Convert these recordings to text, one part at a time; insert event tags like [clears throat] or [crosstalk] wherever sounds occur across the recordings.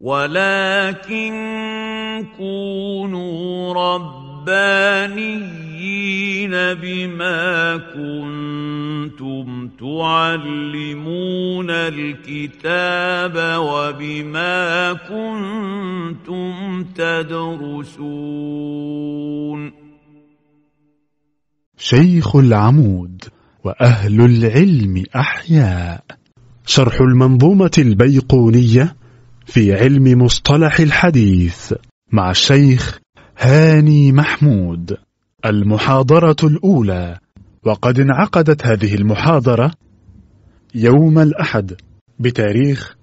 ولكن كونوا ربانيين بما كنتم تعلمون الكتاب وبما كنتم تدرسون شيخ العمود وأهل العلم أحياء. شرح المنظومة البيقونية في علم مصطلح الحديث مع الشيخ هاني محمود. المحاضرة الأولى. وقد انعقدت هذه المحاضرة يوم الأحد بتاريخ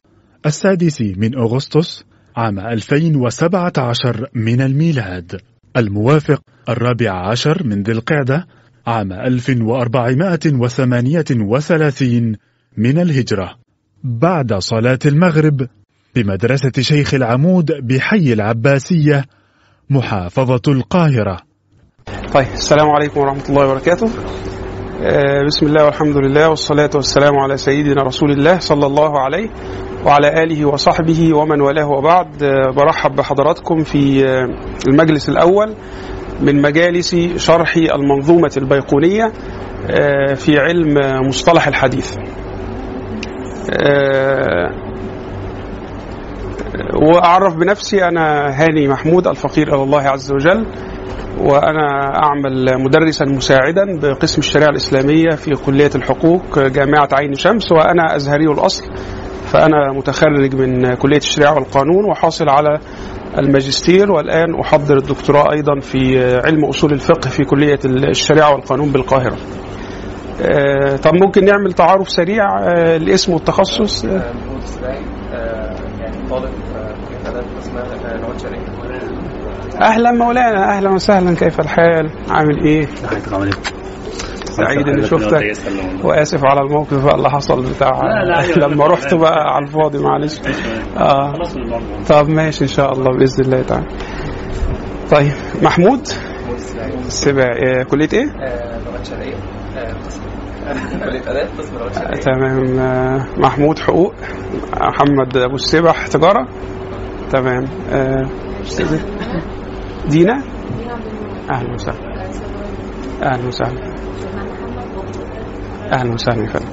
السادس من أغسطس عام 2017 من الميلاد. الموافق الرابع عشر من ذي القعدة عام 1438 من الهجرة. بعد صلاة المغرب بمدرسة شيخ العمود بحي العباسية محافظة القاهرة. طيب السلام عليكم ورحمة الله وبركاته. آه، بسم الله والحمد لله والصلاة والسلام على سيدنا رسول الله صلى الله عليه وعلى آله وصحبه ومن والاه وبعد. آه، برحب بحضراتكم في آه، المجلس الأول من مجالس شرح المنظومة البيقونية في علم مصطلح الحديث. آه، وأعرف بنفسي أنا هاني محمود الفقير إلى الله عز وجل وأنا أعمل مدرسا مساعدا بقسم الشريعة الإسلامية في كلية الحقوق جامعة عين شمس وأنا أزهري الأصل فأنا متخرج من كلية الشريعة والقانون وحاصل على الماجستير والآن أحضر الدكتوراه أيضا في علم أصول الفقه في كلية الشريعة والقانون بالقاهرة. آه، طب ممكن نعمل تعارف سريع؟ آه، الاسم والتخصص؟ طالب آه، اسمها آه، أهلا مولانا أهلا وسهلا كيف الحال؟ عامل إيه؟ سعيد إني شفتك. وآسف على الموقف بقى اللي حصل بتاع لما رحت بقى على الفاضي معلش. آه. طب ماشي إن شاء الله بإذن الله تعالى. طيب محمود؟ محمود السباعي. السباعي. آه، كلية إيه؟ لغات شرعية [laughs] تمام. محمود حقوق محمد أبو السبح تجارة. تمام. آه، دينا؟ أهلا وسهلا. أهلا وسهلا. أهلا وسهلا يا فندم.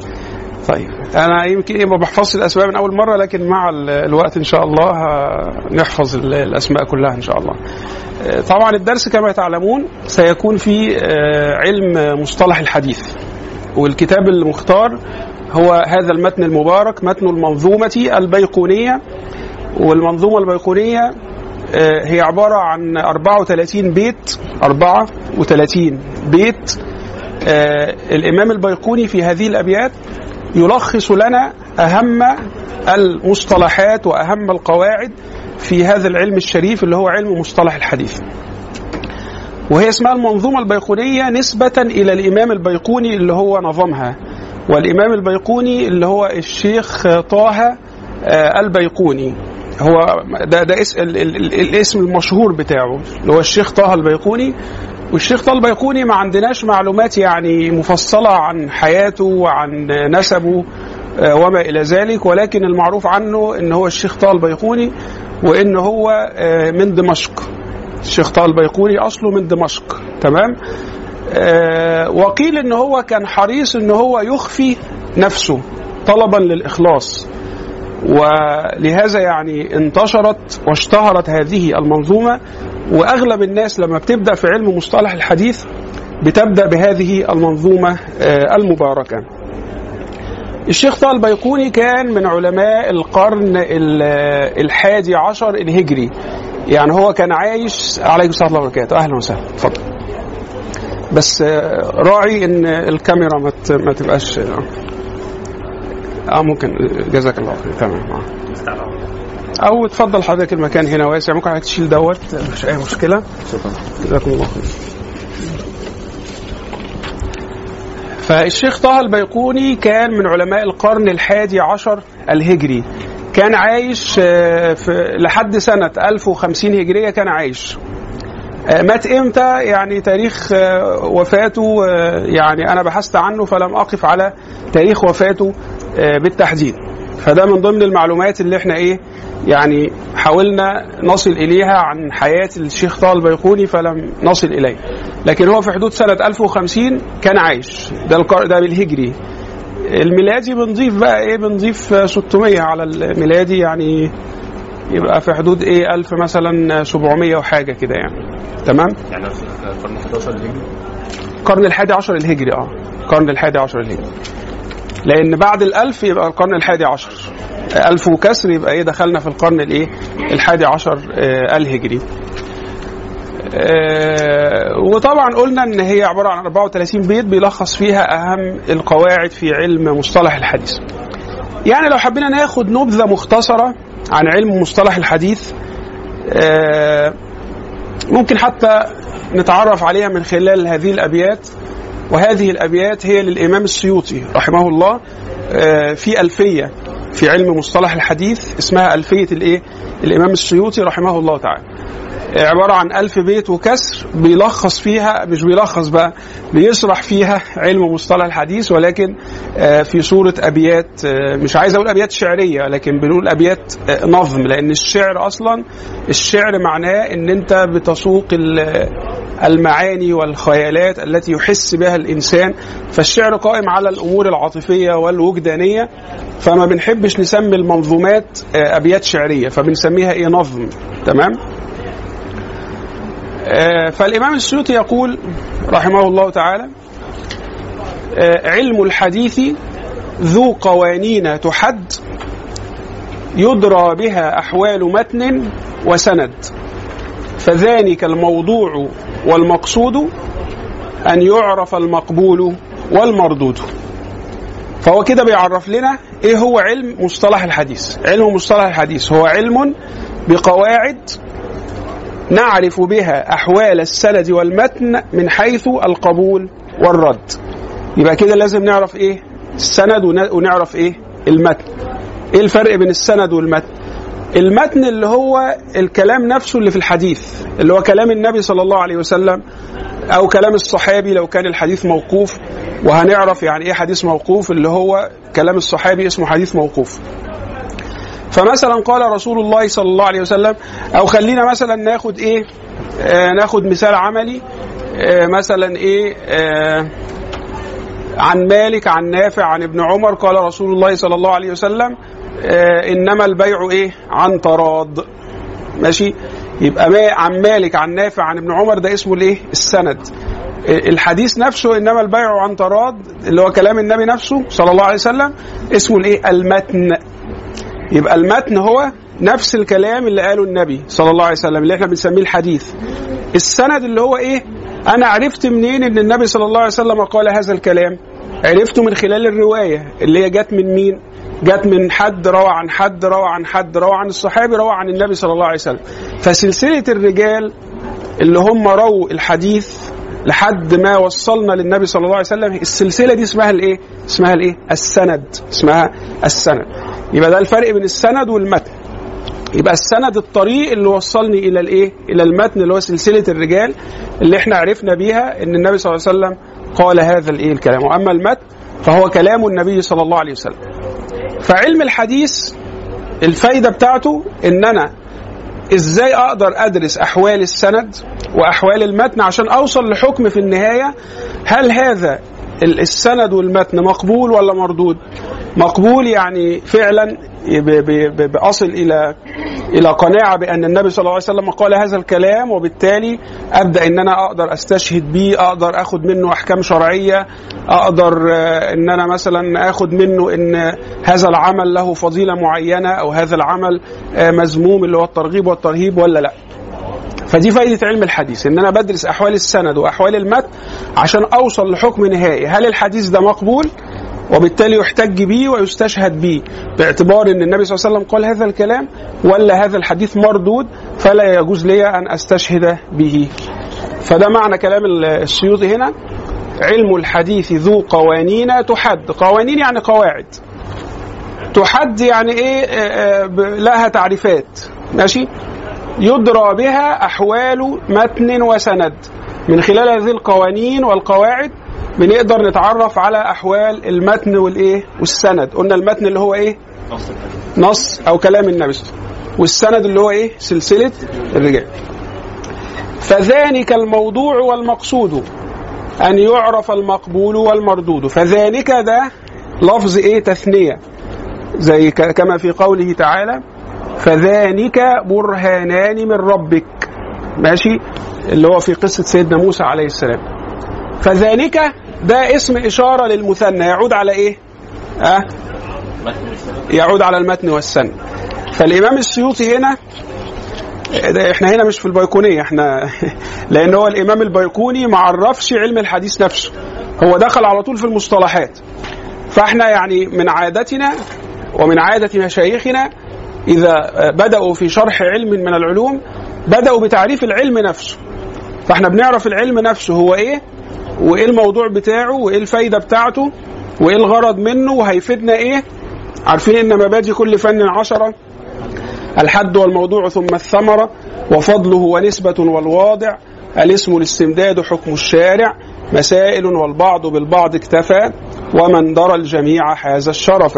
طيب أنا يمكن إيه ما بحفظش الأسماء من أول مرة لكن مع ال- الوقت إن شاء الله نحفظ ال- الأسماء كلها إن شاء الله. آه، طبعا الدرس كما تعلمون سيكون في آه، علم مصطلح الحديث. والكتاب المختار هو هذا المتن المبارك متن المنظومة البيقونية. والمنظومة البيقونية آه، هي عبارة عن 34 بيت 34 بيت. آه، الإمام البيقوني في هذه الأبيات يلخص لنا أهم المصطلحات وأهم القواعد في هذا العلم الشريف اللي هو علم مصطلح الحديث. وهي اسمها المنظومة البيقونية نسبة إلى الإمام البيقوني اللي هو نظمها والإمام البيقوني اللي هو الشيخ طه آه، البيقوني. هو ده ده اس ال ال ال الاسم المشهور بتاعه اللي هو الشيخ طه البيقوني. والشيخ طه البيقوني ما عندناش معلومات يعني مفصلة عن حياته وعن نسبه آه، وما إلى ذلك. ولكن المعروف عنه إن هو الشيخ طه البيقوني وإن هو آه، من دمشق. الشيخ طه البيقوني أصله من دمشق تمام؟ آه، وقيل إن هو كان حريص إن هو يخفي نفسه طلبا للإخلاص. ولهذا يعني انتشرت واشتهرت هذه المنظومة وأغلب الناس لما بتبدأ في علم مصطلح الحديث بتبدأ بهذه المنظومة آه، المباركة. الشيخ طه البيقوني كان من علماء القرن ال- الحادي عشر الهجري. يعني هو كان عايش عليكم الله وبركاته أهلا وسهلا. اتفضل بس آه، راعي إن الكاميرا ما ما تبقاش آه آه، ممكن جزاك الله خير. تمام. آه. أو اتفضل حضرتك المكان هنا واسع. ممكن حضرتك تشيل دوت؟ مش أي مشكلة. شكرا. جزاكم الله خير. فالشيخ طه البيقوني كان من علماء القرن الحادي عشر الهجري. كان عايش آه، في لحد سنة 1050 هجرية كان عايش. آه، مات إمتى؟ يعني تاريخ آه، وفاته يعني أنا بحثت عنه فلم أقف على تاريخ وفاته بالتحديد. فده من ضمن المعلومات اللي إحنا إيه يعني حاولنا نصل إليها عن حياة الشيخ طه البيقوني فلم نصل إليه. لكن هو في حدود سنة 1050 كان عايش. ده. ده بالهجري. الميلادي بنضيف بقى إيه؟ بنضيف 600 على الميلادي يعني يبقى في حدود إيه؟ 1000 مثلا 700 وحاجة كده يعني. تمام؟ يعني القرن 11 الهجري؟ القرن الحادي عشر الهجري آه. القرن الحادي عشر الهجري. لأن بعد الألف يبقى القرن الحادي عشر. ألف وكسر يبقى إيه؟ دخلنا في القرن الإيه؟ الحادي عشر آه الهجري. وطبعا قلنا إن هي عبارة عن 34 بيت بيلخص فيها أهم القواعد في علم مصطلح الحديث يعني لو حبينا ناخد نبذة مختصرة عن علم مصطلح الحديث آه ممكن حتى نتعرف عليها من خلال هذه الأبيات وهذه الأبيات هي للإمام السيوطي رحمه الله آه، في ألفية في علم مصطلح الحديث اسمها ألفية الإيه؟ الإمام السيوطي رحمه الله تعالى. عبارة عن ألف بيت وكسر بيلخص فيها مش بيلخص بقى بيشرح فيها علم مصطلح الحديث ولكن آه، في صورة أبيات آه، مش عايز أقول أبيات شعرية لكن بنقول أبيات آه، نظم لأن الشعر أصلا الشعر معناه إن أنت بتسوق ال- المعاني والخيالات التي يحس بها الإنسان فالشعر قائم على الأمور العاطفية والوجدانية فما بنحبش نسمي المنظومات أبيات شعرية فبنسميها إيه نظم تمام؟ آه، فالإمام السيوطي يقول رحمه الله تعالى آه، علم الحديث ذو قوانين تحد يدرى بها أحوال متن وسند. فذلك الموضوع والمقصود أن يعرف المقبول والمردود. فهو كده بيعرف لنا إيه هو علم مصطلح الحديث. علم مصطلح الحديث هو علم بقواعد نعرف بها أحوال السند والمتن من حيث القبول والرد. يبقى كده لازم نعرف إيه؟ السند ون- ونعرف إيه؟ المتن. إيه الفرق بين السند والمتن؟ المتن اللي هو الكلام نفسه اللي في الحديث اللي هو كلام النبي صلى الله عليه وسلم أو كلام الصحابي لو كان الحديث موقوف. وهنعرف يعني إيه حديث موقوف؟ اللي هو كلام الصحابي اسمه حديث موقوف. فمثلا قال رسول الله صلى الله عليه وسلم أو خلينا مثلا ناخد إيه؟ آه ناخد مثال عملي آه مثلا إيه؟ آه عن مالك عن نافع عن ابن عمر قال رسول الله صلى الله عليه وسلم آه إنما البيع إيه؟ عن تراض. ماشي؟ يبقى ما عن مالك عن نافع عن ابن عمر ده اسمه الإيه؟ السند. آه، الحديث نفسه إنما البيع عن تراض اللي هو كلام النبي نفسه صلى الله عليه وسلم اسمه الإيه؟ المتن. يبقى المتن هو نفس الكلام اللي قاله النبي صلى الله عليه وسلم اللي إحنا بنسميه الحديث. السند اللي هو إيه؟ أنا عرفت منين إن النبي صلى الله عليه وسلم قال هذا الكلام؟ عرفته من خلال الرواية اللي هي جت من مين؟ جت من حد روى عن حد روى عن حد روى عن الصحابي روى عن النبي صلى الله عليه وسلم. فسلسلة الرجال اللي هم رووا الحديث لحد ما وصلنا للنبي صلى الله عليه وسلم السلسلة دي اسمها الإيه؟ اسمها الإيه؟ السند. اسمها السند. يبقى ده الفرق بين السند والمتن. يبقى السند الطريق اللي وصلني إلى الإيه؟ إلى المتن اللي هو سلسلة الرجال اللي إحنا عرفنا بيها إن النبي صلى الله عليه وسلم قال هذا الإيه؟ الكلام. وأما المتن فهو كلام النبي صلى الله عليه وسلم. فعلم الحديث الفايدة بتاعته إن أنا إزاي أقدر أدرس أحوال السند وأحوال المتن عشان أوصل لحكم في النهاية هل هذا السند والمتن مقبول ولا مردود؟ مقبول يعني فعلا ب- ب- ب- بأصل إلى إلى قناعة بأن النبي صلى الله عليه وسلم قال هذا الكلام وبالتالي أبدأ إن أنا أقدر أستشهد بيه أقدر اخد منه أحكام شرعية أقدر آه، إن أنا مثلا اخد منه إن هذا العمل له فضيلة معينة أو هذا العمل آه، مذموم اللي هو الترغيب والترهيب ولا لا. فدي فايدة علم الحديث إن أنا بدرس أحوال السند وأحوال المتن عشان أوصل لحكم نهائي. هل الحديث ده مقبول؟ وبالتالي يحتج به ويستشهد به باعتبار إن النبي صلى الله عليه وسلم قال هذا الكلام ولا هذا الحديث مردود فلا يجوز لي أن أستشهد به. فده معنى كلام السيوطي هنا علم الحديث ذو قوانين تحد. قوانين يعني قواعد. تحد يعني إيه؟ آه، آه، لها تعريفات. ماشي؟ يدرى بها أحوال متن وسند. من خلال هذه القوانين والقواعد بنقدر نتعرف على أحوال المتن والإيه؟ والسند. قلنا المتن اللي هو إيه؟ نص أو كلام النبي. والسند اللي هو إيه؟ سلسلة الرجال. فذلك الموضوع والمقصود. أن يعرف المقبول والمردود. فذلك ده لفظ إيه؟ تثنية. زي كما في قوله تعالى فذلك برهانان من ربك. ماشي؟ اللي هو في قصة سيدنا موسى عليه السلام. فذلك ده اسم إشارة للمثنى. يعود على إيه؟ أه؟ يعود على المتن والسند فالإمام السيوطي هنا إحنا هنا مش في البيكونيه إحنا [laughs] لأن هو الإمام البيكوني ما عرفش علم الحديث نفسه. هو دخل على طول في المصطلحات. فإحنا يعني من عادتنا ومن عادة مشايخنا إذا بدأوا في شرح علم من العلوم بدأوا بتعريف العلم نفسه. فإحنا بنعرف العلم نفسه هو إيه؟ وإيه الموضوع بتاعه؟ وإيه الفايدة بتاعته؟ وإيه الغرض منه؟ وهيفيدنا إيه؟ عارفين إن مبادئ كل فن عشرة الحد والموضوع ثم الثمرة وفضله ونسبة والواضع الاسم الاستمداد حكم الشارع مسائل والبعض بالبعض اكتفى ومن درى الجميع حاز الشرف.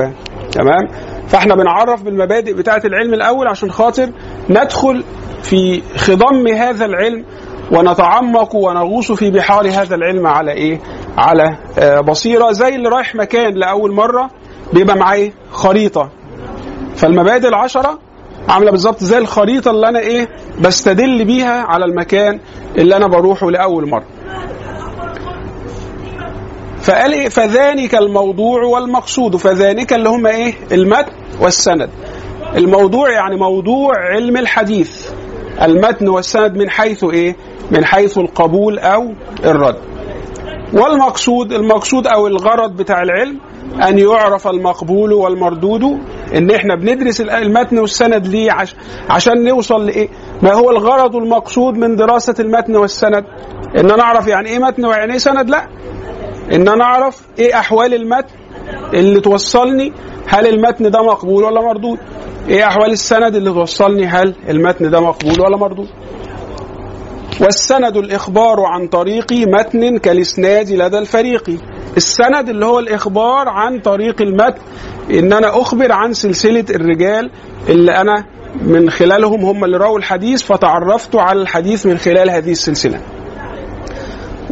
تمام؟ فاحنا بنعرف بالمبادئ بتاعة العلم الأول عشان خاطر ندخل في خضم هذا العلم ونتعمق ونغوص في بحار هذا العلم على إيه؟ على آه بصيرة زي اللي رايح مكان لأول مرة بيبقى معاه؟ خريطة فالمبادئ العشرة عاملة بالظبط زي الخريطة اللي أنا إيه بستدل بيها على المكان اللي أنا بروحه لأول مرة فقال إيه؟ فذلك الموضوع والمقصود. فذلك اللي هم إيه؟ المتن والسند. الموضوع يعني موضوع علم الحديث. المتن والسند من حيث إيه؟ من حيث القبول أو الرد. والمقصود المقصود أو الغرض بتاع العلم أن يعرف المقبول والمردود. إن إحنا بندرس المتن والسند ليه؟ عش عشان نوصل لإيه؟ ما هو الغرض المقصود من دراسة المتن والسند؟ إن أنا أعرف يعني إيه متن ويعني إيه سند؟ لا. إن أنا أعرف إيه أحوال المتن اللي توصلني هل المتن ده مقبول ولا مردود؟ إيه أحوال السند اللي توصلني هل المتن ده مقبول ولا مردود؟ والسند الإخبار عن طريق متن كالإسناد لدى الفريق. السند اللي هو الإخبار عن طريق المتن إن أنا أخبر عن سلسلة الرجال اللي أنا من خلالهم هم اللي رووا الحديث فتعرفت على الحديث من خلال هذه السلسلة.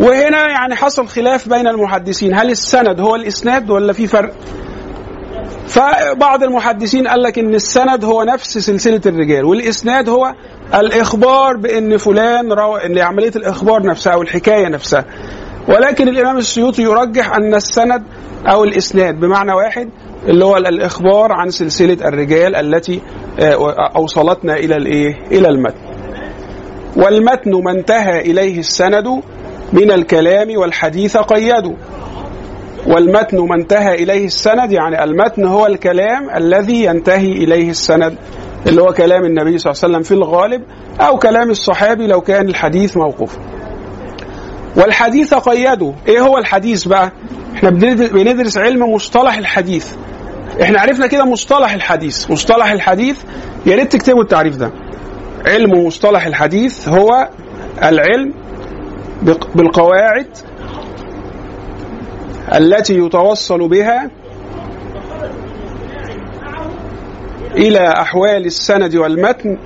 وهنا يعني حصل خلاف بين المحدثين. هل السند هو الإسناد ولا في فرق؟ فبعض المحدثين قال لك إن السند هو نفس سلسلة الرجال والإسناد هو الإخبار بإن فلان روى إن عملية الإخبار نفسها أو الحكاية نفسها. ولكن الإمام السيوطي يرجح أن السند أو الإسناد بمعنى واحد اللي هو الإخبار عن سلسلة الرجال التي أوصلتنا إلى الإيه؟ إلى المتن. والمتن ما انتهى إليه السند من الكلام والحديث قيدوا والمتن ما انتهى إليه السند يعني المتن هو الكلام الذي ينتهي إليه السند اللي هو كلام النبي صلى الله عليه وسلم في الغالب أو كلام الصحابي لو كان الحديث موقوفا. والحديث قيده، إيه هو الحديث بقى؟ إحنا بندرس علم مصطلح الحديث. إحنا عرفنا كده مصطلح الحديث، مصطلح الحديث يا ريت تكتبوا التعريف ده. علم مصطلح الحديث هو العلم بالقواعد التي يتوصل بها إلى أحوال السند والمتن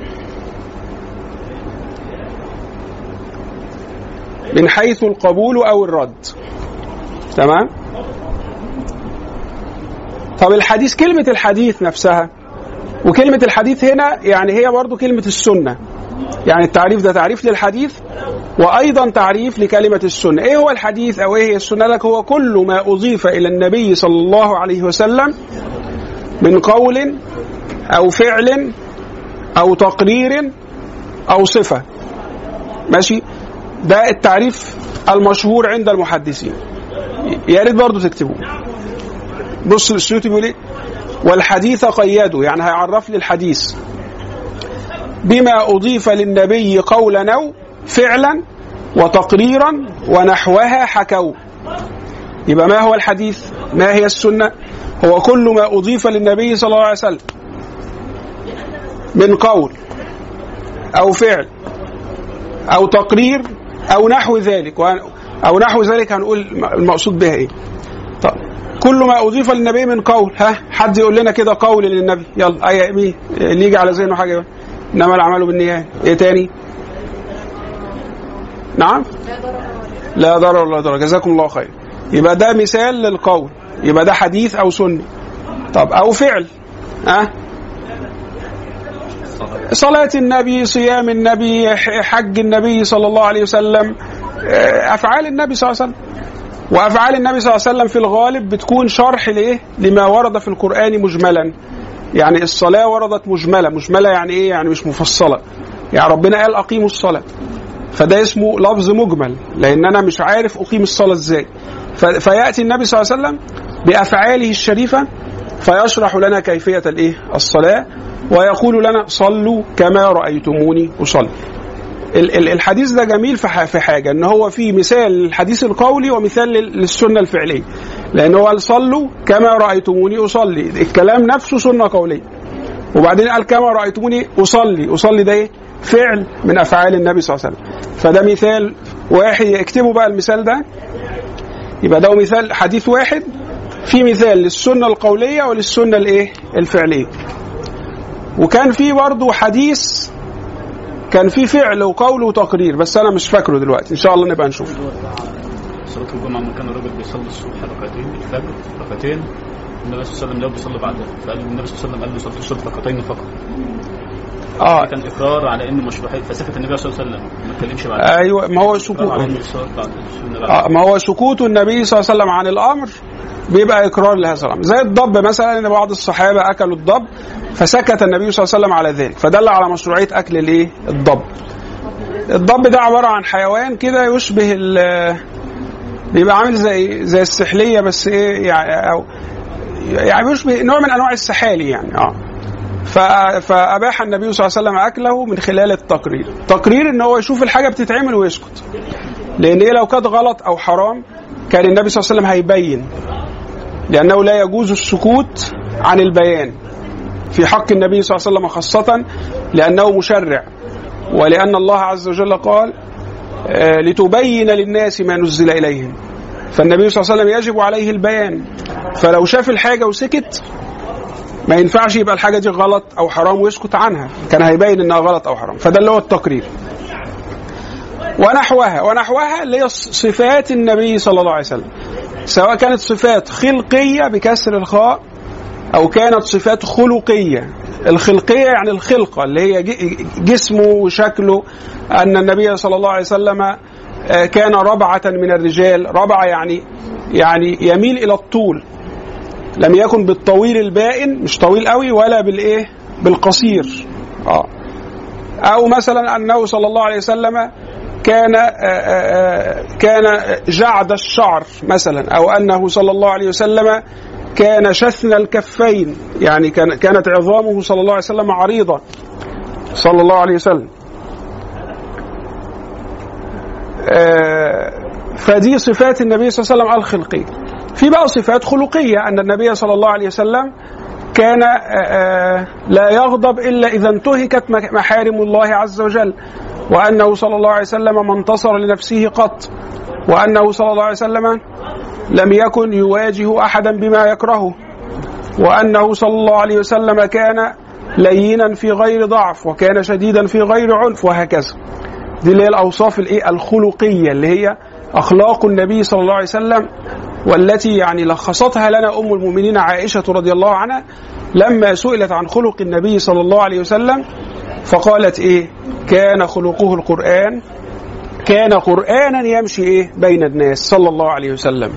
من حيث القبول أو الرد. تمام؟ طب الحديث كلمة الحديث نفسها وكلمة الحديث هنا يعني هي برضو كلمة السنة. يعني التعريف ده تعريف للحديث وأيضا تعريف لكلمة السنة، إيه هو الحديث أو إيه هي السنة؟ لك هو كل ما أضيف إلى النبي صلى الله عليه وسلم من قول أو فعل أو تقرير أو صفة. ماشي؟ ده التعريف المشهور عند المحدثين. يا ريت برضه تكتبوه. بص السيوطي بيقول إيه؟ والحديث قيده يعني هيعرف لي الحديث بما أضيف للنبي قولا أو فعلا وتقريرا ونحوها حكوا. يبقى ما هو الحديث؟ ما هي السنة؟ هو كل ما أضيف للنبي صلى الله عليه وسلم من قول أو فعل أو تقرير أو نحو ذلك. أو نحو ذلك هنقول المقصود بها إيه؟ طب كل ما أضيف للنبي من قول ها حد يقول لنا كده قول للنبي؟ يلا اي مين اللي يجي على ذهنه حاجة بقى. إنما الأعمال بالنيات. إيه تاني؟ نعم؟ لا ضرر ولا ضرر. جزاكم الله خير. يبقى ده مثال للقول. يبقى ده حديث أو سنة. طب أو فعل. ها؟ صلاة النبي صيام النبي حج النبي صلى الله عليه وسلم. آه، أفعال النبي صلى الله عليه وسلم. وأفعال النبي صلى الله عليه وسلم في الغالب بتكون شرح لإيه؟ لما ورد في القرآن مجملا. يعني الصلاة وردت مجملة. مجملة يعني إيه؟ يعني مش مفصلة. يعني ربنا قال أقيموا الصلاة. فده اسمه لفظ مجمل. لأن أنا مش عارف أقيم الصلاة إزاي. فيأتي النبي صلى الله عليه وسلم بأفعاله الشريفة فيشرح لنا كيفية الإيه؟ الصلاة. ويقول لنا صلوا كما رأيتموني أصلي. الحديث ده جميل في حاجة إن هو في مثال للحديث القولي ومثال لل- للسنة الفعلية. لأن هو قال صلوا كما رأيتموني أصلي الكلام نفسه سنة قولية. وبعدين قال كما رأيتموني أصلي أصلي ده إيه؟ فعل من أفعال النبي صلى الله عليه وسلم. فده مثال واحد اكتبوا بقى المثال ده. يبقى ده مثال حديث واحد. في مثال للسنة القولية وللسنة الإيه؟ الفعلية. وكان في برضه حديث كان في فعل وقول وتقرير بس أنا مش فاكره دلوقتي. إن شاء الله نبقى نشوف. صلاة الجمعة لما كان الراجل بيصلي الصبح ركعتين الفجر ركعتين النبي صلى الله عليه وسلم لو بيصلي بعدها. فقال النبي صلى الله عليه وسلم قال له صليت الصبح ركعتين فقط. آه. كان إقرار على إن مشروعيه فسكت النبي صلى الله عليه وسلم ما اتكلمش بعدها. أيوه ما هو سكوت. آه ما هو سكوت النبي صلى الله عليه وسلم عن الأمر. بيبقى إقرار لهذا الأمر. زي الضب مثلا إن بعض الصحابة أكلوا الضب فسكت النبي صلى الله عليه وسلم على ذلك. فدل على مشروعية أكل الإيه؟ الضب. الضب ده عبارة عن حيوان كده يشبه ال بيبقى عامل زي زي السحلية بس إيه يعني أو يعني بيشبه نوع من أنواع السحالي يعني آه. فأباح النبي صلى الله عليه وسلم أكله من خلال التقرير. تقرير إن هو يشوف الحاجة بتتعمل ويسكت. لأن إيه لو كانت غلط أو حرام كان النبي صلى الله عليه وسلم هيبين لأنه لا يجوز السكوت عن البيان في حق النبي صلى الله عليه وسلم خاصة لأنه مشرع ولأن الله عز وجل قال آه، لتبين للناس ما نزل إليهم. فالنبي صلى الله عليه وسلم يجب عليه البيان. فلو شاف الحاجة وسكت ما ينفعش يبقى الحاجة دي غلط أو حرام ويسكت عنها. كان هيبين إنها غلط أو حرام. فده اللي هو التقرير. ونحوها ونحوها اللي هي صفات النبي صلى الله عليه وسلم. سواء كانت صفات خلقية بكسر الخاء أو كانت صفات خلقية. الخلقية يعني الخلقة اللي هي جسمه وشكله. أن النبي صلى الله عليه وسلم آه، كان ربعة من الرجال. ربعة يعني يعني يميل إلى الطول. لم يكن بالطويل البائن مش طويل قوي ولا بالإيه؟ بالقصير. آه. أو مثلا أنه صلى الله عليه وسلم كان آه، آه، كان جعد الشعر مثلا أو أنه صلى الله عليه وسلم كان شثن الكفين يعني كان كانت عظامه صلى الله عليه وسلم عريضة. صلى الله عليه وسلم. آه، فدي صفات النبي صلى الله عليه وسلم الخلقية. في بقى صفات خلقية أن النبي صلى الله عليه وسلم كان آه، آه، لا يغضب إلا إذا انتهكت محارم الله عز وجل وأنه صلى الله عليه وسلم ما انتصر لنفسه قط وأنه صلى الله عليه وسلم لم يكن يواجه أحدا بما يكرهه وأنه صلى الله عليه وسلم كان لينا في غير ضعف وكان شديدا في غير عنف وهكذا. دي اللي هي الأوصاف الإيه؟ الخلقية اللي هي أخلاق النبي صلى الله عليه وسلم والتي يعني لخصتها لنا أم المؤمنين عائشة رضي الله عنها لما سئلت عن خلق النبي صلى الله عليه وسلم فقالت إيه؟ كان خلقه القرآن. كان قرآنا يمشي إيه؟ بين الناس صلى الله عليه وسلم.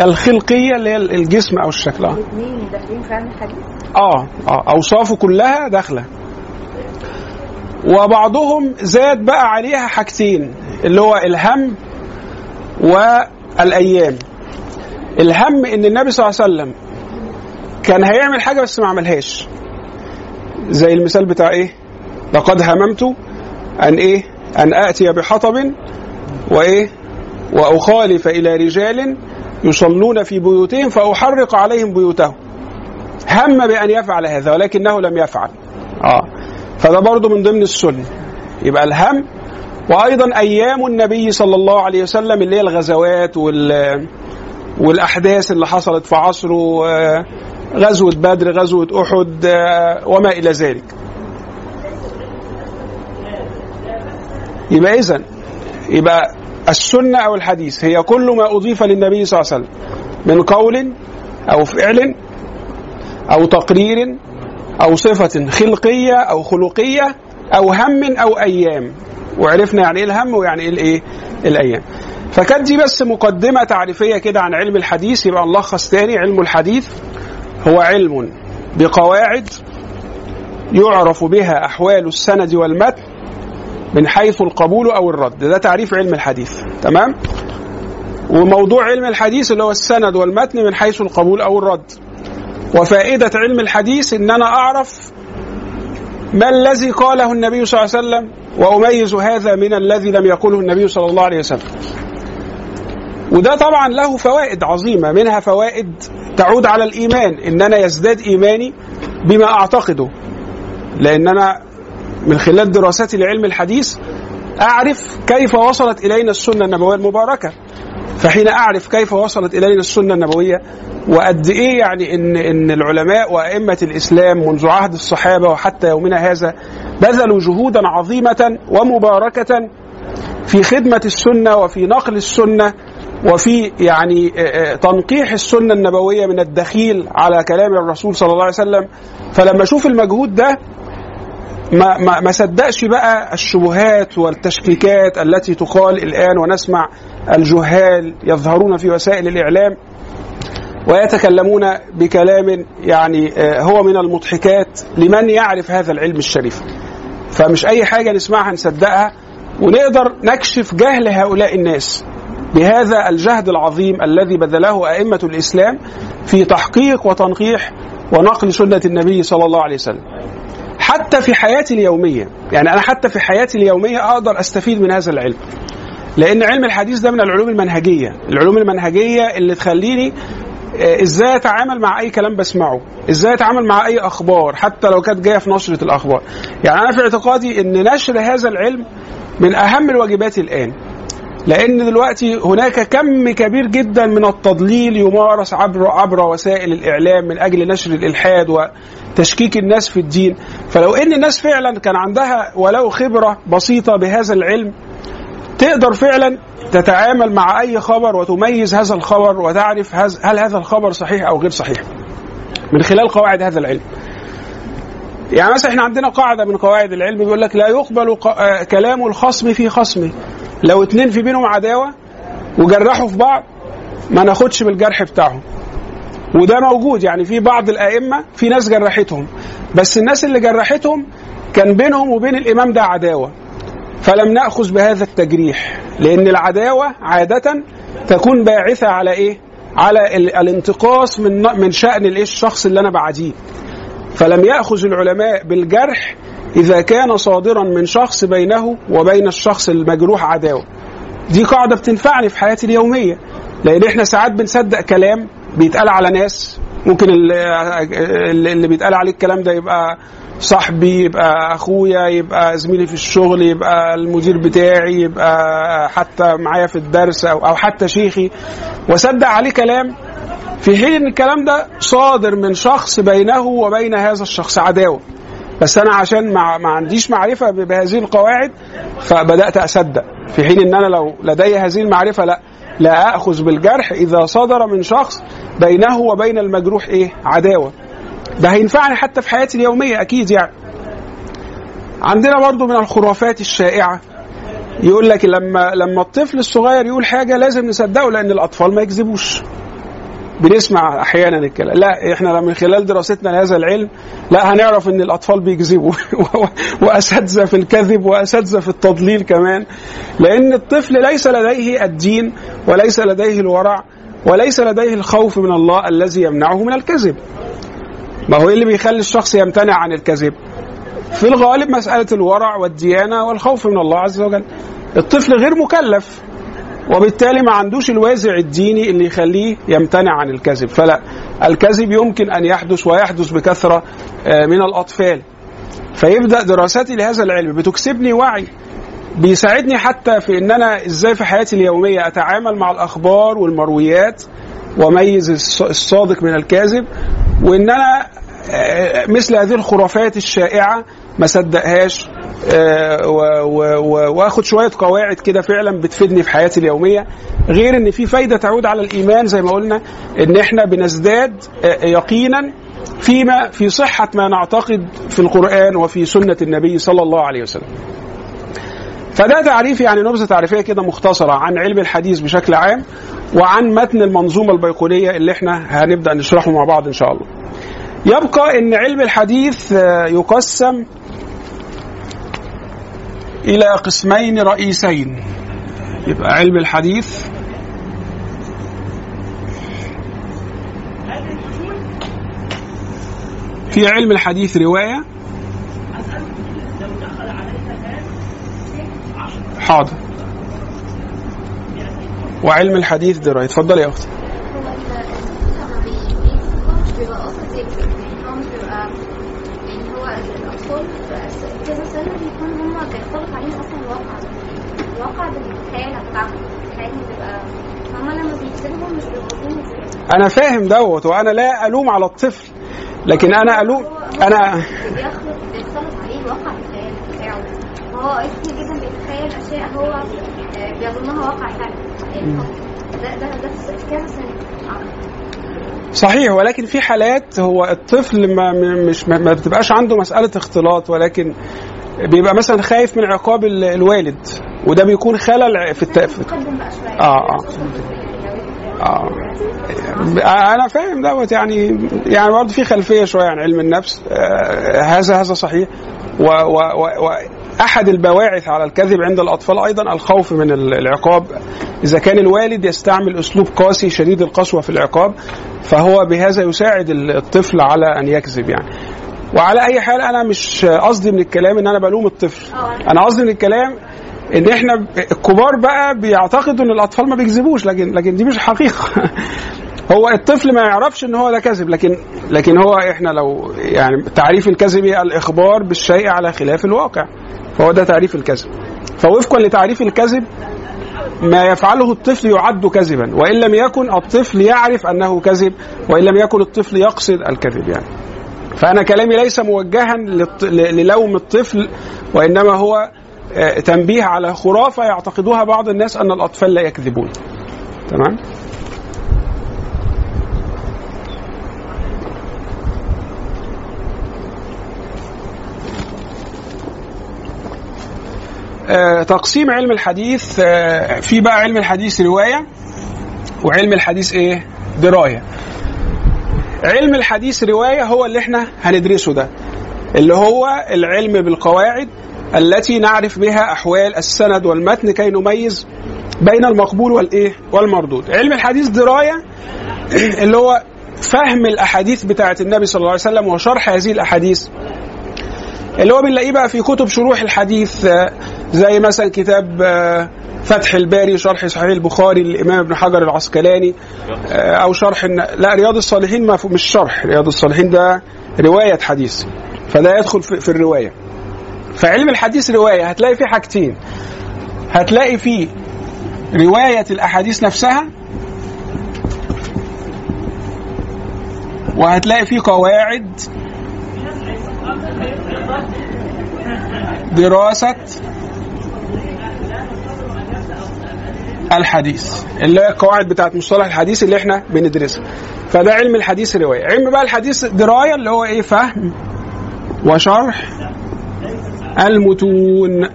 الخلقية اللي هي الجسم أو الشكل. آه. الاثنين داخلين في الحديث؟ آه آه اوصافه كلها داخلة. وبعضهم زاد بقى عليها حاجتين اللي هو الهم والأيام. الهم إن النبي صلى الله عليه وسلم كان هيعمل حاجة بس ما عملهاش. زي المثال بتاع إيه؟ لقد هممت أن إيه؟ أن آتي بحطب وإيه؟ وأخالف إلى رجال يصلون في بيوتهم فأحرق عليهم بيوتهم. هم بأن يفعل هذا ولكنه لم يفعل. آه. فده برضه من ضمن السنة. يبقى الهم وأيضا أيام النبي صلى الله عليه وسلم اللي هي الغزوات وال والأحداث اللي حصلت في عصره آه، غزوة بدر غزوة أحد آه، وما إلى ذلك. يبقى اذا يبقى السنة أو الحديث هي كل ما أضيف للنبي صلى الله عليه وسلم من قول أو فعل أو تقرير أو صفة خلقية أو خلقية أو هم أو أيام. وعرفنا يعني إيه الهم ويعني إيه الإيه؟ الأيام. فكانت دي بس مقدمة تعريفية كده عن علم الحديث يبقى نلخص تاني علم الحديث. هو علم بقواعد يعرف بها أحوال السند والمتن من حيث القبول أو الرد. ده تعريف علم الحديث. تمام؟ وموضوع علم الحديث اللي هو السند والمتن من حيث القبول أو الرد. وفائدة علم الحديث ان أنا أعرف ما الذي قاله النبي صلى الله عليه وسلم وأميز هذا من الذي لم يقله النبي صلى الله عليه وسلم. وده طبعا له فوائد عظيمة منها فوائد تعود على الإيمان ان أنا يزداد إيماني بما أعتقده. لأن أنا من خلال دراستي لعلم الحديث أعرف كيف وصلت إلينا السنة النبوية المباركة. فحين أعرف كيف وصلت إلينا السنة النبوية وقد إيه يعني ان إن العلماء وأئمة الإسلام منذ عهد الصحابة وحتى يومنا هذا بذلوا جهودا عظيمة ومباركة في خدمة السنة وفي نقل السنة وفي يعني تنقيح السنة النبوية من الدخيل على كلام الرسول صلى الله عليه وسلم. فلما أشوف المجهود ده ما ما ما صدقش بقى الشبهات والتشكيكات التي تقال الآن ونسمع الجهال يظهرون في وسائل الإعلام ويتكلمون بكلام يعني هو من المضحكات لمن يعرف هذا العلم الشريف. فمش أي حاجة نسمعها نصدقها ونقدر نكشف جهل هؤلاء الناس بهذا الجهد العظيم الذي بذله أئمة الإسلام في تحقيق وتنقيح ونقل سنة النبي صلى الله عليه وسلم. حتى في حياتي اليومية يعني أنا حتى في حياتي اليومية أقدر أستفيد من هذا العلم. لأن علم الحديث ده من العلوم المنهجية العلوم المنهجية اللي تخليني إزاي أتعامل مع أي كلام بسمعه إزاي أتعامل مع أي أخبار حتى لو كانت جاية في نشرة الأخبار. يعني أنا في اعتقادي إن نشر هذا العلم من أهم الواجبات الآن. لأن دلوقتي هناك كم كبير جدا من التضليل يمارس عبر عبر وسائل الإعلام من أجل نشر الإلحاد وتشكيك الناس في الدين. فلو إن الناس فعلا كان عندها ولو خبرة بسيطة بهذا العلم تقدر فعلا تتعامل مع أي خبر وتميز هذا الخبر وتعرف هل هذا الخبر صحيح أو غير صحيح من خلال قواعد هذا العلم. يعني مثلا إحنا عندنا قاعدة من قواعد العلم بيقول لك لا يقبل كلام الخصم في خصمه. لو اتنين في بينهم عداوة وجرحوا في بعض ما ناخدش بالجرح بتاعهم. وده موجود يعني في بعض الأئمة في ناس جرحتهم. بس الناس اللي جرحتهم كان بينهم وبين الإمام ده عداوة. فلم نأخذ بهذا التجريح لأن العداوة عادة تكون باعثة على إيه؟ على الانتقاص من من شأن الإيه؟ الشخص اللي أنا بعاديه فلم يأخذ العلماء بالجرح إذا كان صادرا من شخص بينه وبين الشخص المجروح عداوة. دي قاعدة بتنفعني في حياتي اليومية. لأن إحنا ساعات بنصدق كلام بيتقال على ناس. ممكن اللي بيتقال عليه الكلام ده يبقى صاحبي يبقى أخويا يبقى زميلي في الشغل يبقى المدير بتاعي يبقى حتى معايا في الدرس أو أو حتى شيخي. وأصدق عليه كلام في حين إن الكلام ده صادر من شخص بينه وبين هذا الشخص عداوة. بس أنا عشان ما, ما عنديش معرفة بهذه القواعد فبدأت أصدق. في حين إن أنا لو لدي هذه المعرفة لا لا اخذ بالجرح إذا صدر من شخص بينه وبين المجروح إيه؟ عداوة. ده هينفعني حتى في حياتي اليومية أكيد يعني. عندنا برضو من الخرافات الشائعة. يقول لك لما لما الطفل الصغير يقول حاجة لازم نصدقه لأن الأطفال ما يكذبوش. بنسمع أحيانا الكلام. لا إحنا من خلال دراستنا لهذا العلم لا هنعرف إن الأطفال بيكذبوا. [laughs] وأساتذة في الكذب وأساتذة في التضليل كمان. لأن الطفل ليس لديه الدين وليس لديه الورع وليس لديه الخوف من الله الذي يمنعه من الكذب. ما هو إيه اللي بيخلي الشخص يمتنع عن الكذب؟ في الغالب مسألة الورع والديانة والخوف من الله عز وجل. الطفل غير مكلف. وبالتالي ما عندوش الوازع الديني اللي يخليه يمتنع عن الكذب. فلا الكذب يمكن أن يحدث ويحدث بكثرة من الأطفال. فيبدأ دراستي لهذا العلم. بتكسبني وعي بيساعدني حتى في إن أنا إزاي في حياتي اليومية أتعامل مع الأخبار والمرويات وأميز الص- الصادق من الكاذب وإن أنا آه، مثل هذه الخرافات الشائعة ما صدقهاش. آه، واخد شوية قواعد كده فعلا بتفيدني في حياتي اليومية غير إن في فايدة تعود على الإيمان زي ما قلنا إن إحنا بنزداد آه، يقينا فيما في صحة ما نعتقد في القرآن وفي سنة النبي صلى الله عليه وسلم. فده تعريف يعني نبذة تعريفية كده مختصرة عن علم الحديث بشكل عام وعن متن المنظومة البيقونية اللي إحنا هنبدأ نشرحه مع بعض إن شاء الله. يبقى إن علم الحديث آه، يقسم إلى قسمين رئيسين. يبقى علم الحديث. في علم الحديث رواية. حاضر. وعلم الحديث دراية. اتفضلي يا أختي مش بيبقى قصد يكذب يعني هو مش بيبقى يعني هو الأطفال في كذا سنة بيكون هما بيختلط عليهم أصلا الواقع الواقع بالخيال الخيال أنا فاهم دوت وأنا لا ألوم على الطفل لكن أنا ألوم أنا بيختلط عليه بالخيال بتاعه جدا بيتخيل أشياء هو بيظنها واقع ده ده ده صحيح ولكن في حالات هو الطفل ما مش ما بتبقاش عنده مسألة اختلاط ولكن بيبقى مثلا خايف من عقاب ال- الوالد وده بيكون خلل في شوية. آه آه. آه. أنا فاهم دوت يعني يعني برضه في خلفية شوية عن علم النفس. آه هذا هذا صحيح. و و و واحد البواعث على الكذب عند الأطفال أيضا الخوف من ال- العقاب. إذا كان الوالد يستعمل أسلوب قاسي شديد القسوة في العقاب فهو بهذا يساعد ال- الطفل على أن يكذب يعني. وعلى أي حال أنا مش قصدي من الكلام إن أنا بلوم الطفل. أنا قصدي من الكلام إن إحنا الكبار بقى بيعتقدوا إن الأطفال ما بيكذبوش لكن لكن دي مش حقيقة. [laughs] هو الطفل ما يعرفش إن هو ده كذب لكن لكن هو إحنا لو يعني تعريف الكذب الإخبار بالشيء على خلاف الواقع. فهو ده تعريف الكذب. فوفقا لتعريف الكذب ما يفعله الطفل يعد كذبا. وإن لم يكن الطفل يعرف أنه كذب وإن لم يكن الطفل يقصد الكذب يعني. فأنا كلامي ليس موجها للوم الطفل وإنما هو آه، تنبيه على خرافة يعتقدها بعض الناس أن الأطفال لا يكذبون. تمام؟ آه، تقسيم علم الحديث آه، في بقى علم الحديث رواية وعلم الحديث إيه؟ دراية. علم الحديث رواية هو اللي إحنا هندرسه ده اللي هو العلم بالقواعد التي نعرف بها أحوال السند والمتن كي نميز بين المقبول والإيه؟ والمردود. علم الحديث دراية [clears throat] اللي هو فهم الأحاديث بتاعة النبي صلى الله عليه وسلم وشرح هذه الأحاديث. اللي هو بنلاقيه بقى في كتب شروح الحديث آه، زي مثلا كتاب آه، فتح الباري شرح صحيح البخاري للإمام ابن حجر العسقلاني آه، أو شرح لا رياض الصالحين ما مش شرح رياض الصالحين ده رواية حديث فده يدخل في, في الرواية. فعلم الحديث رواية هتلاقي فيه حاجتين. هتلاقي فيه رواية الأحاديث نفسها وهتلاقي فيه قواعد دراسة الحديث اللي هي القواعد بتاعت مصطلح الحديث اللي إحنا بندرسها. فده علم الحديث رواية علم بقى الحديث دراية اللي هو إيه؟ فهم وشرح المتون.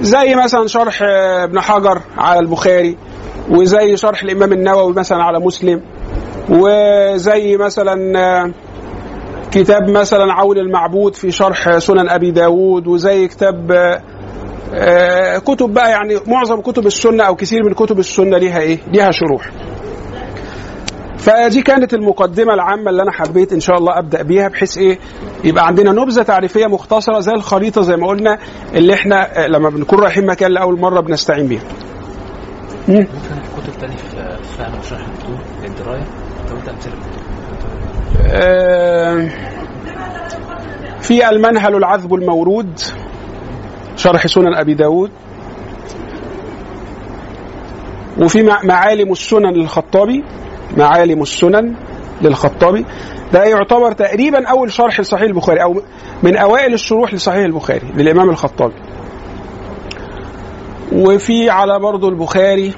زي مثلا شرح ابن حجر على البخاري وزي شرح الإمام النووي مثلا على مسلم وزي مثلا كتاب مثلا عون المعبود في شرح سنن أبي داود وزي كتاب آه، آه، كتب بقى يعني معظم كتب السنة أو كثير من كتب السنة ليها إيه؟ ليها شروح. فدي كانت المقدمة العامة اللي أنا حبيت إن شاء الله أبدأ بيها بحيث إيه؟ يبقى عندنا نبذة تعريفية مختصرة زي الخريطة زي ما قلنا اللي إحنا آه، لما بنكون رايحين مكان لأول مرة بنستعين بيها. مم. ممكن كتب تاني في فهم وشرح للدرايه لو أنت أمثلة آه، في المنهل العذب المورود شرح سنن أبي داود وفي مع- معالم السنن للخطابي معالم السنن للخطابي. ده يعتبر تقريبا أول شرح لصحيح البخاري أو من أوائل الشروح لصحيح البخاري للإمام الخطابي. وفي على برضو البخاري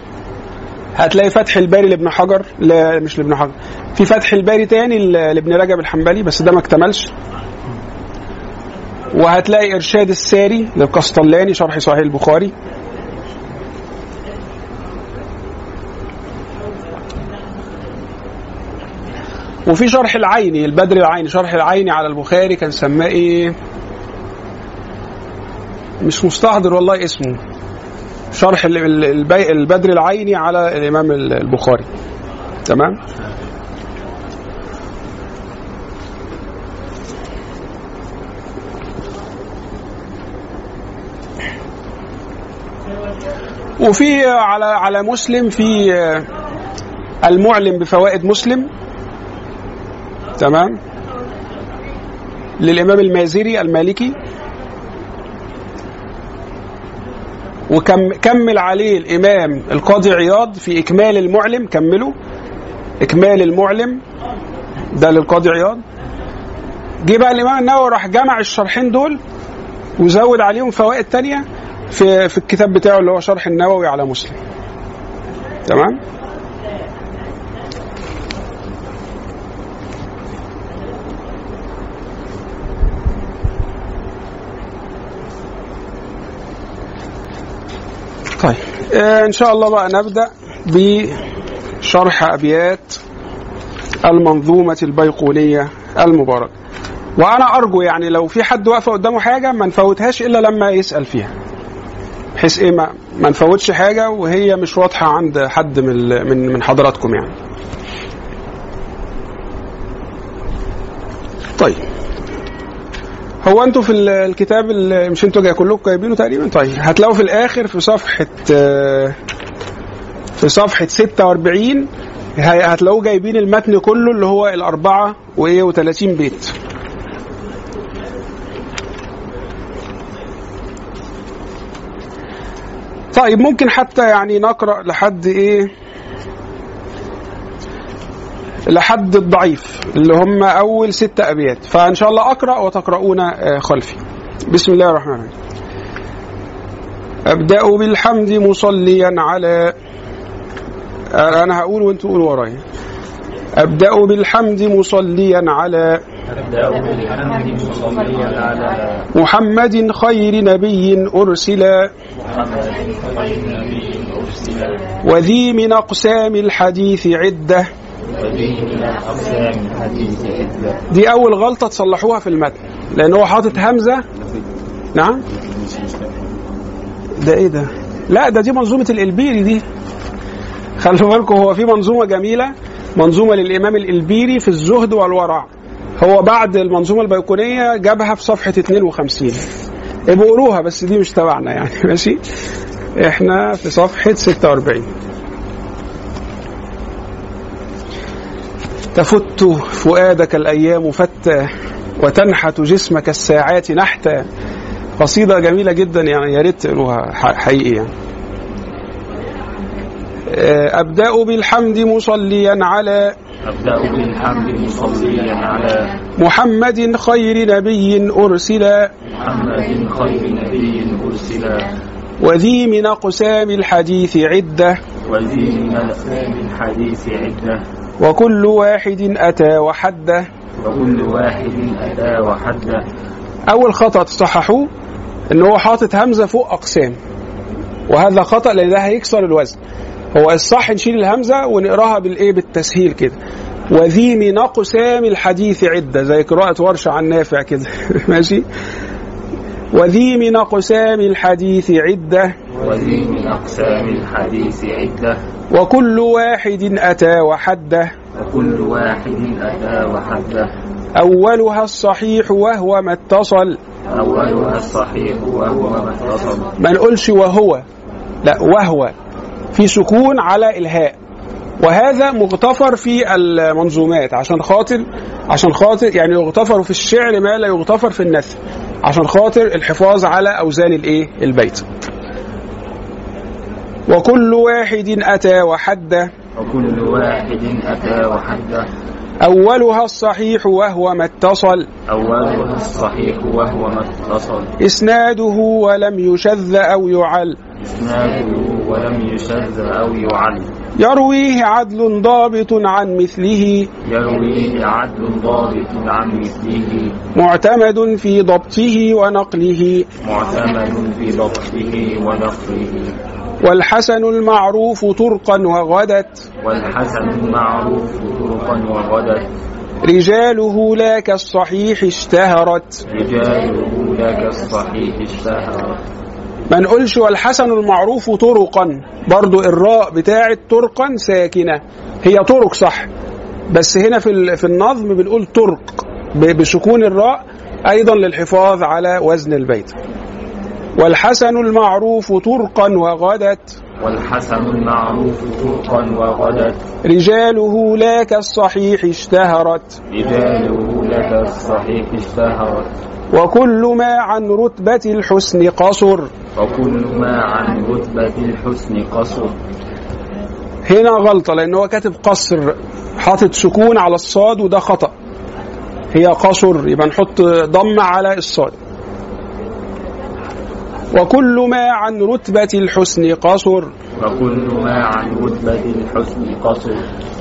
هتلاقي فتح الباري لابن حجر لا مش لابن حجر. في فتح الباري تاني لابن رجب الحنبلي بس ده ما اكتملش. وهتلاقي إرشاد الساري للقسطلاني شرح صحيح البخاري. وفي شرح العيني البدر العيني. شرح العيني على البخاري كان سماه إيه؟ مش مستحضر والله اسمه. شرح البدر العيني على الإمام ال- البخاري. تمام؟ وفي على على مسلم في المعلم بفوائد مسلم. تمام؟ للإمام المازري المالكي. وكم كمل عليه الامام القاضي عياض في إكمال المعلم كمله إكمال المعلم ده للقاضي عياض. جه بقى الإمام النووي راح جمع الشرحين دول وزود عليهم فوائد تانية في في الكتاب بتاعه اللي هو شرح النووي على مسلم. تمام؟ طيب. آه إن شاء الله بقى نبدأ بشرح أبيات المنظومة البيقونية المباركة. وأنا أرجو يعني لو في حد واقفة قدامه حاجة ما نفوتهاش إلا لما يسأل فيها. بحيث إيه ما, ما نفوتش حاجة وهي مش واضحة عند حد من من من حضراتكم يعني. طيب. هو أنتوا في ال- الكتاب ال- مش أنتوا كلكم جايبينه تقريبا؟ طيب هتلاقوا في الآخر في صفحة آه، في صفحة 46 هي- هتلاقوه جايبين المتن كله اللي هو الأربعة وإيه و30 بيت. طيب ممكن حتى يعني نقرأ لحد إيه؟ لحد الضعيف اللي هم أول ستة أبيات. فإن شاء الله أقرأ وتقرؤون آه، خلفي. بسم الله الرحمن الرحيم. أبدأ بالحمد مصليا على أنا هقول وأنتوا قولوا ورايا. أبدأ بالحمد مصليا على محمد خير نبي أرسل وذي من أقسام الحديث عدة. دي أول غلطة تصلحوها في المتن لأن هو حاطط همزة. نعم. ده إيه ده؟ لا ده دي منظومة الإلبيري دي. خلوا بالكم هو في منظومة جميلة منظومة للإمام الإلبيري في الزهد والورع. هو بعد المنظومة البيقونية جابها في صفحة 52 ابقوا قروها بس دي مش تبعنا يعني. [laughs] ماشي؟ إحنا في صفحة 46 تفت فؤادك الأيام فتى وتنحت جسمك الساعات نحتا قصيدة جميلة جدا يعني يا ريت تقروها حقيقي يعني. آه، أبدأ بالحمد مصليا على أبدأ بالحمد مصليا على محمد خير نبي أرسل. محمد خير نبي أرسل. وذي من أقسام الحديث عدة. وذي من أقسام الحديث عدة. وكل واحد أتى وحده. وكل واحد أتى وحده. أول خطأ تصححوه إن هو حاطط همزة فوق أقسام. وهذا خطأ لأن ده هيكسر الوزن. هو الصح نشيل الهمزة ونقراها بالإيه؟ بالتسهيل كده. وذي من أقسام الحديث عدة زي قراءة ورشة عن نافع كده. [laughs] ماشي؟ وذي من أقسام الحديث عدة. وذي من أقسام الحديث عدة. وكل واحد أتى وحده. وكل واحد أتى وحده. أولها الصحيح وهو ما اتصل. أولها الصحيح وهو ما اتصل. ما نقولش وهو. لا وهو. في سكون على إلهاء. وهذا مغتفر في المنظومات. عشان خاطر عشان خاطر يعني يغتفر في الشعر ما لا يغتفر في النثر. عشان خاطر الحفاظ على أوزان الإيه؟ البيت. وكل واحد أتى وحده. وكل واحد أتى وحده. أولها الصحيح وهو ما اتصل. أولها الصحيح وهو ما اتصل. إسناده ولم يشذ أو يعل. إسناده ولم يشذ أو يعل. يرويه عدل ضابط عن مثله. يرويه عدل ضابط عن مثله. معتمد في ضبطه ونقله. معتمد في ضبطه ونقله. والحسن المعروف طرقا وغدت. والحسن المعروف طرقا وغدت. رجاله لا كالصحيح اشتهرت. رجاله لك الصحيح اشتهرت. ما نقولش والحسن المعروف طرقا برضو الراء بتاعت طرقا ساكنة. هي طرق صح بس هنا في في النظم بنقول طرق بسكون الراء أيضا للحفاظ على وزن البيت. والحسن المعروف طرقا وغدت. والحسن المعروف طرقا وغدت. رجاله لا كالصحيح اشتهرت. رجاله لك الصحيح اشتهرت. وكل ما عن رتبة الحسن قصر. وكل ما عن رتبة الحسن قصر. هنا غلطة لأن هو كاتب قصر حاطط سكون على الصاد وده خطأ. هي قصر يبقى نحط ضم على الصاد. وكل ما عن رتبة الحسن قصر. وكل ما عن رتبة الحسن قصر.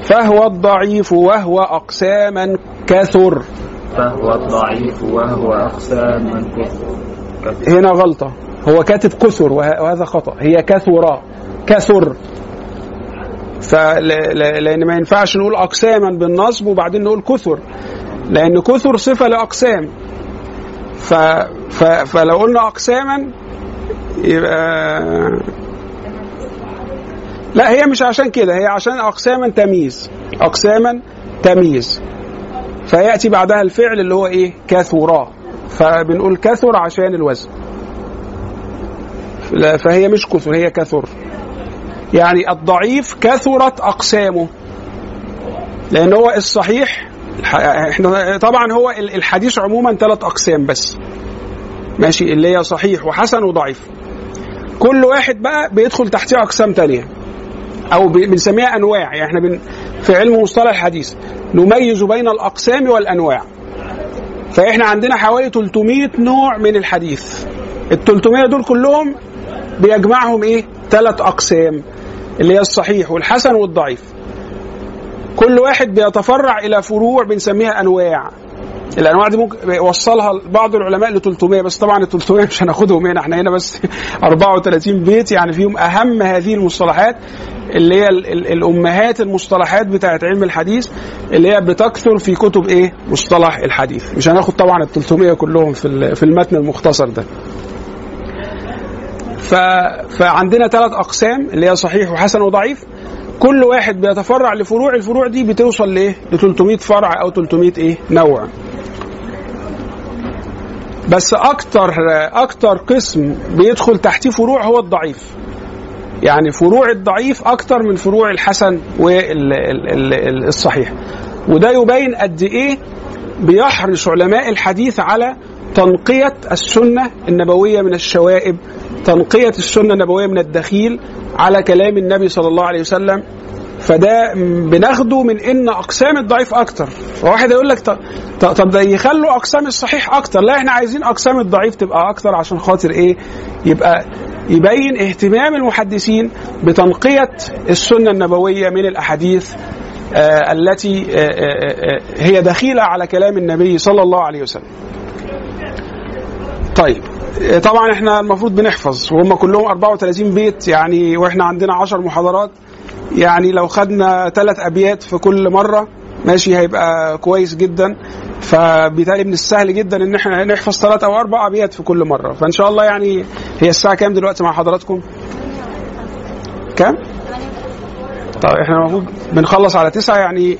فهو الضعيف وهو أقساما كثر. فهو الضعيف وهو أقسام من كثر. هنا غلطة. هو كاتب كثر وه- وهذا خطأ. هي كثر. كثر. لأن ما ينفعش نقول أقساما بالنصب وبعدين نقول كثر. لأن كثر صفة لأقسام. ف... ف... فلو قلنا أقساما يبقى لا هي مش عشان كده هي عشان أقساما تمييز أقساما تمييز. فيأتي بعدها الفعل اللي هو إيه؟ كثرا فبنقول كثر عشان الوزن. لا فهي مش كثر هي كثر. يعني الضعيف كثرت أقسامه. لأن هو الصحيح إحنا طبعا هو ال- الحديث عموما ثلاث أقسام بس. ماشي اللي هي صحيح وحسن وضعيف كل واحد بقى بيدخل تحتيه أقسام تانية ب- بنسميها أنواع يعني إحنا بن في علم مصطلح الحديث نميز بين الأقسام والأنواع فإحنا عندنا حوالي 300 نوع من الحديث ال 300 دول كلهم بيجمعهم إيه؟ ثلاث أقسام اللي هي الصحيح والحسن والضعيف. كل واحد بيتفرع إلى فروع بنسميها أنواع. الأنواع دي ممكن يوصلها بعض العلماء ل 300 بس طبعا ال 300 مش هناخدهم هنا إحنا هنا بس [laughs] 34 بيت يعني فيهم أهم هذه المصطلحات اللي هي ال- ال- الأمهات المصطلحات بتاعت علم الحديث اللي هي بتكثر في كتب إيه؟ مصطلح الحديث مش هناخد طبعا ال 300 كلهم في في المتن المختصر ده. ف... فعندنا ثلاث أقسام اللي هي صحيح وحسن وضعيف كل واحد بيتفرع لفروع الفروع دي بتوصل لإيه؟ ل 300 فرع أو 300 إيه؟ نوع. بس أكتر أكتر قسم بيدخل تحتيه فروع هو الضعيف. يعني فروع الضعيف أكتر من فروع الحسن والصحيح وده يبين قد إيه بيحرص علماء الحديث على تنقية السنة النبوية من الشوائب تنقية السنة النبوية من الدخيل على كلام النبي صلى الله عليه وسلم فده بناخده من إن أقسام الضعيف أكتر. فواحد يقول لك طب ده يخلوا أقسام الصحيح أكتر. لا إحنا عايزين أقسام الضعيف تبقى أكتر عشان خاطر إيه؟ يبقى يبين اهتمام المحدثين بتنقية السنة النبوية من الأحاديث آه التي آه آه آه هي دخيلة على كلام النبي صلى الله عليه وسلم. طيب. آه، طبعا إحنا المفروض بنحفظ وهم كلهم 34 بيت يعني وإحنا عندنا 10 محاضرات يعني لو خدنا ثلاث أبيات في كل مرة ماشي هيبقى كويس جدا فبالتالي من السهل جدا إن إحنا نحفظ ثلاث أو أربع أبيات في كل مرة فإن شاء الله يعني هي الساعة كام دلوقتي مع حضراتكم؟ كام؟ طيب إحنا المفروض بنخلص على تسعة يعني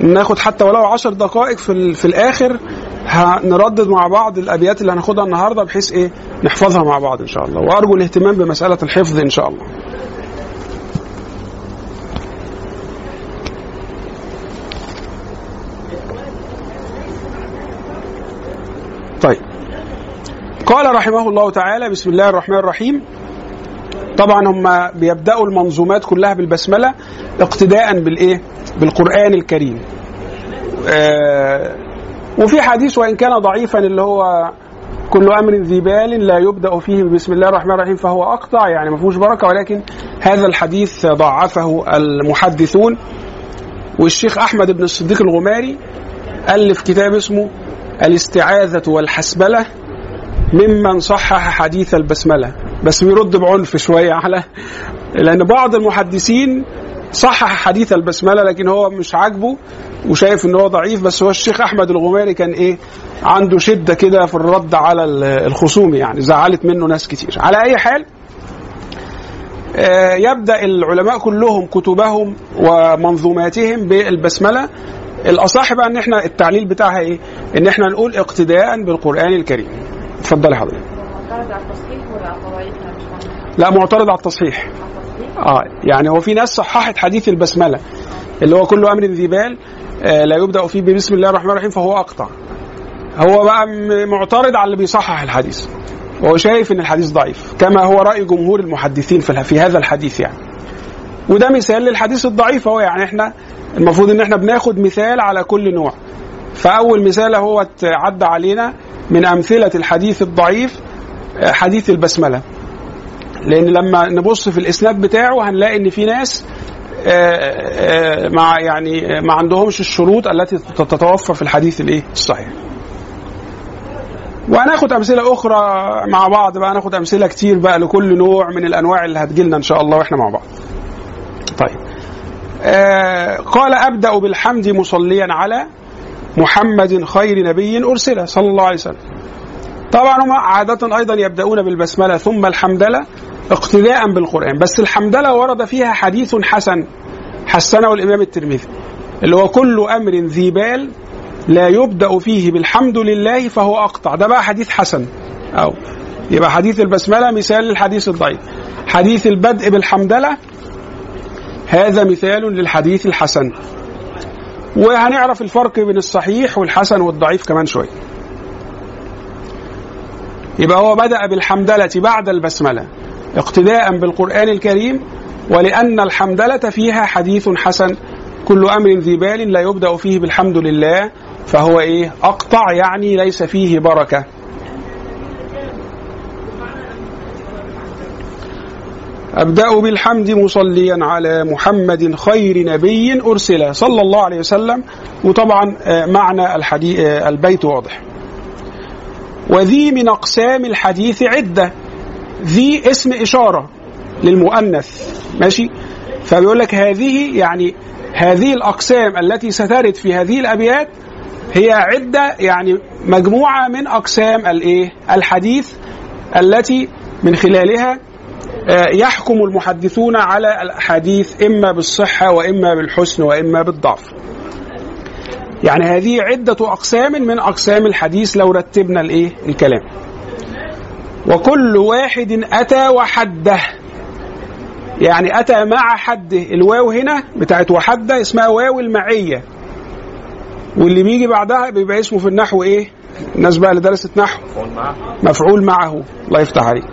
ناخد حتى ولو عشر دقائق في, في الآخر هنردد مع بعض الأبيات اللي هناخدها النهارده بحيث إيه؟ نحفظها مع بعض إن شاء الله. وأرجو الاهتمام بمسألة الحفظ إن شاء الله. طيب. قال رحمه الله تعالى بسم الله الرحمن الرحيم. طبعا هم بيبدأوا المنظومات كلها بالبسملة اقتداء بالإيه؟ بالقرآن الكريم. آه وفي حديث وإن كان ضعيفا اللي هو كل أمر ذي بال لا يبدأ فيه بسم الله الرحمن الرحيم فهو أقطع يعني ما فيهوش بركة ولكن هذا الحديث ضعفه المحدثون. والشيخ أحمد بن الصديق الغماري ألف كتاب اسمه الاستعاذة والحسبلة ممن صحح حديث البسملة. بس بيرد بعنف شوية على لأن بعض المحدثين صحح حديث البسملة لكن هو مش عاجبه. وشايف إن هو ضعيف بس هو الشيخ أحمد الغماري كان إيه؟ عنده شدة كده في الرد على الخصوم يعني زعلت منه ناس كتير. على أي حال آه، يبدأ العلماء كلهم كتبهم ومنظوماتهم بالبسملة. الأصح بقى إن إحنا التعليل بتاعها إيه؟ إن إحنا نقول اقتداء بالقرآن الكريم. اتفضلي حضرتك. معترض على التصحيح ولا. لا معترض. على التصحيح؟ آه يعني هو في ناس صححت حديث البسملة اللي هو كل أمر ذي بال لا يبدأ فيه ببسم الله الرحمن الرحيم فهو أقطع. هو بقى معترض على اللي بيصحح الحديث. وهو شايف إن الحديث ضعيف كما هو رأي جمهور المحدثين في, في هذا الحديث يعني. وده مثال للحديث الضعيف هو يعني إحنا المفروض إن إحنا بناخد مثال على كل نوع. فأول مثال هو عدى علينا من أمثلة الحديث الضعيف آه، حديث البسملة. لأن لما نبص في الإسناد بتاعه هنلاقي إن في ناس آه، آه، مع يعني آه، ما عندهمش الشروط التي تتوفر في الحديث الايه؟ الصحيح. وهناخد أمثلة أخرى مع بعض بقى ناخد أمثلة كتير بقى لكل نوع من الأنواع اللي هتجيلنا إن شاء الله وإحنا مع بعض. طيب. آه قال أبدأ بالحمد مصليا على محمد خير نبي ارسل صلى الله عليه وسلم. طبعا هم عادة أيضا يبدأون بالبسملة ثم الحمدلة اقتداء بالقرآن بس الحمدلة ورد فيها حديث حسن حسنه الإمام الترمذي اللي هو كل أمر ذي بال لا يبدأ فيه بالحمد لله فهو أقطع. ده بقى حديث حسن. أو يبقى حديث البسملة مثال للحديث الضعيف. حديث البدء بالحمدلة هذا مثال للحديث الحسن. وهنعرف الفرق بين الصحيح والحسن والضعيف كمان شوية. يبقى هو بدأ بالحمدلة بعد البسملة اقتداء بالقرآن الكريم ولأن الحمدلة فيها حديث حسن كل أمر ذي بال لا يبدأ فيه بالحمد لله فهو إيه؟ أقطع يعني ليس فيه بركة. أبدأ بالحمد مصليا على محمد خير نبي أرسل صلى الله عليه وسلم وطبعا آه، معنى الحديث البيت واضح. وذي من أقسام الحديث عدة. ذي اسم إشارة للمؤنث. ماشي؟ فبيقول لك هذه يعني هذه الأقسام التي سترد في هذه الأبيات هي عدة يعني مجموعة من أقسام الإيه؟ الحديث التي من خلالها آه، يحكم المحدثون على الأحاديث إما بالصحة وإما بالحسن وإما بالضعف. يعني هذه عدة أقسام من أقسام الحديث لو رتبنا الإيه؟ الكلام. وكل واحد أتى وحده. يعني أتى مع حده. الواو هنا بتاعت وحده اسمها واو المعية. واللي بيجي بعدها بيبقى اسمه في النحو إيه؟ الناس بقى اللي درست نحو. مفعول معه. مفعول معه. الله يفتح عليك.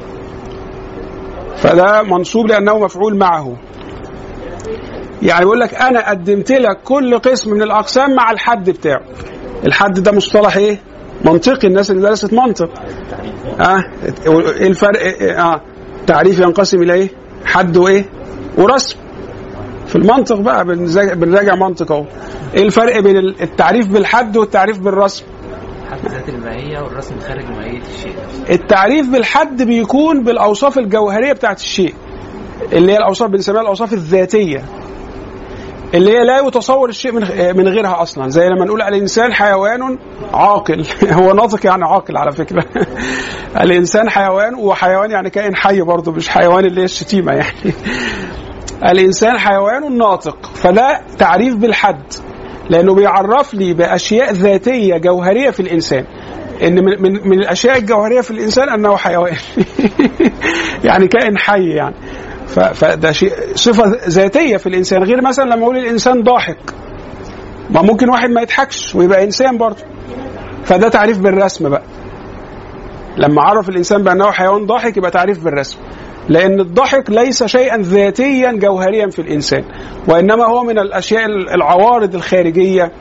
فده منصوب لأنه مفعول معه. يعني بيقول لك أنا قدمت لك كل قسم من الأقسام مع الحد بتاعه. الحد ده مصطلح إيه؟ منطقي الناس اللي درست منطق. آه؟ إيه الفرق آه تعريف ينقسم إلى إيه؟ حد وإيه؟ ورسم. في المنطق بقى بنراجع منطق أهو. إيه الفرق بين التعريف بالحد والتعريف بالرسم؟ ذات المائية والرسم خارج مائية الشيء التعريف بالحد بيكون بالأوصاف الجوهرية بتاعت الشيء اللي هي الأوصاف بنسميها الأوصاف الذاتية. اللي هي لا يتصور الشيء من من غيرها أصلا. زي لما نقول الإنسان حيوان عاقل. [laughs] هو ناطق يعني عاقل على فكرة. [laughs] الإنسان حيوان وحيوان يعني كائن حي برضه مش حيوان اللي هي الشتيمة يعني. [laughs] الإنسان حيوان ناطق فده تعريف بالحد لأنه بيعرف لي بأشياء ذاتية جوهرية في الإنسان. إن من, من, من الأشياء الجوهرية في الإنسان أنه حيوان. يعني كائن حي يعني. فده شيء صفة ذاتية في الإنسان غير مثلا لما أقول الإنسان ضاحك. ما ممكن واحد ما يضحكش ويبقى إنسان برضه. فده تعريف بالرسم بقى. لما عرف الإنسان بأنه حيوان ضاحك يبقى تعريف بالرسم. لأن الضحك ليس شيئا ذاتيا جوهريا في الإنسان وإنما هو من الأشياء العوارض الخارجية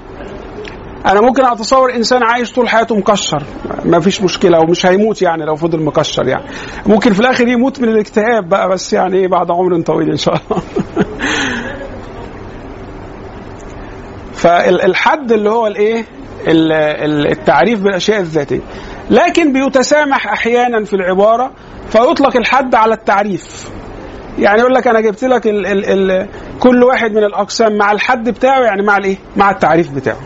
أنا ممكن أتصور إنسان عايش طول حياته مكشر ما فيش مشكلة ومش هيموت يعني لو فضل مكشر يعني. ممكن في الآخر يموت من الاكتئاب بقى بس يعني إيه بعد عمر طويل إن شاء الله. [laughs] فالحد اللي هو الإيه؟ ال- ال- التعريف بالأشياء الذاتية. لكن بيتسامح أحيانا في العبارة فيطلق الحد على التعريف. يعني يقول لك أنا جبت لك ال ال ال كل واحد من الأقسام مع الحد بتاعه يعني مع الإيه؟ مع التعريف بتاعه.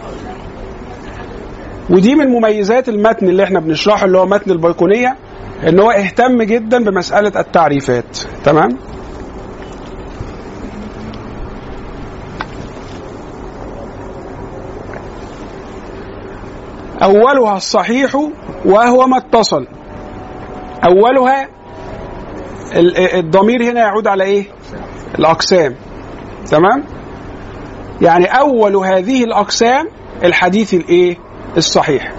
ودي من مميزات المتن اللي إحنا بنشرحه اللي هو متن البيقونيه ان هو اهتم جدا بمسألة التعريفات تمام أولها الصحيح وهو ما اتصل أولها ال- الضمير هنا يعود على إيه؟ الأقسام تمام؟ يعني أول هذه الأقسام الحديث الإيه؟ الصحيح.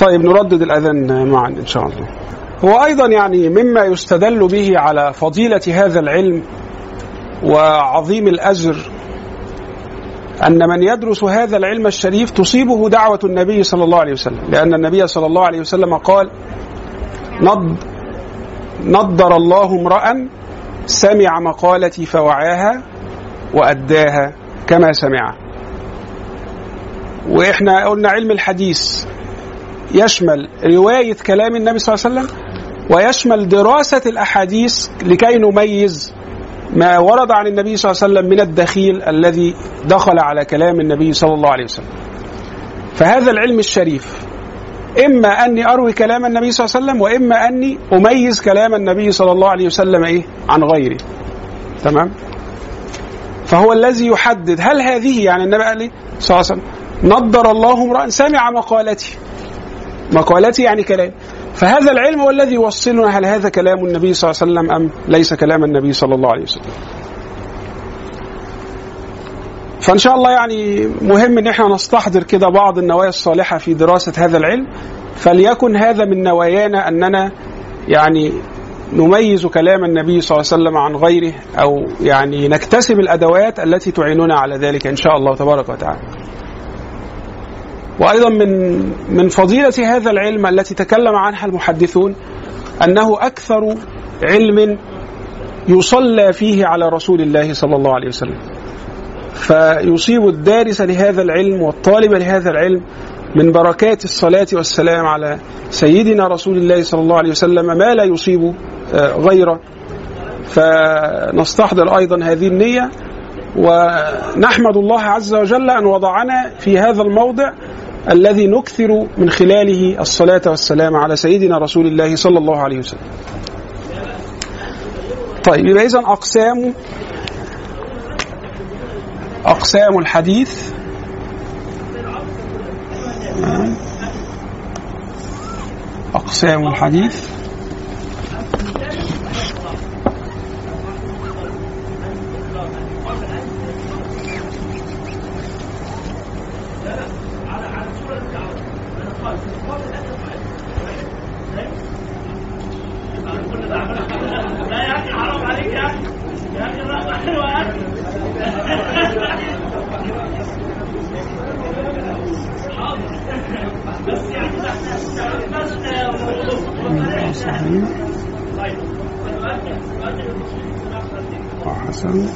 طيب نردد الأذان معا إن شاء الله. هو أيضا يعني مما يستدل به على فضيلة هذا العلم وعظيم الأجر أن من يدرس هذا العلم الشريف تصيبه دعوة النبي صلى الله عليه وسلم. لأن النبي صلى الله عليه وسلم قال نض نضر الله امرأ سمع مقالتي فوعاها وأداها كما سمعها وإحنا قلنا علم الحديث يشمل رواية كلام النبي صلى الله عليه وسلم ويشمل دراسة الأحاديث لكي نميز ما ورد عن النبي صلى الله عليه وسلم من الدخيل الذي دخل على كلام النبي صلى الله عليه وسلم. فهذا العلم الشريف إما أني أروي كلام النبي صلى الله عليه وسلم وإما أني أميز كلام النبي صلى الله عليه وسلم إيه؟ عن غيره تمام؟ فهو الذي يحدد هل هذه يعني النبي قال صلى الله عليه وسلم نضر الله امرأ سمع مقالتي مقالتي يعني كلام فهذا العلم هو الذي يوصلنا هل هذا كلام النبي صلى الله عليه وسلم أم ليس كلام النبي صلى الله عليه وسلم. فإن شاء الله يعني مهم إن إحنا نستحضر كده بعض النوايا الصالحة في دراسة هذا العلم فليكن هذا من نوايانا أننا يعني نميز كلام النبي صلى الله عليه وسلم عن غيره أو يعني نكتسب الأدوات التي تعيننا على ذلك إن شاء الله تبارك وتعالى. وأيضا من من فضيلة هذا العلم التي تكلم عنها المحدثون أنه أكثر علم يصلى فيه على رسول الله صلى الله عليه وسلم. فيصيب الدارس لهذا العلم والطالب لهذا العلم من بركات الصلاة والسلام على سيدنا رسول الله صلى الله عليه وسلم ما لا يصيب آه، غيره. فنستحضر أيضا هذه النية ونحمد الله عز وجل أن وضعنا في هذا الموضع الذي نكثر من خلاله الصلاة والسلام على سيدنا رسول الله صلى الله عليه وسلم. طيب يبقى إذن أقسام أقسام الحديث. أقسام الحديث صحيح وحسن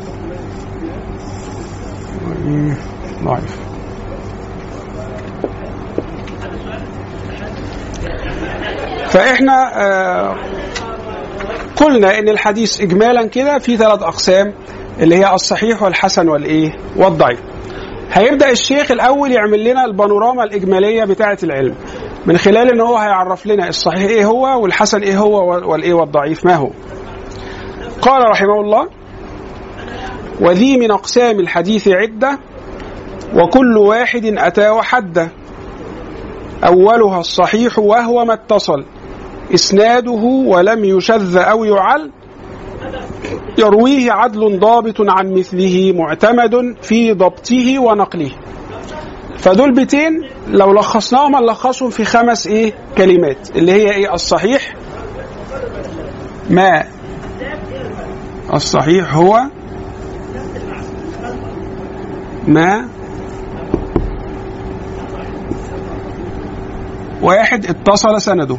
وإيه ضعيف فإحنا آه قلنا إن الحديث إجمالا كده في ثلاث أقسام اللي هي الصحيح والحسن والإيه؟ والضعيف. هيبدأ الشيخ الأول يعمل لنا البانوراما الإجمالية بتاعة العلم من خلال إن هو هيعرف لنا الصحيح إيه هو والحسن إيه هو والإيه والضعيف ما هو. قال رحمه الله وذي من أقسام الحديث عدة وكل واحد اتى وحده أولها الصحيح وهو ما اتصل. إسناده ولم يشذ أو يعل يرويه عدل ضابط عن مثله معتمد في ضبطه ونقله. فدول بيتين لو لخصناهم هنلخصهم في خمس إيه كلمات اللي هي إيه؟ الصحيح ما الصحيح هو ما واحد اتصل سنده.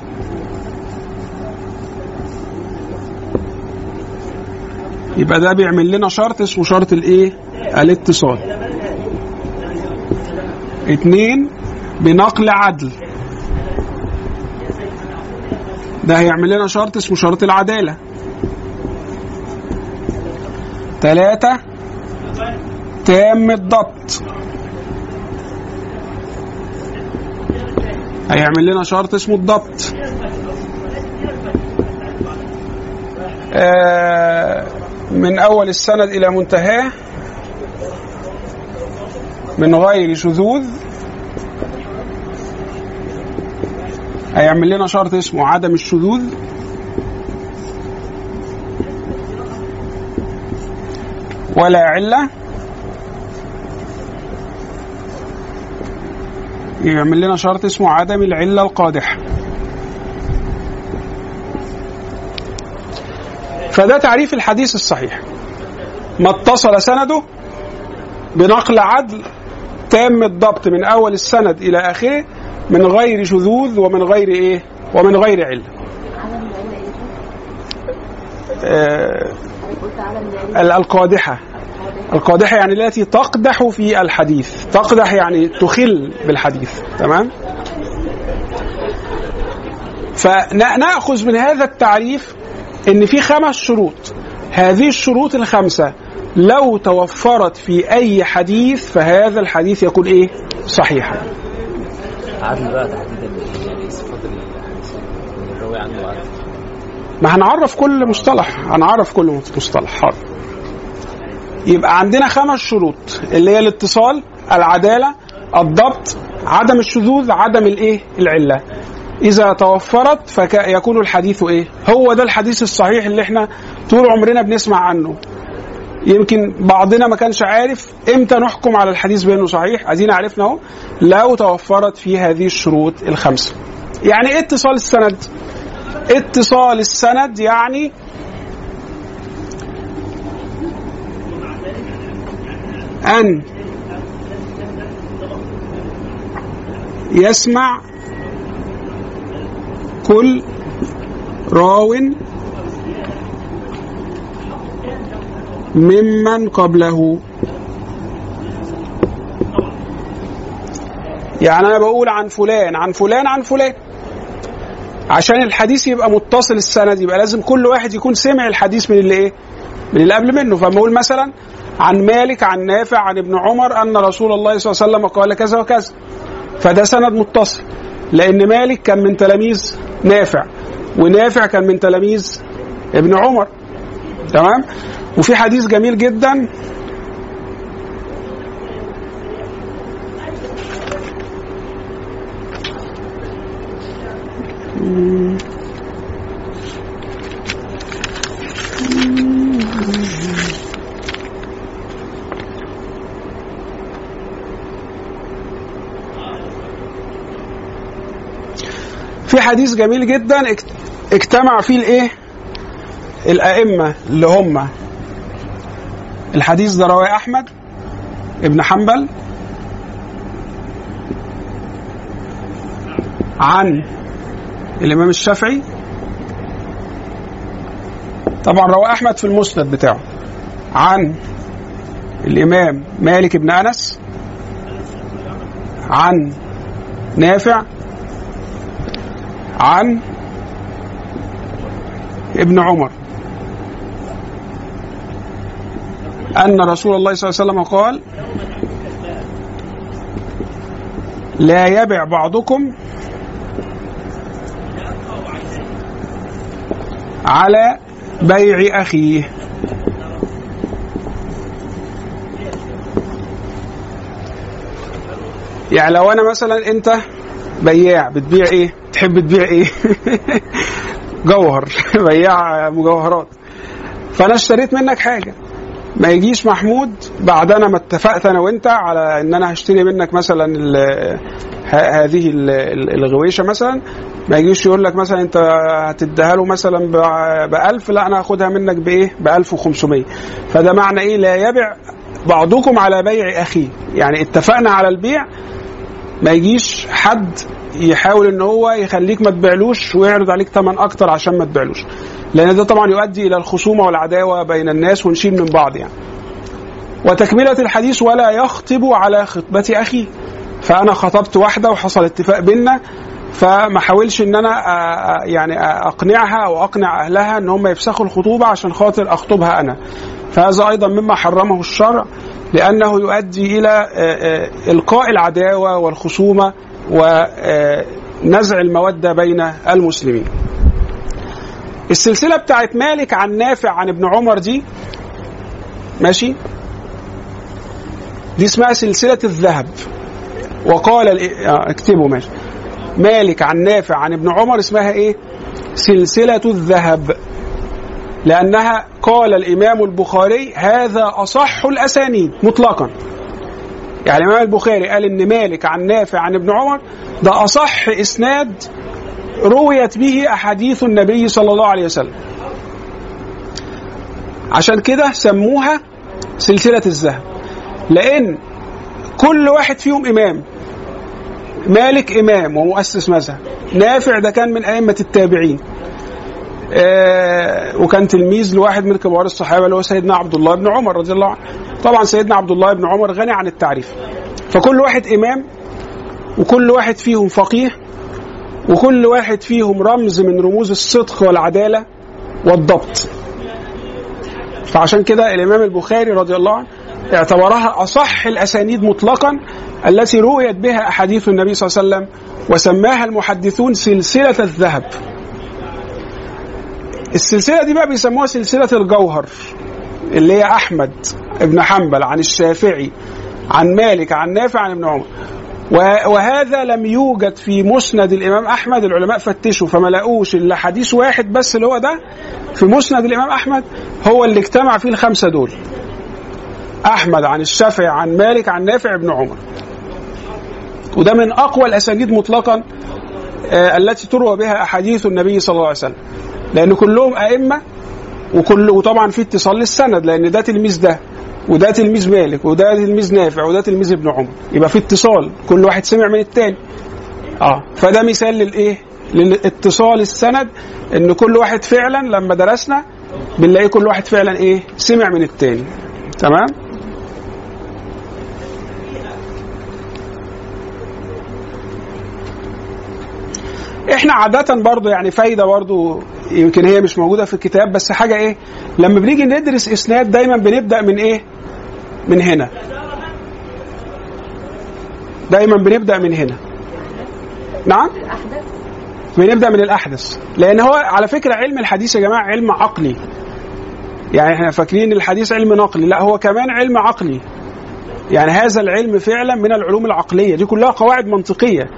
يبقى ده بيعمل لنا شرط اسمه شرط الايه؟ الاتصال. اتنين بنقل عدل. ده هيعمل لنا شرط اسمه شرط العدالة. تلاتة تام الضبط. هيعمل لنا شرط اسمه الضبط. آه من أول السند إلى منتهاه من غير شذوذ. هيعمل لنا شرط اسمه عدم الشذوذ. ولا علة. يعمل لنا شرط اسمه عدم العلة القادحة. فده تعريف الحديث الصحيح. ما اتصل سنده بنقل عدل تام الضبط من أول السند إلى آخره من غير شذوذ ومن غير إيه؟ ومن غير عله آه القادحة. القادحة يعني التي تقدح في الحديث. تقدح يعني تخل بالحديث. تمام؟ فنأخذ من هذا التعريف إن في خمس شروط. هذه الشروط الخمسة لو توفرت في أي حديث فهذا الحديث يكون إيه؟ صحيحا. عدل بقى تحديدا ما هنعرف كل مصطلح هنعرف كل مصطلح. حاضر. يبقى عندنا خمس شروط اللي هي الاتصال العدالة الضبط عدم الشذوذ عدم الإيه؟ العلة. إذا توفرت فيكون الحديث إيه؟ هو ده الحديث الصحيح اللي إحنا طول عمرنا بنسمع عنه. يمكن بعضنا ما كانش عارف إمتى نحكم على الحديث بأنه صحيح. ادينا عرفنا أهو. لو توفرت في هذه الشروط الخمسة. يعني إيه اتصال السند؟ اتصال السند يعني أن يسمع كل راو ممن قبله. يعني أنا بقول عن فلان عن فلان عن فلان. عشان الحديث يبقى متصل السند يبقى لازم كل واحد يكون سمع الحديث من اللي إيه؟ من اللي قبل منه. فما أقول مثلا عن مالك عن نافع عن ابن عمر أن رسول الله صلى الله عليه وسلم قال كذا وكذا. فده سند متصل. لأن مالك كان من تلاميذ نافع ونافع كان من تلاميذ ابن عمر. تمام؟ وفي حديث جميل جدا. في حديث جميل جدا اجتمع فيه الايه؟ الأئمة اللي هم الحديث ده رواه أحمد ابن حنبل عن الإمام الشافعي. طبعا رواه أحمد في المسند بتاعه عن الإمام مالك بن أنس عن نافع عن ابن عمر أن رسول الله صلى الله عليه وسلم قال لا يبع بعضكم على بيع أخيه يعني لو أنا مثلا أنت بياع بتبيع إيه؟ تحب تبيع إيه؟ [laughs] جوهر بياع مجوهرات فأنا اشتريت منك حاجة ما يجيش محمود بعدنا ما اتفقت أنا وأنت على إن أنا هشتري منك مثلا ال- ه- هذه ال- ال- الغويشة مثلا ما يجيش يقول لك مثلا أنت هتديها له مثلا ب 1000 لا أنا هاخدها منك بإيه؟ ب 1500 فده معنى إيه؟ لا يبع بعضكم على بيع أخيه يعني اتفقنا على البيع ما يجيش حد يحاول إن هو يخليك ما تبيعلوش ويعرض عليك ثمن أكتر عشان ما تبيعلوش. لأن ده طبعا يؤدي إلى الخصومة والعداوة بين الناس ونشيل من بعض يعني. وتكملة الحديث ولا يخطب على خطبة اخيه فأنا خطبت واحدة وحصل اتفاق بينا فما حاولش إن أنا يعني أقنعها أو أقنع أهلها إن هم يفسخوا الخطوبة عشان خاطر أخطبها أنا. فهذا أيضا مما حرمه الشرع. لأنه يؤدي إلى آه، آه، إلقاء العداوة والخصومة ونزع المودة بين المسلمين. السلسلة بتاعت مالك عن نافع عن ابن عمر دي ماشي دي اسمها سلسلة الذهب وقال ال- آه، اكتبوا ماشي مالك عن نافع عن ابن عمر اسمها إيه؟ سلسلة الذهب لأنها قال الإمام البخاري هذا أصح الأسانيد مطلقا. يعني الإمام البخاري قال إن مالك عن نافع عن ابن عمر ده أصح إسناد رويت به أحاديث النبي صلى الله عليه وسلم. عشان كده سموها سلسلة الذهب. لأن كل واحد فيهم إمام مالك إمام ومؤسس مذهب نافع ده كان من أئمة التابعين. وكان تلميذ لواحد من كبار الصحابة اللي هو سيدنا عبد الله بن عمر رضي الله عنه. طبعا سيدنا عبد الله بن عمر غني عن التعريف. فكل واحد إمام وكل واحد فيهم فقيه وكل واحد فيهم رمز من رموز الصدق والعدالة والضبط. فعشان كده الإمام البخاري رضي الله عنه اعتبرها أصح الأسانيد مطلقا التي رويت بها أحاديث النبي صلى الله عليه وسلم وسماها المحدثون سلسلة الذهب. السلسلة دي بقى بيسموها سلسلة الجوهر اللي هي أحمد ابن حنبل عن الشافعي عن مالك عن نافع عن ابن عمر. وهذا لم يوجد في مسند الإمام أحمد العلماء فتشوا فما لقوش إلا حديث واحد بس اللي هو ده في مسند الإمام أحمد هو اللي اجتمع فيه الخمسة دول. أحمد عن الشافعي عن مالك عن نافع ابن عمر. وده من أقوى الأسانيد مطلقا آه، التي تروى بها أحاديث النبي صلى الله عليه وسلم. لأن كلهم أئمة وكل وطبعا في اتصال للسند لأن ده تلميذ ده وده تلميذ مالك وده تلميذ نافع وده تلميذ ابن عمر يبقى في اتصال كل واحد سمع من التاني. آه فده مثال للإيه؟ للاتصال السند إن كل واحد فعلا لما درسنا بنلاقي كل واحد فعلا إيه؟ سمع من التاني. تمام؟ إحنا عادة برضو يعني فايدة برضو يمكن هي مش موجودة في الكتاب بس حاجة إيه لما بنيجي ندرس إسناد دايما بنبدأ من إيه من هنا. دايما بنبدأ من هنا. نعم؟ بنبدأ من الأحدث. لأن هو على فكرة علم الحديث يا جماعة علم عقلي. يعني إحنا فاكرين الحديث علم نقلي لا هو كمان علم عقلي. يعني هذا العلم فعلا من العلوم العقلية. دي كلها قواعد منطقية.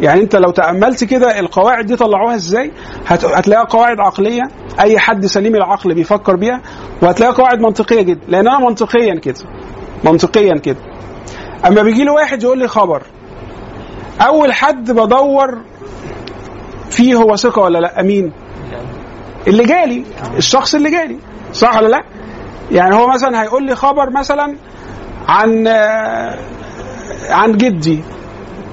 يعني انت لو تأملت كده القواعد دي طلعوها إزاي؟ هت- هتلاقيها قواعد عقلية أي حد سليم العقل بيفكر بيها وهتلاقيها قواعد منطقية جدا لأن أنا منطقيا كده منطقيا كده. أما بيجي لي واحد يقول لي خبر أول حد بدور فيه هو ثقة ولا لأ؟ امين اللي جالي الشخص اللي جالي صح ولا لأ؟ يعني هو مثلا هيقول لي خبر مثلا عن آه، عن جدي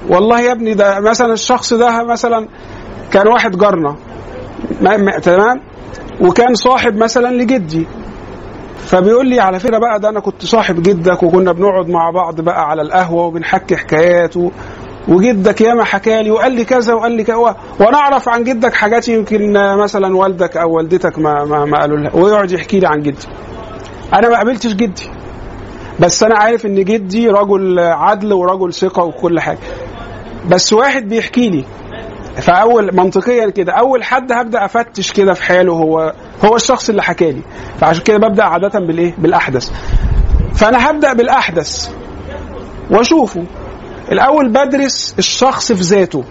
والله يا ابني ده مثلا الشخص ده مثلا كان واحد جارنا. ما- ما- تمام؟ وكان صاحب مثلا لجدي. فبيقول لي على فكرة بقى ده أنا كنت صاحب جدك وكنا بنقعد مع بعض بقى على القهوة وبنحكي حكايات. وجدك ياما حكى لي وقال لي كذا وقال لي كذا. و... وأنا أعرف عن جدك حاجات يمكن مثلا والدك أو والدتك ما ما, ما قالوا لها. ويقعد يحكي لي عن جدي. أنا ما قابلتش جدي. بس أنا عارف إن جدي رجل عدل ورجل ثقة وكل حاجة. بس واحد بيحكي لي فأول منطقيا كده أول حد هبدأ أفتش كده في حاله هو هو الشخص اللي حكى لي. فعشان كده ببدأ عادة بالإيه؟ بالأحدث. فأنا هبدأ بالأحدث وأشوفه. الأول بدرس الشخص في ذاته.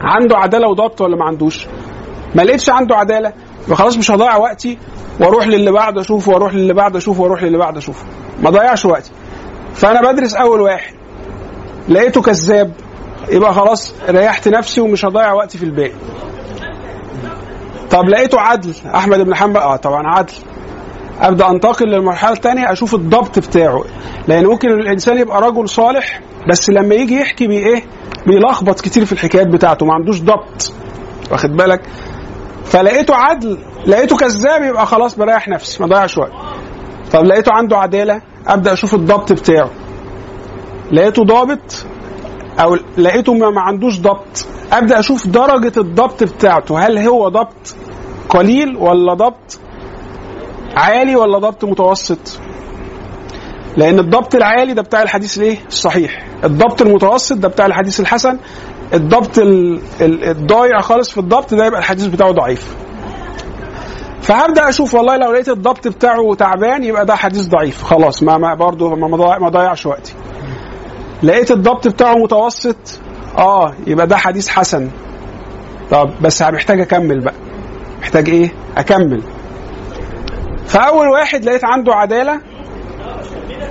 عنده عدالة وضبط ولا ما عندوش؟ ما لقيتش عنده عدالة يبقى خلاص مش هضيع وقتي وأروح للي بعده أشوفه وأروح للي بعده أشوفه وأروح للي بعده أشوفه. ما ضيعش وقتي. فأنا بدرس أول واحد. لقيته كذاب. يبقى خلاص ريحت نفسي ومش هضيع وقتي في الباقي طب لقيته عدل. أحمد بن حنبل آه طبعا عدل. أبدأ أنتقل للمرحله الثانية أشوف الضبط بتاعه. لأن ممكن الإنسان يبقى رجل صالح بس لما يجي يحكي بيه إيه بيلخبط كتير في الحكايات بتاعته. ما عندوش ضبط. واخد بالك؟ فلقيته عدل. لقيته كذاب يبقى خلاص بريح نفسي ما ضيعش وقت. طب لقيته عنده عدالة أبدأ أشوف الضبط بتاعه. لقيته ضابط أو لقيته ما عندوش ضبط أبدأ أشوف درجة الضبط بتاعته. هل هو ضبط قليل ولا ضبط عالي ولا ضبط متوسط؟ لأن الضبط العالي ده بتاع الحديث الإيه؟ الصحيح. الضبط المتوسط ده بتاع الحديث الحسن. الضبط ال- ال- الضايع خالص في الضبط ده يبقى الحديث بتاعه ضعيف. فهبدأ أشوف والله لو لقيت الضبط بتاعه تعبان يبقى ده حديث ضعيف. خلاص ما ما برضه ما ضيعش وقتي. لقيت الضبط بتاعه متوسط. آه يبقى ده حديث حسن. طب بس محتاج أكمل بقى. محتاج إيه؟ أكمل. فأول واحد لقيت عنده عدالة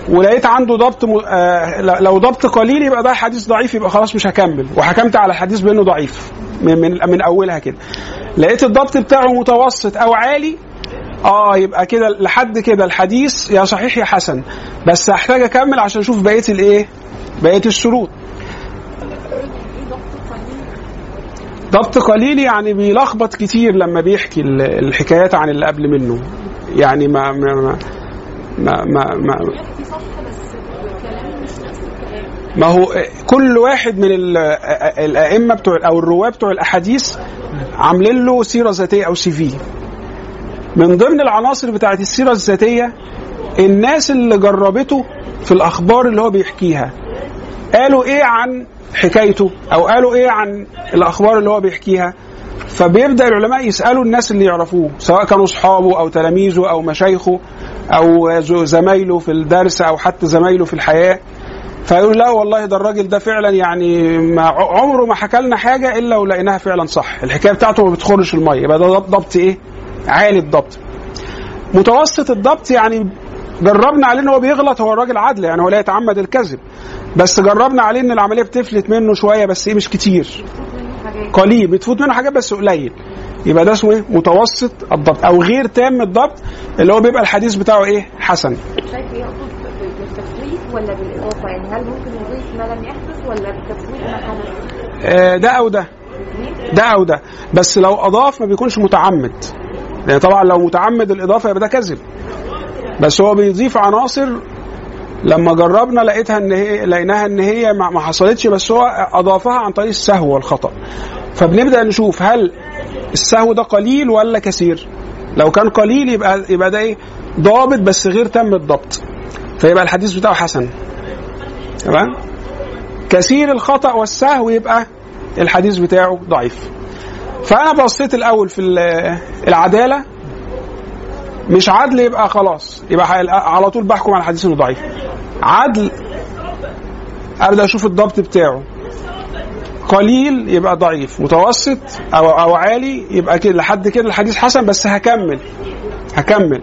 ولقيت عنده ضبط م... آه لو ضبط قليل يبقى ده حديث ضعيف يبقى خلاص مش هكمل. وحكمت على الحديث بأنه ضعيف. من من, من أولها كده. لقيت الضبط بتاعه متوسط أو عالي آه يبقى كده لحد كده الحديث يا صحيح يا حسن. بس هحتاج أكمل عشان أشوف بقية الإيه؟ بقية الشروط. ضبط قليل يعني بيلخبط كتير لما بيحكي ال- الحكايات عن اللي قبل منه. يعني ما ما ما ما, ما, ما ما هو كل واحد من ال- الأئمة بتوع أو الرواه بتوع الأحاديث عاملين له سيرة ذاتية أو سي في. من ضمن العناصر بتاعت السيرة الذاتية الناس اللي جربته في الأخبار اللي هو بيحكيها. قالوا إيه عن حكايته أو قالوا إيه عن الأخبار اللي هو بيحكيها؟ فبيبدأ العلماء يسألوا الناس اللي يعرفوه سواء كانوا أصحابه أو تلاميذه أو مشايخه أو زمايله في الدرس أو حتى زمايله في الحياة. فيقول لا والله ده الراجل ده فعلا يعني ما عمره ما حكى لنا حاجة إلا ولقيناها فعلا صح. الحكاية بتاعته ما بتخرش المية يبقى ده ضبط إيه؟ عالي الضبط. متوسط الضبط يعني جربنا عليه إن هو بيغلط هو الراجل عدل يعني هو لا يتعمد الكذب. بس جربنا عليه إن العملية بتفلت منه شوية بس إيه مش كتير. قليل بتفوت منه حاجات بس قليل. يبقى ده اسمه إيه؟ متوسط الضبط أو غير تام الضبط اللي هو بيبقى الحديث بتاعه إيه؟ حسن. شايف يقصد بالتفويت ولا بالإضافة؟ يعني هل ممكن يضيف ما لم يحدث ولا بالتفويت ما حدث؟ آه، ده أو ده. ده أو ده. بس لو أضاف ما بيكونش متعمد. لأن طبعا لو متعمد الإضافة يبقى ده كذب. بس هو بيضيف عناصر لما جربنا لقيتها إن هي لقيناها إن هي ما حصلتش بس هو أضافها عن طريق السهو والخطأ. فبنبدأ نشوف هل السهو ده قليل ولا كثير. لو كان قليل يبقى يبقى ده إيه؟ ضابط بس غير تم الضبط فيبقى الحديث بتاعه حسن. تمام؟ كثير الخطأ والسهو يبقى الحديث بتاعه ضعيف. فأنا بصيت الأول في ال- العدالة. مش عدل يبقى خلاص. يبقى على طول بحكم على الحديث انه ضعيف. عدل ابدا أشوف الضبط بتاعه. قليل يبقى ضعيف. متوسط أو أو عالي يبقى كده لحد كده الحديث حسن بس هكمل. هكمل.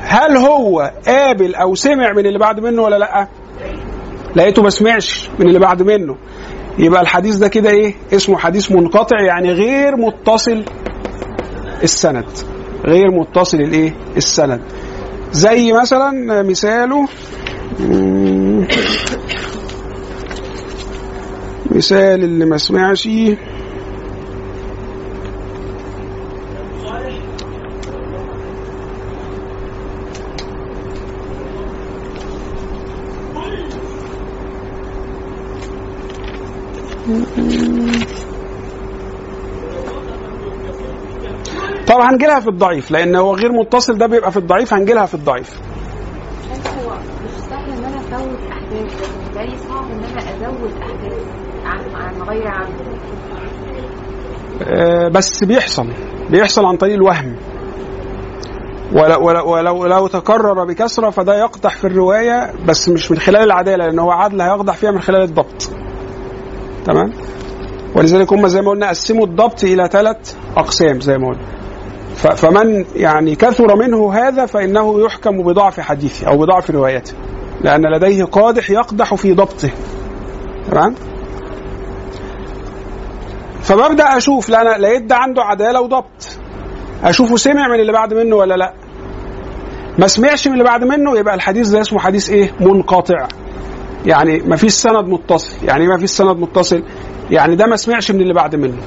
هل هو قابل أو سمع من اللي بعد منه ولا لأ؟ لقيته ما سمعش من اللي بعد منه. يبقى الحديث ده كده إيه؟ اسمه حديث منقطع يعني غير متصل السند. غير متصل الايه؟ السند. زي مثلا مثاله مثال اللي ما سمعش هنجيلها في الضعيف لأن هو غير متصل ده بيبقى في الضعيف هنجيلها في الضعيف. هو مش سهل إن أنا أحداث. لكن بالي صعب إن أنا أزود أحداث؟ عن غير عنه آه، بس بيحصل. بيحصل عن طريق الوهم. ولو, ولو, ولو لو تكرر بكثرة فده يقدح في الرواية بس مش من خلال العدالة لأن هو عدل هيقدح فيها من خلال الضبط. تمام؟ ولذلك هم زي ما قلنا قسموا الضبط إلى ثلاث أقسام زي ما قلنا. فمن يعني كثر منه هذا فإنه يحكم بضعف حديثه أو بضعف روايته لأن لديه قادح يقدح في ضبطه. تمام؟ فببدأ أشوف لا لقيت ده عنده عدالة وضبط. اشوفه سمع من اللي بعد منه ولا لا؟ ما سمعش من اللي بعد منه يبقى الحديث ده اسمه حديث إيه؟ منقطع. يعني ما فيش سند متصل. يعني ما فيش سند متصل. يعني ده ما سمعش من اللي بعد منه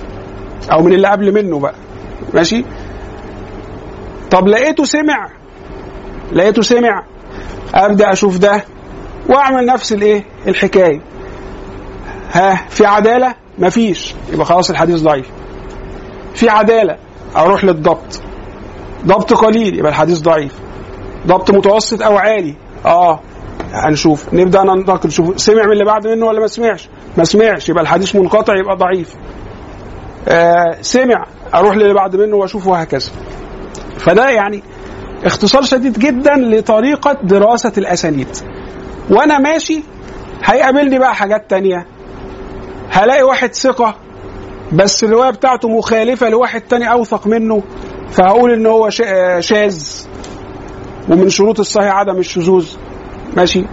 أو من اللي قبل منه بقى. ماشي؟ طب لقيته سمع. لقيته سمع. ابدا أشوف ده وأعمل نفس الإيه؟ الحكاية. ها في عدالة؟ مفيش. يبقى خلاص الحديث ضعيف. في عدالة؟ أروح للضبط. ضبط قليل يبقى الحديث ضعيف. ضبط متوسط أو عالي؟ آه. هنشوف. نبدأ ننتقل نشوف سمع من اللي بعد منه ولا ما سمعش؟ ما سمعش. يبقى الحديث منقطع يبقى ضعيف. آه سمع. أروح للي بعد منه وأشوفه وهكذا فده يعني اختصار شديد جدا لطريقة دراسة الأسانيد. وأنا ماشي هيقابلني بقى حاجات تانية. هلاقي واحد ثقة بس الرواية بتاعته مخالفة لواحد تاني أوثق منه فهقول إن هو شا- شاذ. ومن شروط الصحيح عدم الشذوذ. ماشي؟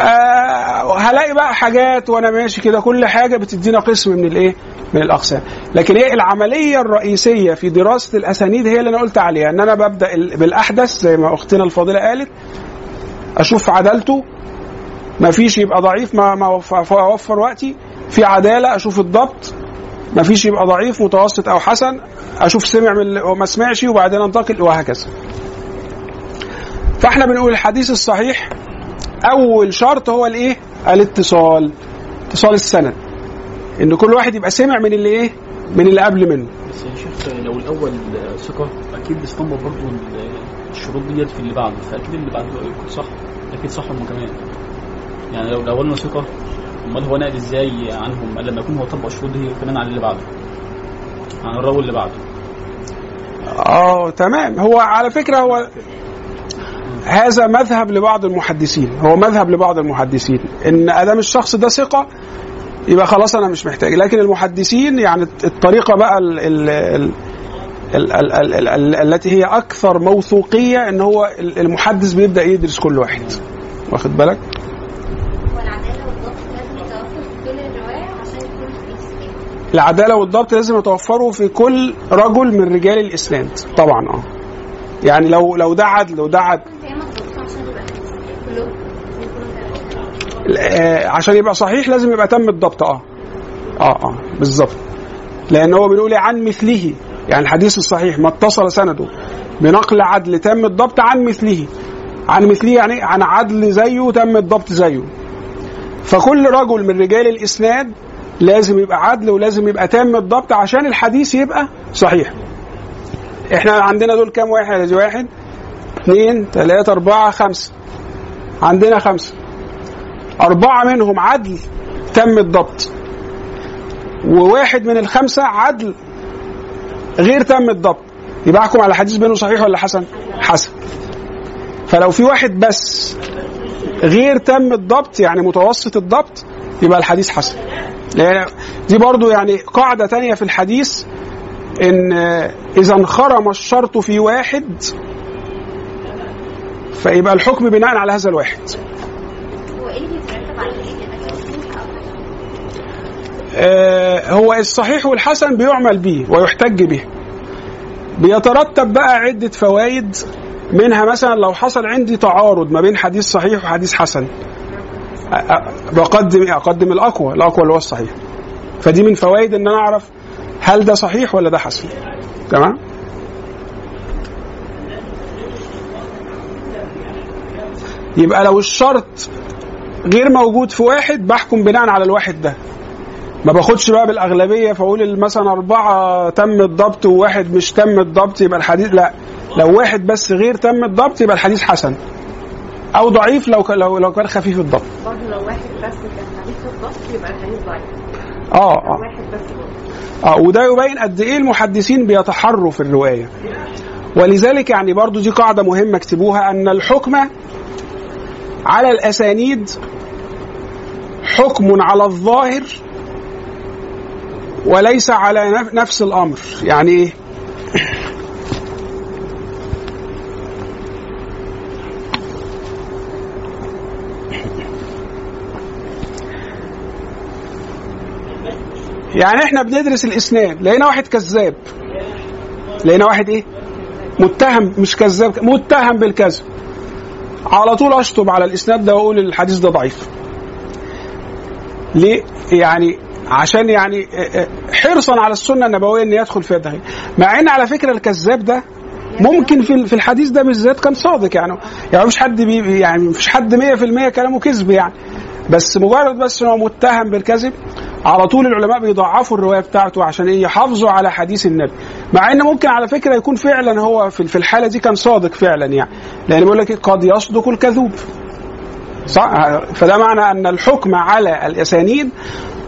آه هلاقي بقى حاجات وأنا ماشي كده كل حاجة بتدينا قسم من الإيه؟ من الأقسام، لكن هي العملية الرئيسية في دراسة الأسانيد هي اللي أنا قلت عليها إن أنا ببدأ ال- بالأحدث زي ما أختنا الفاضله قالت أشوف عدالته ما فيش يبقى ضعيف ما ما اوفر وقتي في عدالة أشوف الضبط ما فيش يبقى ضعيف متوسط أو حسن أشوف سمع من وما سمعش وبعدين أنتقل وهكذا فإحنا بنقول الحديث الصحيح أول شرط هو الإيه؟ الاتصال. اتصال السند. ان كل واحد يبقى سمع من اللي إيه؟ من اللي قبل منه. بس يا شيخ لو الأول ثقة أكيد بيستنبط برضه الشروط ديت في اللي بعده. فأكيد اللي بعده يكون صح. أكيد صح هم كمان. يعني لو الاولنا ثقة أمال هو نقل إزاي عنهم؟ لما يكون هو طبق الشروط دي كمان على اللي بعده. عن الراوي اللي بعده. آه تمام. هو على فكرة هو هذا مذهب لبعض المحدثين. هو مذهب لبعض المحدثين. إن أدام الشخص ده ثقة يبقى خلاص أنا مش محتاج. لكن المحدثين يعني الطريقة بقى ال ال ال ال ال ال ال ال التي هي أكثر موثوقية إن هو المحدث بيبدأ يدرس كل واحد. واخد بالك؟ العدالة والضبط لازم يتوفروا في كل رجل من رجال الاسناد طبعا آه. يعني لو لو ده عدل وده عدل هي مضبوطة عشان يبقى حديث صحيح كلهم يكونوا تمام. آه، عشان يبقى صحيح لازم يبقى تم الضبط. آه. آه آه. بالظبط. لأن هو بنقول عن مثله. يعني الحديث الصحيح ما اتصل سنده بنقل عدل. تم الضبط عن مثله. عن مثله يعني عن عدل زيه تم الضبط زيه. فكل رجل من رجال الإسناد لازم يبقى عدل ولازم يبقى تام الضبط عشان الحديث يبقى صحيح. إحنا عندنا دول كام واحد واحد؟ اثنين ثلاثة أربعة خمسة. عندنا خمسة. أربعة منهم عدل تم الضبط. وواحد من الخمسة عدل غير تم الضبط. يبقى أحكم على حديث بينه صحيح ولا حسن؟ حسن. فلو في واحد بس غير تم الضبط يعني متوسط الضبط يبقى الحديث حسن. لأن دي برضو يعني قاعدة تانية في الحديث إن إذا انخرم الشرط في واحد فيبقى الحكم بناء على هذا الواحد. آه، هو الصحيح والحسن بيعمل به ويحتج به. بيترتب بقى عدة فوائد منها مثلا لو حصل عندي تعارض ما بين حديث صحيح وحديث حسن. بقدم؟ أقدم الأقوى الأقوى اللي هو الصحيح. فدي من فوائد إن أنا أعرف هل ده صحيح ولا ده حسن. تمام؟ يبقى لو الشرط غير موجود في واحد بحكم بناء على الواحد ده. ما باخدش بقى بالأغلبية فأقول مثلا أربعة تم الضبط وواحد مش تم الضبط يبقى الحديث لا. لو واحد بس غير تم الضبط يبقى الحديث حسن. أو ضعيف لو لو لو كان خفيف الضبط. برضه لو واحد بس كان حديث الضبط يبقى الحديث ضعيف. آه آه. واحد بس آه وده يبين قد إيه المحدثين بيتحروا في الرواية. ولذلك يعني برضو دي قاعدة مهمة اكتبوها أن الحكم على الأسانيد حكم على الظاهر وليس على نف- نفس الأمر. يعني إيه يعني إحنا بندرس الإسناد لقينا واحد كذاب. لقينا واحد إيه؟ متهم مش كذاب متهم بالكذب. على طول أشطب على الإسناد ده وأقول الحديث ده ضعيف. ليه؟ يعني عشان يعني حرصا على السنة النبوية إن يدخل فيها الدخيل. مع إن على فكرة الكذاب ده ممكن في في الحديث ده بالذات كان صادق يعني. يعني مش حد بي يعني مش حد 100% كلامه كذب يعني. بس مجرد بس ان هو متهم بالكذب على طول العلماء بيضعفوا الرواية بتاعته عشان إيه؟ يحافظوا على حديث النبي. مع ان ممكن على فكرة يكون فعلا هو في الحالة دي كان صادق فعلا يعني. لأن بيقول لك؟ قد يصدق الكذوب. صح؟ فده معنى أن الحكم على الإسانيد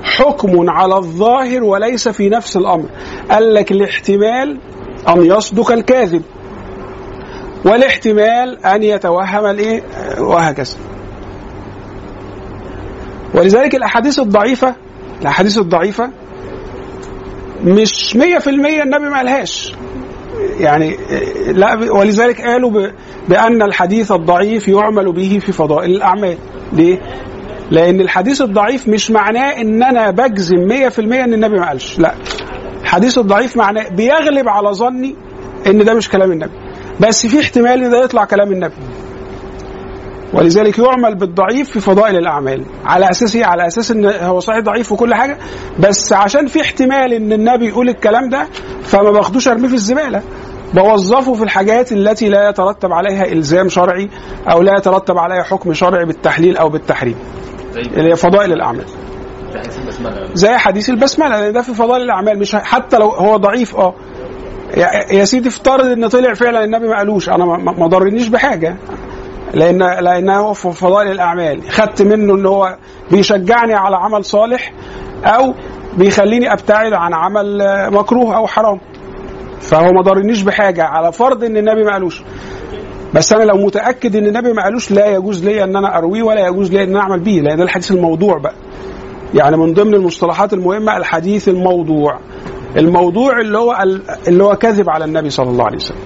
حكم على الظاهر وليس في نفس الأمر. قال لك الاحتمال أن يصدق الكاذب والاحتمال أن يتوهم الإيه؟ وهكذا. ولذلك الأحاديث الضعيفة الأحاديث الضعيفة مش 100% النبي ما قالهاش. يعني لا ولذلك قالوا ب- بأن الحديث الضعيف يعمل به في فضائل الأعمال. ليه؟ لأن الحديث الضعيف مش معناه إن أنا بجزم 100% إن النبي ما قالش. لا. الحديث الضعيف معناه بيغلب على ظني إن ده مش كلام النبي. بس في احتمال إن ده يطلع كلام النبي. ولذلك يعمل بالضعيف في فضائل الأعمال. على أساس إيه على أساس إن هو صحيح ضعيف وكل حاجة بس عشان في احتمال إن النبي يقول الكلام ده فما باخدوش ارميه في الزبالة. بوظفه في الحاجات التي لا يترتب عليها إلزام شرعي أو لا يترتب عليها حكم شرعي بالتحليل أو بالتحريم. اللي هي فضائل الأعمال. زي حديث البسملة لأن ده في فضائل الأعمال مش حتى لو هو ضعيف آه. يا سيدي افترض إن طلع فعلا النبي ما قالوش أنا ما ضرنيش بحاجة. لأن لأنه في فضائل الأعمال. خدت منه إن هو بيشجعني على عمل صالح أو بيخليني أبتعد عن عمل مكروه أو حرام. فهو ما ضرنيش بحاجة. على فرض إن النبي ما قالوش. بس أنا لو متأكد إن النبي ما قالوش لا يجوز لي إن أنا أرويه ولا يجوز لي إن أنا أعمل به لأن الحديث الموضوع بقى. يعني من ضمن المصطلحات المهمة الحديث الموضوع. الموضوع اللي هو اللي هو كذب على النبي صلى الله عليه وسلم.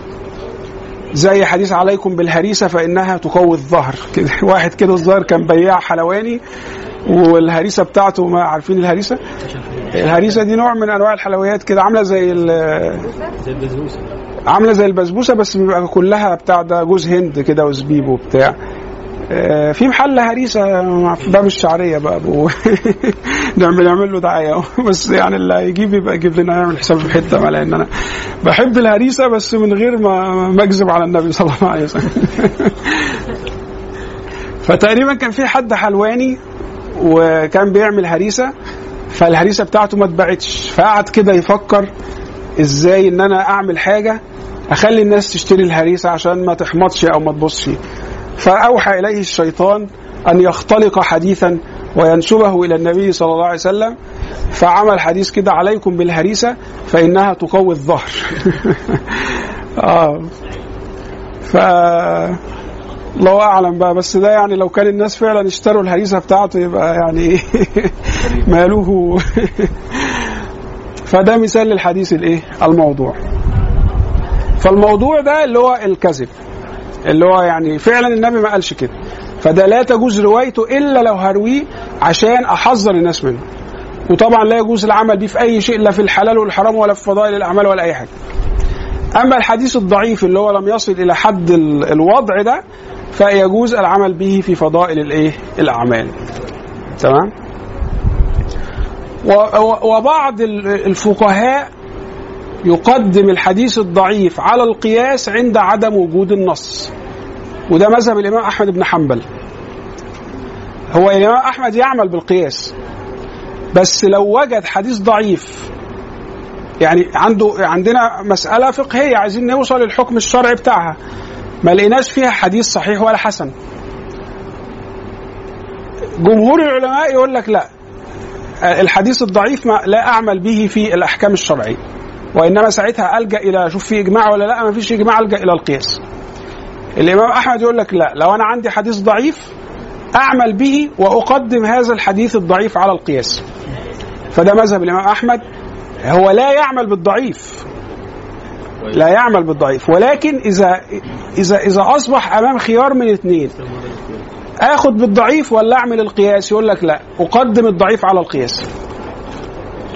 زي حديث عليكم بالهريسة فإنها تقوي الظهر. كده [laughs] واحد كده الظاهر كان بياع حلواني والهريسة بتاعته ما عارفين الهريسة؟ الهريسة دي نوع من أنواع الحلويات كده عاملة زي ال- زي البسبوسة. عاملة زي البسبوسة بس بيبقى كلها بتاع ده جوز هند كده وزبيب وبتاع. في محل هريسة في باب الشعرية بقى أبو. [laughs] نعمل نعمل له دعاية. [laughs] بس يعني اللي هيجيب يبقى يجيب لنا يعمل حساب في حتة ما لأن أنا بحب الهريسة بس من غير ما ما أكذب على النبي صلى الله عليه وسلم. [laughs] فتقريبا كان في حد حلواني وكان بيعمل هريسة فالهريسة بتاعته ما اتباعتش فقعد كده يفكر إزاي إن أنا أعمل حاجة أخلي الناس تشتري الهريسة عشان ما تحمطش أو ما تبصش. فأوحى إليه الشيطان أن يختلق حديثا وينسبه إلى النبي صلى الله عليه وسلم. فعمل حديث كده عليكم بالهريسة فإنها تقوي الظهر. [laughs] آه. ف الله أعلم بقى بس ده يعني لو كان الناس فعلا اشتروا الهريسة بتاعته يبقى يعني [laughs] ماله. [laughs] فده مثال للحديث الإيه؟ الموضوع. فالموضوع ده اللي هو الكذب. اللي هو يعني فعلا النبي ما قالش كده. فده لا تجوز روايته إلا لو هرويه عشان أحذر الناس منه. وطبعا لا يجوز العمل بيه في أي شيء لا في الحلال والحرام ولا في فضائل الأعمال ولا أي حاجة. أما الحديث الضعيف اللي هو لم يصل إلى حد ال- الوضع ده فيجوز العمل به في فضائل الإيه؟ الأعمال. تمام؟ وبعض ال- الفقهاء يقدم الحديث الضعيف على القياس عند عدم وجود النص. وده مذهب الإمام أحمد بن حنبل. هو الإمام أحمد يعمل بالقياس. بس لو وجد حديث ضعيف يعني عنده عندنا مسألة فقهية عايزين نوصل للحكم الشرعي بتاعها. ما لقيناش فيها حديث صحيح ولا حسن. جمهور العلماء يقول لك لا الحديث الضعيف ما لا أعمل به في الأحكام الشرعية. وإنما ساعتها ألجأ إلى شوف في إجماع ولا لا؟ ما فيش إجماع ألجأ إلى القياس. الإمام أحمد يقول لك لا لو أنا عندي حديث ضعيف أعمل به وأقدم هذا الحديث الضعيف على القياس. فده مذهب الإمام أحمد. هو لا يعمل بالضعيف. لا يعمل بالضعيف. ولكن إذا إذا إذا أصبح أمام خيار من اثنين اخد بالضعيف ولا أعمل القياس يقول لك لا أقدم الضعيف على القياس.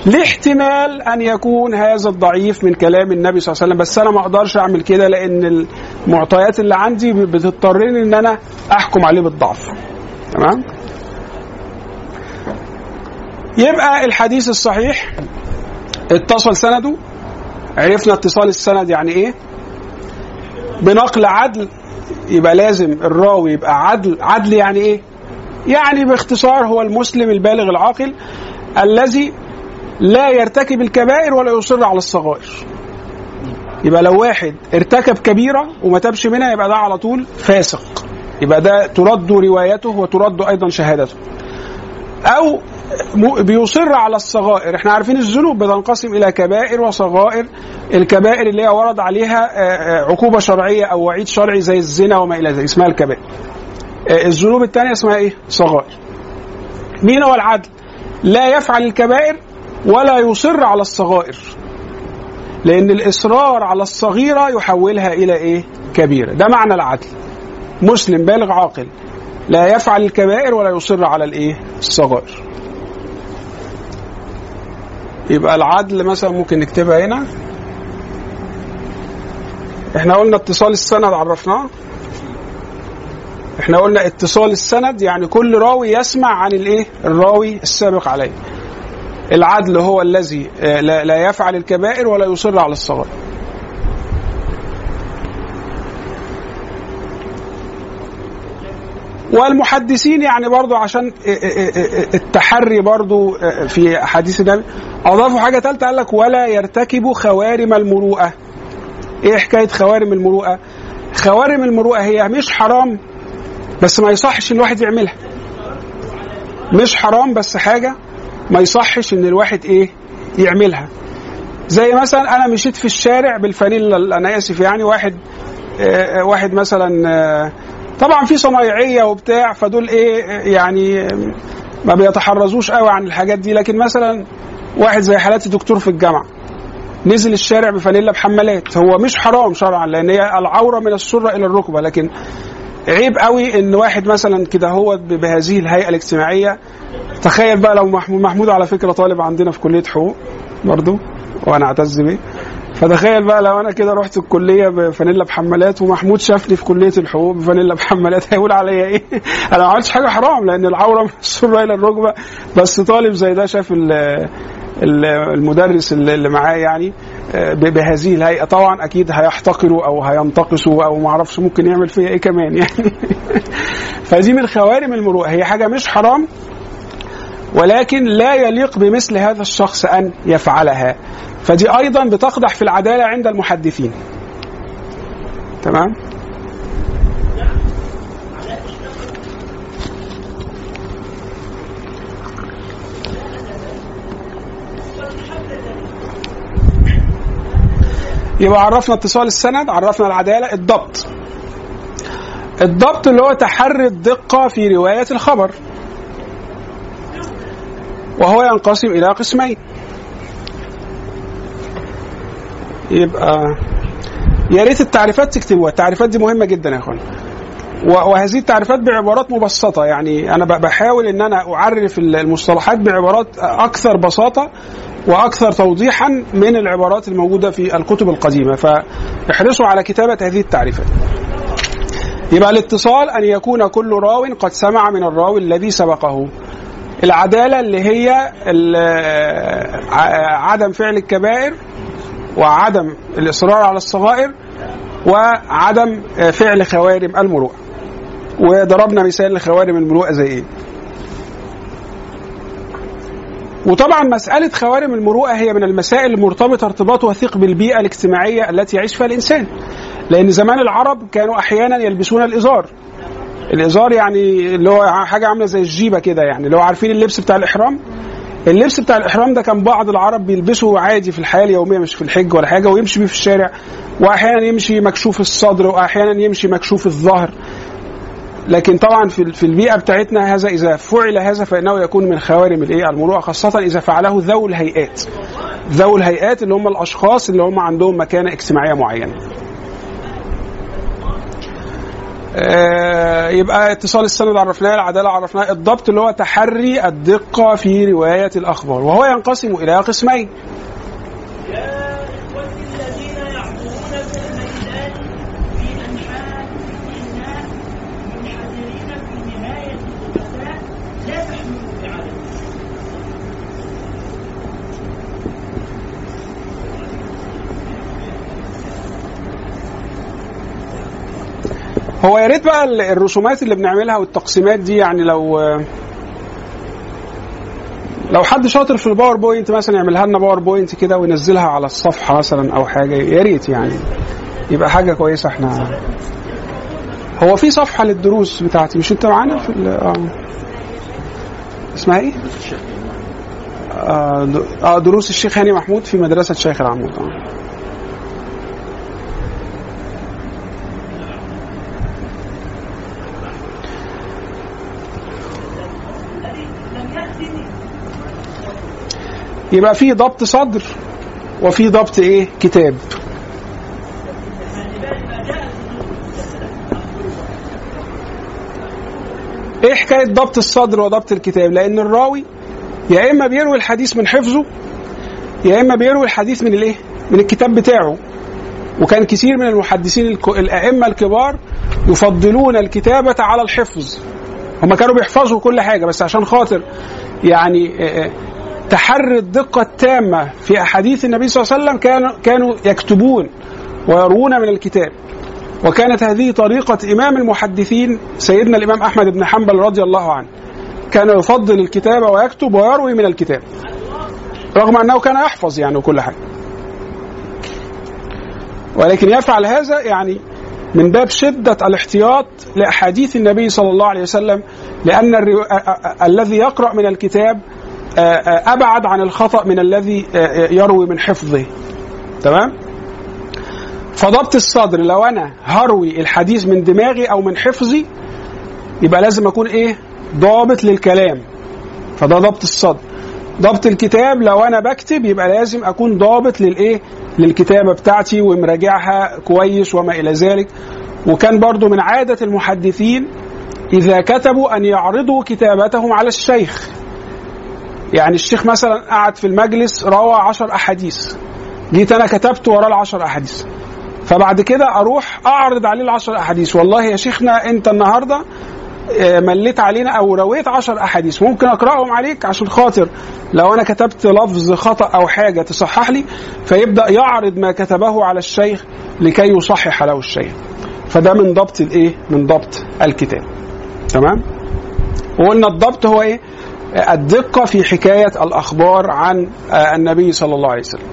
لاحتمال أن يكون هذا الضعيف من كلام النبي صلى الله عليه وسلم. بس أنا ما أقدرش أعمل كده لأن المعطيات اللي عندي بتضطرني إن أنا أحكم عليه بالضعف. تمام؟ يبقى الحديث الصحيح اتصل سنده. عرفنا اتصال السند يعني إيه؟ بنقل عدل يبقى لازم الراوي يبقى عدل. عدل يعني إيه؟ يعني باختصار هو المسلم البالغ العاقل الذي لا يرتكب الكبائر ولا يصر على الصغائر. يبقى لو واحد ارتكب كبيرة وما تبش منها يبقى ده على طول فاسق. يبقى ده ترد روايته وترد أيضا شهادته. أو بيصر على الصغائر. إحنا عارفين الذنوب بتنقسم إلى كبائر وصغائر. الكبائر اللي هي ورد عليها عقوبة شرعية أو وعيد شرعي زي الزنا وما إلى ذلك اسمها الكبائر. الذنوب الثانية اسمها إيه؟ صغائر. مين هو العدل؟ لا يفعل الكبائر ولا يصر على الصغائر. لأن الإصرار على الصغيرة يحولها إلى إيه؟ كبيرة. ده معنى العدل. مسلم بالغ عاقل. لا يفعل الكبائر ولا يصر على الإيه؟ الصغائر. يبقى العدل مثلا ممكن نكتبها هنا. إحنا قلنا اتصال السند عرفناه. إحنا قلنا اتصال السند يعني كل راوي يسمع عن الإيه؟ الراوي السابق عليه. العدل هو الذي لا, لا يفعل الكبائر ولا يصر على الصغائر والمحدثين يعني برضو عشان التحري برضو في حديث النبي أضافوا حاجة ثالثه قال لك ولا يرتكب خوارم المروءة. إيه حكاية خوارم المروءة؟ خوارم المروءة هي مش حرام بس ما يصحش الواحد يعملها. مش حرام بس حاجة ما يصحش إن الواحد إيه؟ يعملها. زي مثلا أنا مشيت في الشارع بالفانيلا أنا آسف يعني واحد آه واحد مثلا آه طبعا في صنايعية وبتاع فدول إيه يعني ما بيتحرزوش قوي عن الحاجات دي. لكن مثلا واحد زي حالاتي دكتور في الجامعة نزل الشارع بفانيلا بحمالات. هو مش حرام شرعا لأن هي العورة من السرة إلى الركبة لكن عيب قوي إن واحد مثلا كده هو بهذه الهيئة الاجتماعية. تخيل بقى لو محمود محمود على فكرة طالب عندنا في كلية حقوق برضه وأنا اعتز بيه. فتخيل بقى لو أنا كده رحت الكلية بفانيلا بحمالات ومحمود شافني في كلية الحقوق بفانيلا بحمالات [laughs] هيقول عليا إيه؟ [laughs] أنا ما عملتش حاجة حرام لأن العورة [laughs] من السره إلى الركبة. بس طالب زي ده شاف المدرس اللي معاه يعني بهذه الهيئة. طبعا أكيد هيحتقروا أو هينتقصوا أو ما أعرفش ممكن يعمل فيا إيه كمان يعني. [laughs] فدي من خوارم المروءة. هي حاجة مش حرام ولكن لا يليق بمثل هذا الشخص أن يفعلها. فدي أيضا بتقدح في العدالة عند المحدثين. تمام؟ يبقى عرفنا اتصال السند عرفنا العدالة الضبط. الضبط اللي هو تحري الدقة في رواية الخبر. وهو ينقسم إلى قسمين. يبقى يا ريت التعريفات تكتبوها التعريفات دي مهمة جدا يا إخوان. وهذه التعريفات بعبارات مبسطة يعني أنا بحاول إن أنا أعرف المصطلحات بعبارات أكثر بساطة وأكثر توضيحا من العبارات الموجودة في الكتب القديمة. فاحرصوا على كتابة هذه التعريفات يبقى الاتصال أن يكون كل راو قد سمع من الراوي الذي سبقه. العدالة اللي هي عدم فعل الكبائر وعدم الإصرار على الصغائر وعدم فعل خوارم المروءة. وضربنا مثال لخوارم المروءة زي إيه؟ وطبعا مسألة خوارم المروءة هي من المسائل المرتبطة ارتباط وثيق بالبيئة الاجتماعية التي يعيش فيها الإنسان. لأن زمان العرب كانوا أحيانا يلبسون الإزار. الإزار يعني اللي هو حاجة عاملة زي الجيبة كده يعني اللي هو عارفين اللبس بتاع الإحرام؟ اللبس بتاع الإحرام ده كان بعض العرب بيلبسه عادي في الحياة اليومية مش في الحج ولا حاجة ويمشي بيه في الشارع وأحيانا يمشي مكشوف الصدر وأحيانا يمشي مكشوف الظهر. لكن طبعا في في البيئة بتاعتنا هذا إذا فعل هذا فإنه يكون من خوارم الإيه؟ المروءة خاصة إذا فعله ذوي الهيئات. ذوي الهيئات اللي هم الأشخاص اللي هم عندهم مكانة اجتماعية معينة. آه، يبقى اتصال السند عرفناه العدالة عرفناه الضبط اللي هو تحري الدقة في رواية الأخبار. وهو ينقسم إلى قسمين. هو يا ريت بقى ال- الرسومات اللي بنعملها والتقسيمات دي يعني لو لو حد شاطر في ال PowerPoint مثلا يعملها لنا PowerPoint كده وينزلها على الصفحة مثلا أو حاجة يا ريت يعني. يبقى حاجة كويسة إحنا. هو في صفحة للدروس بتاعتي مش أنت معانا؟ في آه. اسمها إيه؟ آه, آه دروس الشيخ هاني محمود في مدرسة شيخ العمود. آه. يبقى في ضبط صدر وفي ضبط إيه؟ كتاب. إيه حكاية ضبط الصدر وضبط الكتاب؟ لأن الراوي يا إما بيروي الحديث من حفظه يا إما بيروي الحديث من الإيه؟ من الكتاب بتاعه. وكان كثير من المحدثين الأئمة الكبار يفضلون الكتابة على الحفظ. هم كانوا بيحفظوا كل حاجة بس عشان خاطر يعني تحري الدقة التامة في أحاديث النبي صلى الله عليه وسلم كانوا كانوا يكتبون ويروون من الكتاب. وكانت هذه طريقة إمام المحدثين سيدنا الإمام أحمد بن حنبل رضي الله عنه. كان يفضل الكتابة ويكتب ويروي من الكتاب. رغم أنه كان يحفظ يعني وكل حاجة. ولكن يفعل هذا يعني من باب شدة الاحتياط لأحاديث النبي صلى الله عليه وسلم لأن الذي يقرأ من الكتاب آه، آه، أبعد عن الخطأ من الذي آه، يروي من حفظه. تمام؟ فضبط الصدر. لو أنا هروي الحديث من دماغي أو من حفظي يبقى لازم أكون إيه؟ ضابط للكلام. فده ضبط الصدر. ضبط الكتاب لو أنا بكتب يبقى لازم أكون ضابط للإيه؟ للكتابة بتاعتي ومراجعها كويس وما إلى ذلك. وكان برضو من عادة المحدثين إذا كتبوا أن يعرضوا كتابتهم على الشيخ. يعني الشيخ مثلا قعد في المجلس روى عشر أحاديث. جيت أنا كتبت وراه العشر أحاديث. فبعد كده أروح أعرض عليه العشر أحاديث. والله يا شيخنا أنت النهارده آه، مليت علينا أو رويت عشر أحاديث. ممكن أقرأهم عليك عشان خاطر لو أنا كتبت لفظ خطأ أو حاجة تصحح لي فيبدأ يعرض ما كتبه على الشيخ لكي يصحح له الشيخ. فده من ضبط الإيه؟ من ضبط الكتاب. تمام؟ وقلنا الضبط هو إيه؟ الدقة في حكاية الأخبار عن آه، النبي صلى الله عليه وسلم.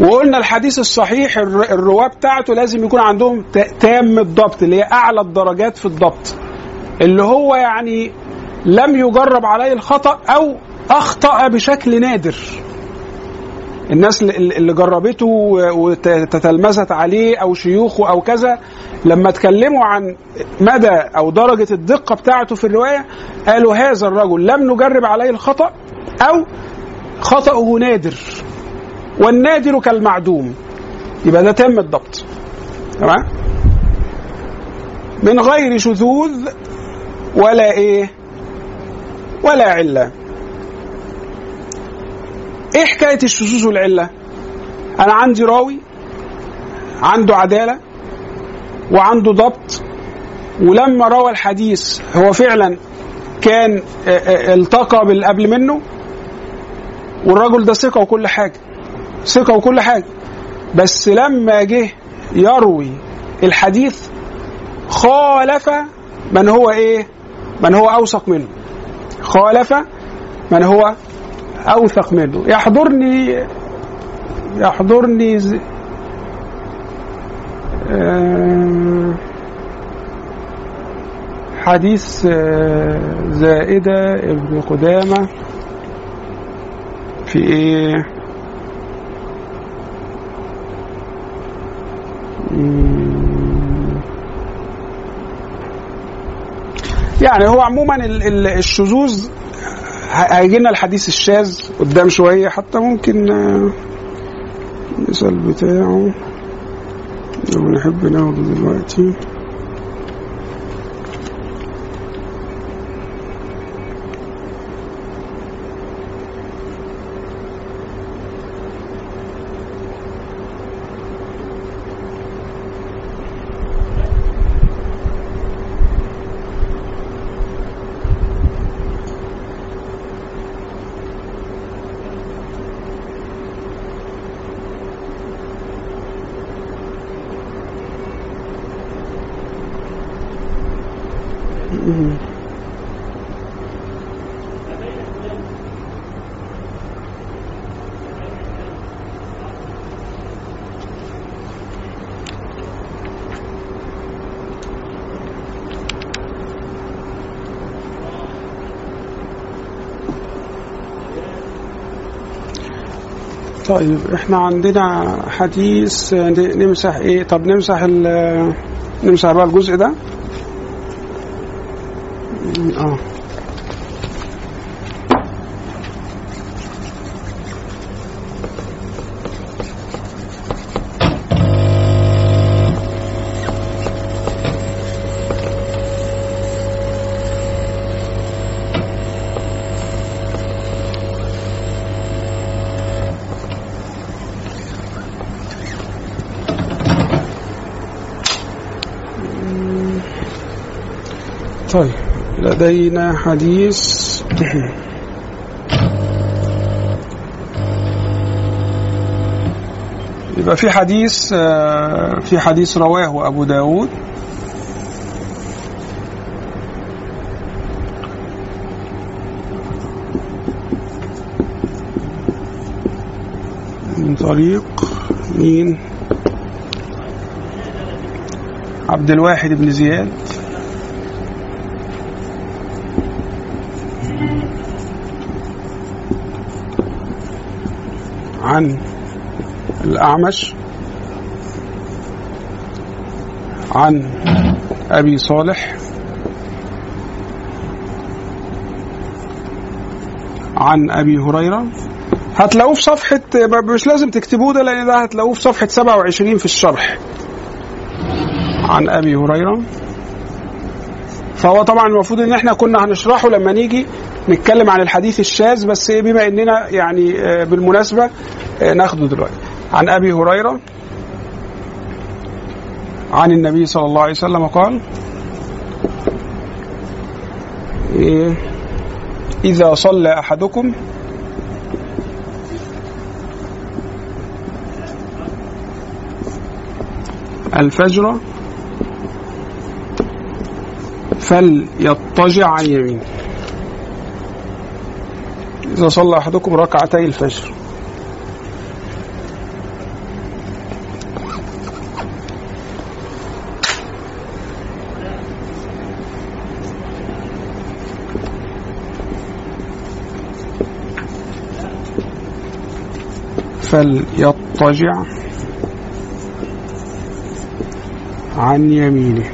وقلنا الحديث الصحيح الر- الرواة بتاعته لازم يكون عندهم تام الضبط اللي هي أعلى الدرجات في الضبط. اللي هو يعني لم يجرب عليه الخطأ أو أخطأ بشكل نادر. الناس اللي اللي جربته وتتلمذت عليه أو شيوخه أو كذا لما اتكلموا عن مدى أو درجة الدقة بتاعته في الرواية قالوا هذا الرجل لم نجرب عليه الخطأ أو خطأه نادر والنادر كالمعدوم. يبقى ده تم الضبط. تمام؟ من غير شذوذ ولا إيه؟ ولا علة. إيه حكاية الشذوذ والعلة؟ أنا عندي راوي عنده عدالة وعنده ضبط. ولما روى الحديث هو فعلا كان آه، آه، التقى باللي قبل منه والرجل ده ثقة وكل حاجة ثقة وكل حاجة. بس لما جه يروي الحديث خالف من هو إيه؟ من هو أوثق منه. خالف من هو أوثق منه. يحضرني يحضرني حديث آه، زائدة ابن قدامة. في إيه. يعني هو عموما ال- ال- الشذوذ هيجي لنا الحديث الشاذ قدام شوية حتى ممكن آه، المثال بتاعه. لو نحب ناخده دلوقتي طيب إحنا عندنا حديث نمسح إيه؟ طب نمسح ال نمسح بقى الجزء ده. آه. طيب لدينا حديث يبقى في حديث آه، في حديث رواه أبو داود. من طريق مين؟ عبد الواحد بن زياد. عن الأعمش عن أبي صالح عن أبي هريرة. هتلاقوه في صفحة مش لازم تكتبوه ده لأن ده هتلاقوه في صفحة 27 في الشرح. عن أبي هريرة. فهو طبعا المفروض إن إحنا كنا هنشرحه لما نيجي نتكلم عن الحديث الشاذ بس إيه بما إننا يعني آه، بالمناسبة ناخده دلوقتي. عن أبي هريرة عن النبي صلى الله عليه وسلم قال إيه، إذا صلى أحدكم الفجر فليضطجع عن يمينه إذا صلى أحدكم ركعتي الفجر. فليضطجع عن يمينه.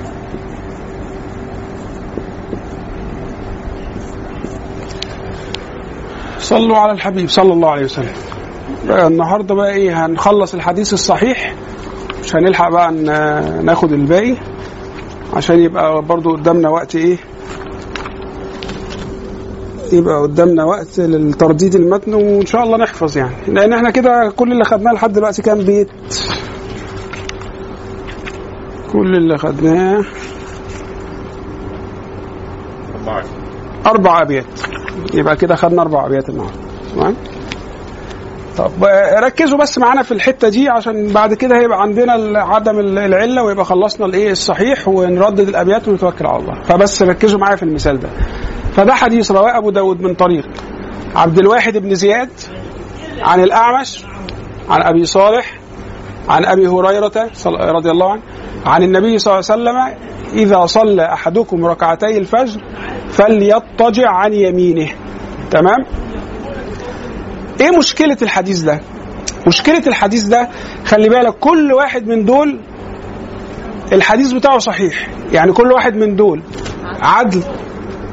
صلوا على الحبيب صلى الله عليه وسلم. بقى النهارده بقى إيه؟ هنخلص الحديث الصحيح. مش هنلحق بقى ناخد الباقي عشان يبقى برضو قدامنا وقت إيه؟ يبقى قدامنا وقت للترديد المتن وإن شاء الله نحفظ يعني. لأن إحنا كده كل اللي خدناه لحد دلوقتي كام بيت؟ كل اللي خدناه أربع أبيات يبقى كده خدنا أربع أبيات النهارده. تمام؟ طب ركزوا بس معانا في الحتة دي عشان بعد كده هيبقى عندنا عدم ال- العلة ويبقى خلصنا الإيه الصحيح ونردد الأبيات ونتوكل على الله. فبس ركزوا معايا في المثال ده. فده حديث رواه أبو داود من طريق عبد الواحد بن زياد عن الأعمش عن أبي صالح عن أبي هريرة صل- رضي الله عنه عن النبي صلى الله عليه وسلم إذا صلى أحدكم ركعتي الفجر فليضطجع عن يمينه. تمام؟ إيه مشكلة الحديث ده؟ مشكلة الحديث ده خلي بالك كل واحد من دول الحديث بتاعه صحيح. يعني كل واحد من دول عدل.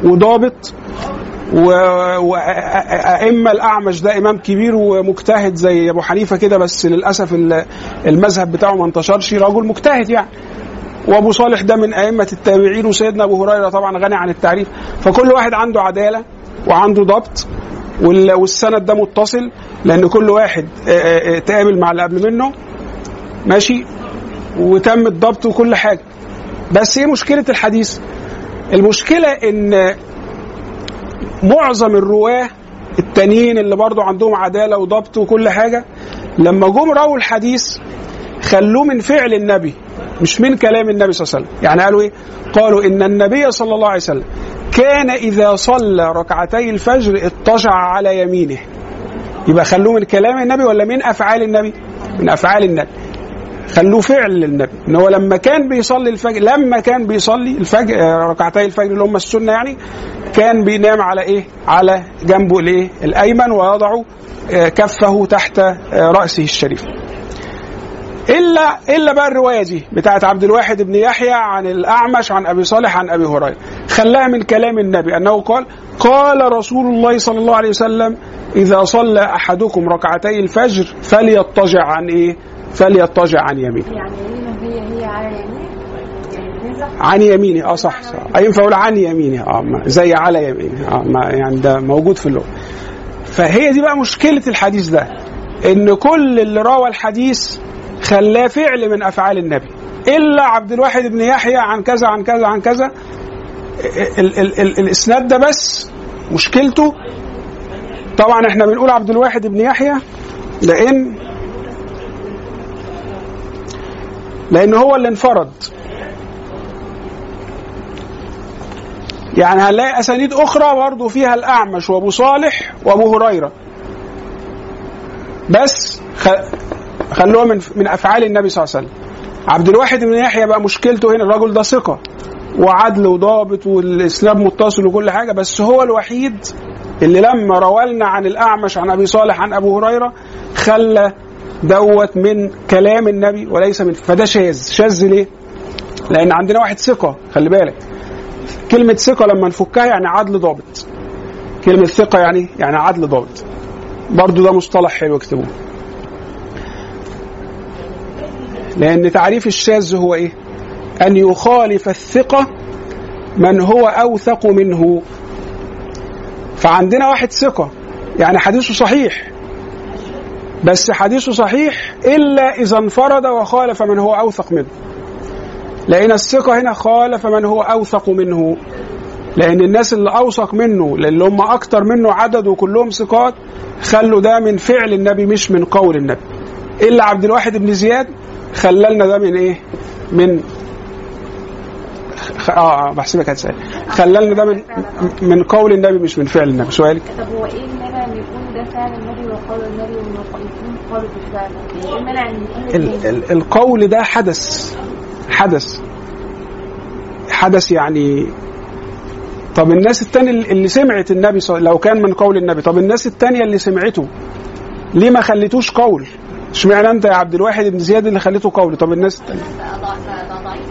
وضابط وأئمة الأعمش ده إمام كبير ومجتهد زي أبو حنيفة كده بس للأسف ال- المذهب بتاعه ما انتشرش رجل مجتهد يعني. وأبو صالح ده من أئمة التابعين وسيدنا أبو هريرة طبعا غني عن التعريف. فكل واحد عنده عدالة وعنده ضبط وال- والسند ده متصل لأن كل واحد تقابل مع اللي قبل منه. ماشي؟ وتم الضبط وكل حاجة. بس إيه مشكلة الحديث؟ المشكلة إن معظم الرواة التانيين اللي برضو عندهم عدالة وضبط وكل حاجة لما جم رووا الحديث خلوه من فعل النبي مش من كلام النبي صلى الله عليه وسلم. يعني قالوا إيه؟ قالوا إن النبي صلى الله عليه وسلم كان إذا صلى ركعتي الفجر اضطجع على يمينه. يبقى خلوه من كلام النبي ولا من أفعال النبي؟ من أفعال النبي. خلوه فعل للنبي إن هو لما كان بيصلي الفجر لما كان بيصلي الفجر آه، ركعتي الفجر اللي هم السنة يعني كان بينام على إيه؟ على جنبه الإيه؟ الأيمن ويضع آه، كفه تحت آه، رأسه الشريف. إلا إلا بقى الرواية دي بتاعت عبد الواحد بن يحيى عن الأعمش عن أبي صالح عن أبي هريرة خلاها من كلام النبي أنه قال قال رسول الله صلى الله عليه وسلم إذا صلى أحدكم ركعتي الفجر فليضطجع عن إيه؟ فليضطجع عن يمينه. يعني هي هي على يمين تنزح عن يمينه آه صح, صح. ينفع أقول عن يمينه آه زي على يمينه آه ما يعني ده موجود في اللغة. فهي دي بقى مشكلة الحديث ده إن كل اللي روى الحديث خلاه فعل من أفعال النبي. إلا عبد الواحد بن يحيى عن كذا عن كذا عن كذا. ال ال ال الإسناد ده بس مشكلته. طبعا إحنا بنقول عبد الواحد بن يحيى لأن لأن هو اللي انفرد يعني هنلاقي أسانيد أخرى برضه فيها الأعمش وأبو صالح وأبو هريرة بس. خلوها من من أفعال النبي صلى الله عليه وسلم عبد الواحد بن يحيى بقى مشكلته هنا الراجل ده ثقة وعدل وضابط والإسلام متصل وكل حاجة بس هو الوحيد اللي لما روالنا عن الأعمش عن أبي صالح عن أبو هريرة خلى دوت من كلام النبي وليس من فده شاذ. شاذ ليه؟ لأن عندنا واحد ثقة خلي بالك. كلمة ثقة لما نفكها يعني عدل ضابط. كلمة ثقة يعني يعني عدل ضابط. برضو ده مصطلح حلو اكتبوه. لأن تعريف الشاذ هو إيه؟ أن يخالف الثقة من هو أوثق منه. فعندنا واحد ثقة. يعني حديثه صحيح. بس حديثه صحيح إلا إذا انفرد وخالف من هو أوثق منه. لأن الثقة هنا خالف من هو أوثق منه. لأن الناس اللي أوثق منه اللي هم أكتر منه عدد وكلهم ثقات خلوا ده من فعل النبي مش من قول النبي. إلا عبد الواحد بن زياد خللنا ده من إيه؟ من خ... آه آه بحسبك هتسأل. خللنا ده من من قول النبي مش من فعل النبي. سؤالك؟ طب هو إيه المانع إن يكون ده فعل النبي وقول النبي وانه يكون قاله بالفعل؟ إيه المانع إن. القول ده حدث. حدث. حدث يعني طب الناس التانية اللي سمعت النبي صلى لو كان من قول النبي. طب الناس التانية اللي سمعته ليه ما خليتوش قول؟ اشمعنى أنت يا عبد الواحد بن زياد اللي خليته قول؟ طب الناس التانية ده ضعيف ده ضعيف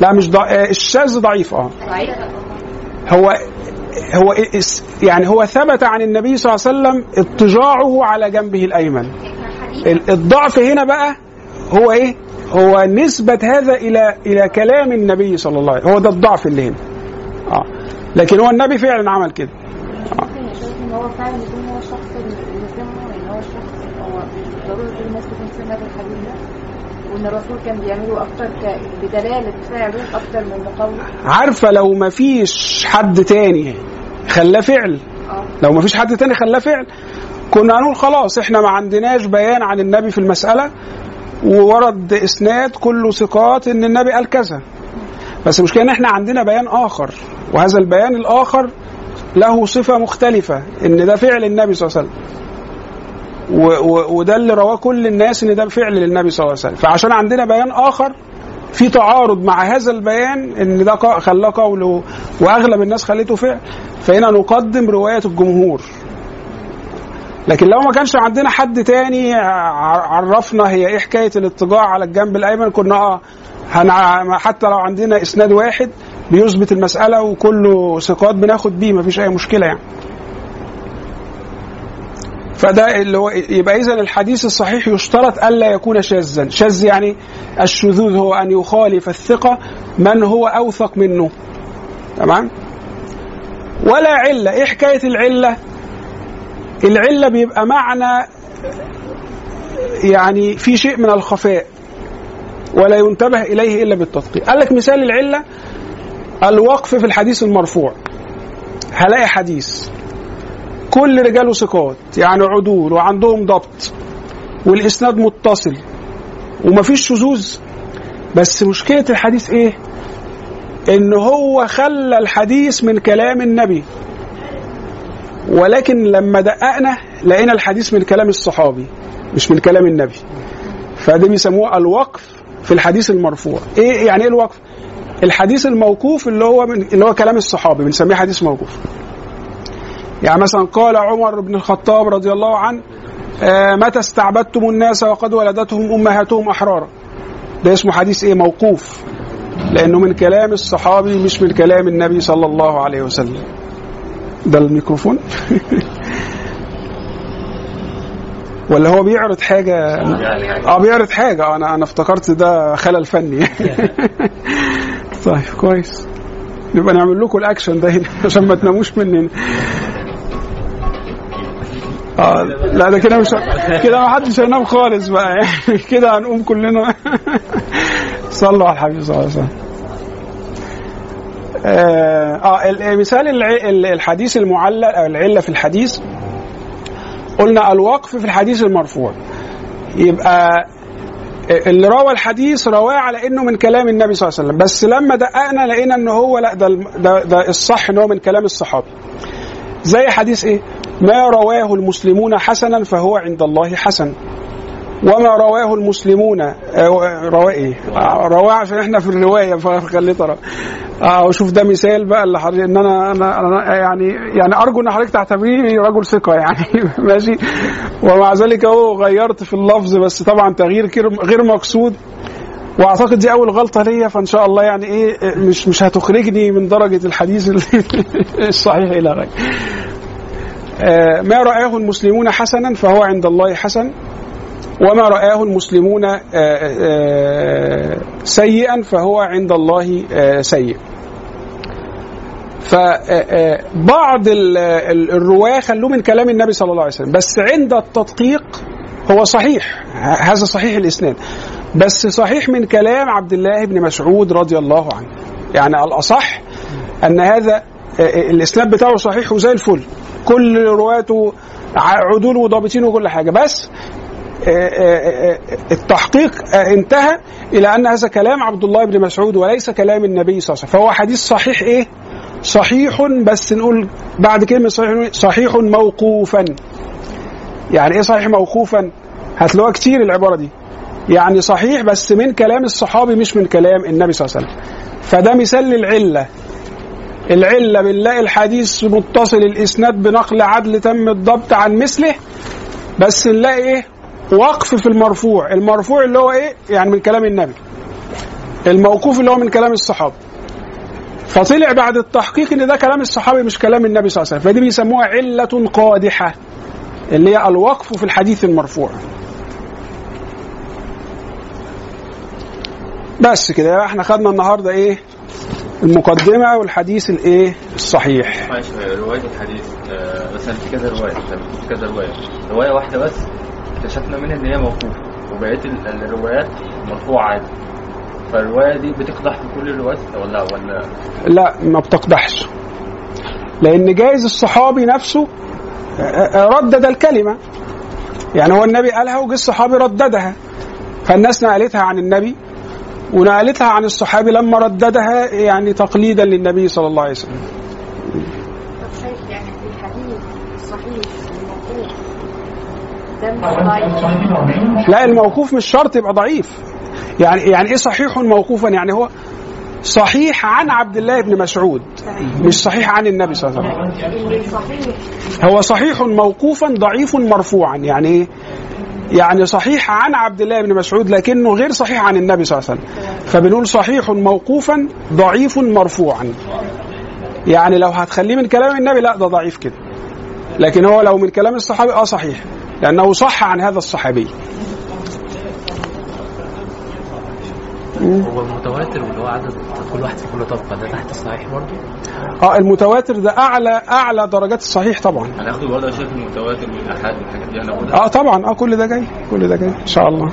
لا مش ضع... آه، الشاذ ضعيف آه. هو هو يعني هو ثبت عن النبي صلى الله عليه وسلم اضطجاعه على جنبه الأيمن. الضعف هنا بقى هو إيه؟ هو نسبة هذا إلى إلى كلام النبي صلى الله عليه وسلم هو ده الضعف اللي هنا. آه. لكن هو النبي فعلا عمل كده. إن هو فعلا يكون هو هو الناس تكون ده؟ وإن الرسول كان بيعمله أكتر. بدلالة فعله أكتر من مقوله عارفة لو ما فيش حد تاني خلاه فعل. آه. لو ما فيش حد تاني خلاه فعل. كنا هنقول خلاص إحنا ما عندناش بيان عن النبي في المسألة وورد إسناد كله ثقات إن النبي قال كذا. بس المشكلة إن إحنا عندنا بيان آخر وهذا البيان الآخر له صفة مختلفة إن ده فعل النبي صلى الله عليه وسلم. وده اللي رواه كل الناس إن ده فعل للنبي صلى الله عليه وسلم. فعشان عندنا بيان آخر في تعارض مع هذا البيان إن ده خلاه قول وأغلب الناس خليته فعل. فهنا نقدم رواية الجمهور. لكن لو ما كانش عندنا حد تاني عرفنا هي إيه حكاية الاضطجاع على الجنب الأيمن كنا آه. حتى لو عندنا إسناد واحد بيثبت المسألة وكله ثقات بناخد بيه مفيش أي مشكلة يعني. فده اللي هو يبقى إذا الحديث الصحيح يشترط الا يكون شاذا، شاذ يعني الشذوذ هو أن يخالف الثقة من هو أوثق منه. تمام؟ ولا علة، إيه حكاية العلة؟ العلة بيبقى معنى يعني في شيء من الخفاء ولا ينتبه إليه إلا بالتدقيق. قال لك مثال العلة الوقف في الحديث المرفوع. هلاقي حديث كل رجاله ثقات يعني عدول وعندهم ضبط والإسناد متصل ومفيش شذوذ. بس مشكلة الحديث إيه؟ إن هو خلى الحديث من كلام النبي. ولكن لما دققنا لقينا الحديث من كلام الصحابي مش من كلام النبي. فده بيسموه الوقف في الحديث المرفوع. إيه يعني إيه الوقف؟ الحديث الموقوف اللي هو من اللي هو كلام الصحابي بنسميه حديث موقوف. يعني مثلا قال عمر بن الخطاب رضي الله عنه آه متى استعبدتم الناس وقد ولدتهم أمهاتهم أحرارا؟ ده اسمه حديث إيه؟ موقوف. لأنه من كلام الصحابي مش من كلام النبي صلى الله عليه وسلم. ده الميكروفون؟ [laughs] ولا هو بيعرض حاجة؟ آه بيعرض حاجة. أنا أنا افتكرت ده خلل فني. [laughs] طيب كويس. نبقى نعمل لكم الأكشن ده هنا عشان ما تناموش مننا آه لا ده كده مش كده ما حدش هينام خالص بقى. يعني [laughs] كده هنقوم كلنا. [laughs] صلوا على الحبيب صلى الله عليه وسلم. آه, آه مثال الحديث المعلل أو العلة في الحديث. قلنا الوقف في الحديث المرفوع. يبقى اللي روى الحديث رواه على إنه من كلام النبي صلى الله عليه وسلم. بس لما دققنا لقينا ان هو لا ده ده, ده الصح إن هو من كلام الصحابي. زي حديث إيه؟ ما رواه المسلمون حسنا فهو عند الله حسن. وما رواه المسلمون رواه إيه؟ رواه عشان إحنا في الرواية فخليت آه وشوف ده مثال بقى اللي حضرتك إن أنا أنا, يعني يعني أرجو إن حضرتك تعتبريني رجل ثقة يعني. [laughs] ماشي؟ ومع ذلك أهو غيرت في اللفظ بس طبعا تغيير غير مقصود. وأعتقد دي أول غلطة ليا فإن شاء الله يعني إيه مش مش هتخرجني من درجة الحديث [laughs] الصحيح إلى غيره. آه ما رآه المسلمون حسنا فهو عند الله حسن وما رآه المسلمون آآ آآ سيئا فهو عند الله سيء. فبعض الرواة خلوه من كلام النبي صلى الله عليه وسلم بس عند التدقيق هو صحيح هذا صحيح الإسناد بس صحيح من كلام عبد الله بن مسعود رضي الله عنه. يعني الأصح أن هذا الإسناد بتاعه صحيح وزي الفل. كل رواته عدول وضابطين وكل حاجة. بس التحقيق انتهى إلى أن هذا كلام عبد الله بن مسعود وليس كلام النبي صلى الله عليه وسلم. فهو حديث صحيح إيه؟ صحيح بس نقول بعد كلمة صحيح صحيح موقوفا. يعني إيه صحيح موقوفا؟ هتلاقوها كتير العبارة دي. يعني صحيح بس من كلام الصحابي مش من كلام النبي صلى الله عليه وسلم. فده مثال للعلة. العلة بنلاقي الحديث متصل الإسناد بنقل عدل تم الضبط عن مثله بس نلاقي إيه؟ وقف في المرفوع المرفوع اللي هو إيه؟ يعني من كلام النبي. الموقوف اللي هو من كلام الصحابة. فطلع بعد التحقيق إن ده كلام الصحابي مش كلام النبي صلى الله عليه وسلم. فدي بيسموها علة قادحة اللي هي الوقف في الحديث المرفوع. بس كده إحنا خدنا النهارده إيه؟ المقدمة والحديث الإيه؟ الصحيح. ماشي رواية الحديث آه، مثلا في كذا رواية في كذا رواية. رواية واحدة بس اكتشفنا منها إن هي موقوفة وبقية ال- الروايات مرفوعة عادي. فالرواية دي بتقدح في كل الروايات ولا ولا؟ لا ما بتقدحش. لأن جايز الصحابي نفسه ردد الكلمة. يعني هو النبي قالها وجه الصحابي رددها. فالناس نقلتها عن النبي. ونقلتها عن الصحابي لما رددها يعني تقليدا للنبي صلى الله عليه وسلم. يعني لا الموقوف مش شرط يبقى ضعيف. يعني يعني إيه صحيح موقوفا؟ يعني هو صحيح عن عبد الله بن مسعود مش صحيح عن النبي صلى الله عليه وسلم. هو صحيح موقوفا ضعيف مرفوعا. يعني إيه يعني صحيح عن عبد الله بن مسعود لكنه غير صحيح عن النبي صلى الله عليه وسلم. فبنقول صحيح موقوفا ضعيف مرفوعا. يعني لو هتخليه من كلام النبي لا ده ضعيف كده. لكن هو لو من كلام الصحابي آه صحيح. لأنه صح عن هذا الصحابي. هو المتواتر واللي هو عدد كل واحد في كل طبقة ده تحت الصحيح برضه؟ آه المتواتر ده أعلى أعلى درجات الصحيح طبعا. هناخده برضه يا شيخ المتواتر والاحاد والحاجات دي هناخدها؟ آه طبعا. آه كل ده جاي كل ده جاي إن شاء الله.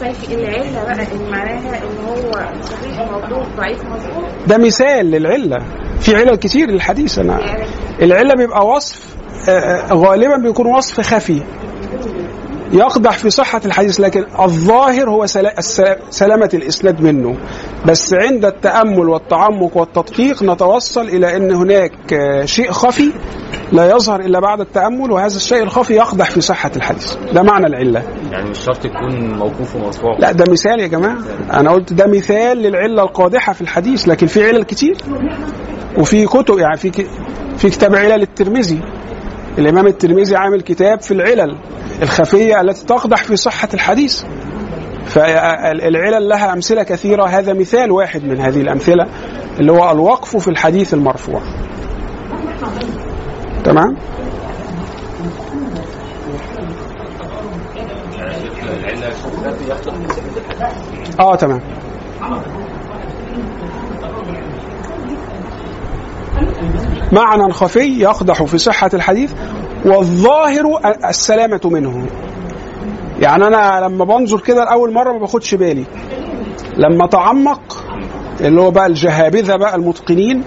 شايف العلة بقى اللي معناها إن هو صحيح موضوع ضعيف مظبوط؟ ده مثال للعلة. في علل كتير للحديث. أنا العلة بيبقى وصف غالبا بيكون وصف خفي. يقدح في صحة الحديث لكن الظاهر هو سلامة الإسناد منه. بس عند التأمل والتعمق والتدقيق نتوصل إلى أن هناك شيء خفي لا يظهر إلا بعد التأمل وهذا الشيء الخفي يقدح في صحة الحديث. ده معنى العلة. يعني مش شرط يكون موقوف ومرفوع. لا ده مثال يا جماعة. أنا قلت ده مثال للعلة القادحة في الحديث لكن في علل كتير. وفي كتب يعني في في كتاب علل الترمذي. الإمام الترمذي عامل كتاب في العلل الخفية التي تقدح في صحة الحديث. فالعلل لها أمثلة كثيرة. هذا مثال واحد من هذه الأمثلة اللي هو الوقف في الحديث المرفوع. تمام؟ آه تمام. معنى خفي يقدح في صحة الحديث والظاهر السلامة منه. يعني أنا لما بنظر كده لأول مرة ما باخدش بالي. لما تعمق اللي هو بقى الجهابذة بقى المتقنين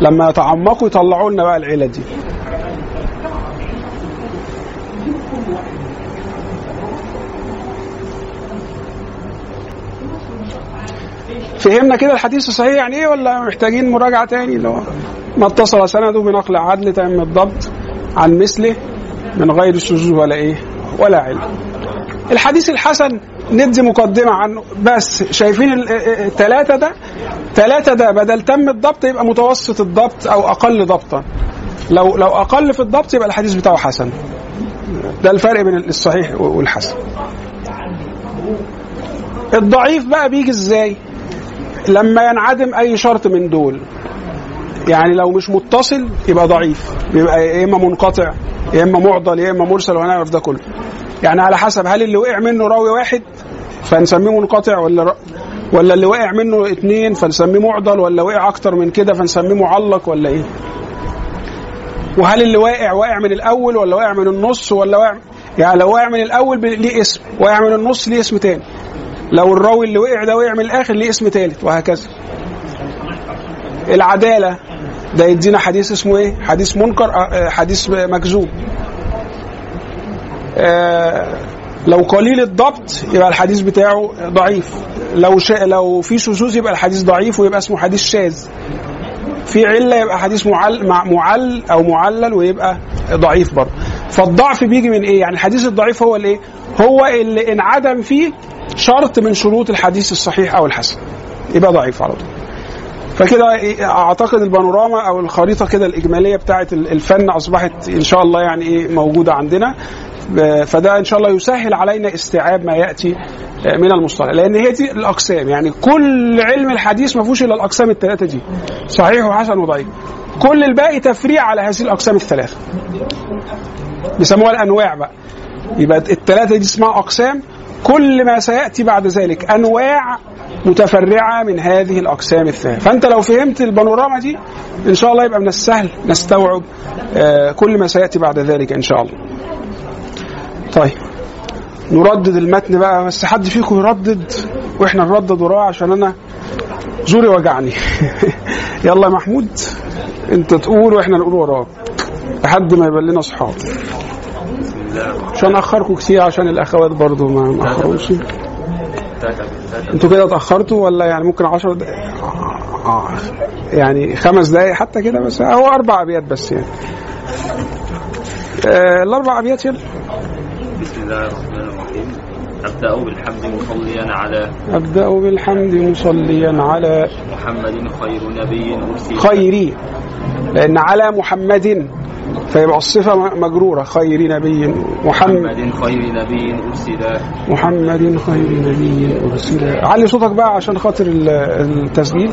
لما يتعمقوا يطلعوا لنا بقى العلة دي. فهمنا كده الحديث الصحيح يعني إيه ولا محتاجين مراجعة تاني؟ اللي هو ما اتصل سنده بنقل عدل تام الضبط عن مثله من غير شذوذ ولا إيه ولا علم. الحديث الحسن ندي مقدمة عنه بس شايفين الثلاثه ده؟ ثلاثة ده بدل تم الضبط يبقى متوسط الضبط أو أقل ضبطا. لو لو أقل في الضبط يبقى الحديث بتاعه حسن. ده الفرق بين الصحيح والحسن. الضعيف بقى بيجي إزاي؟ لما ينعدم أي شرط من دول. يعني لو مش متصل يبقى ضعيف. بيبقى يا إما منقطع يا إما معضل يا إما مرسل وهنعرف ده كله. يعني على حسب هل اللي وقع منه راوي واحد فنسميه منقطع ولا ر... ولا اللي وقع منه اتنين فنسميه معضل ولا وقع أكتر من كده فنسميه معلق ولا إيه؟ وهل اللي واقع واقع من الأول ولا واقع من النص ولا واقع يعني لو واقع من الأول ليه اسم واقع من النص ليه اسم تاني. لو الراوي اللي وقع ده وقع من الآخر ليه اسم ثالث وهكذا. العدالة. ده يدينا حديث اسمه إيه؟ حديث منكر آه، آه، حديث مكذوب. آه، لو قليل الضبط يبقى الحديث بتاعه ضعيف. لو شا... لو في شذوذ يبقى الحديث ضعيف ويبقى اسمه حديث شاذ. في علة يبقى حديث معل مع معل أو معلل ويبقى ضعيف برضه. فالضعف بيجي من إيه؟ يعني الحديث الضعيف هو الإيه؟ هو اللي انعدم فيه شرط من شروط الحديث الصحيح أو الحسن. يبقى ضعيف على طول. فكده إيه، أعتقد البانوراما أو الخريطة كده الإجمالية بتاعه الفن أصبحت إن شاء الله يعني إيه موجودة عندنا. فده إن شاء الله يسهل علينا استيعاب ما يأتي من المصطلح. لأن هي دي الأقسام. يعني كل علم الحديث ما فيهوش إلا الأقسام الثلاثه دي. صحيح وحسن وضعيف. كل الباقي تفريع على هذه الأقسام الثلاثة. بيسموها الأنواع بقى. يبقى الثلاثه دي اسمها أقسام. كل ما سيأتي بعد ذلك أنواع متفرعة من هذه الأقسام الثلاثه فأنت لو فهمت البانوراما دي إن شاء الله يبقى من السهل نستوعب آه، كل ما سيأتي بعد ذلك إن شاء الله. طيب نردد المتن بقى بس حد فيكم يردد وإحنا نردد وراه عشان أنا زوري وجعني. [laughs] يلا محمود أنت تقول وإحنا نقول وراك لحد ما يبقى لنا اصحاب عشان أخركم كتير عشان الأخوات برضو ما ما أنتوا كده اتأخرتوا ولا يعني ممكن 10 دقائق آه. يعني خمس دقائق حتى كده بس. هو أربع أبيات بس يعني. آه الأربع أبيات يلا. بسم الله الرحمن الرحيم. أبدأ بالحمد مصليا على أبدأ بالحمد مصليا على محمد خير نبي أرسل. خيري. لأن على محمد فيبقى الصفة مجرورة. خير نبي محمد خير نبي أرسل. محمد خير نبي أرسل. علي صوتك بقى عشان خاطر ال- التسجيل.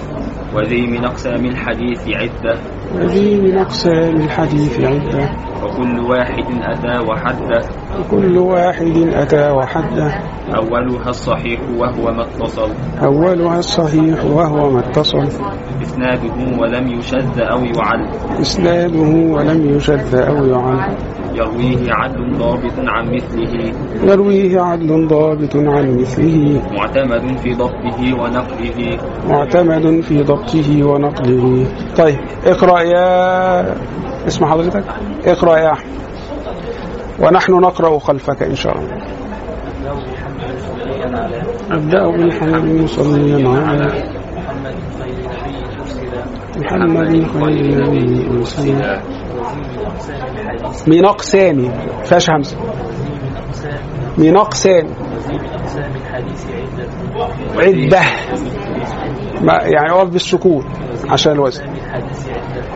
وذي من أقسام الحديث عدة. وذي من أقسام الحديث عدة وكل واحد أتى وحده. وكل واحد أتى وحده. أولها الصحيح وهو ما اتصل. أولها الصحيح وهو ما اتصل. إسناده ولم يشذ أو يعل إسناده ولم يشذ أو يعل يرويه عدل ضابط عن مثله. يرويه عدل ضابط عن مثله. معتمد في ضبطه ونقله. معتمد في ضبطه ونقله. طيب اقرأ يا اسم حضرتك؟ اقرأ يا أحمد. ونحن نقرأ خلفك إن شاء الله. أبدأ بالحمد مصليا على محمد خير نبي أرسل من أقسام فاش همزة من أقسام عدة. ما يعني أقف بالسكون عشان الوزن.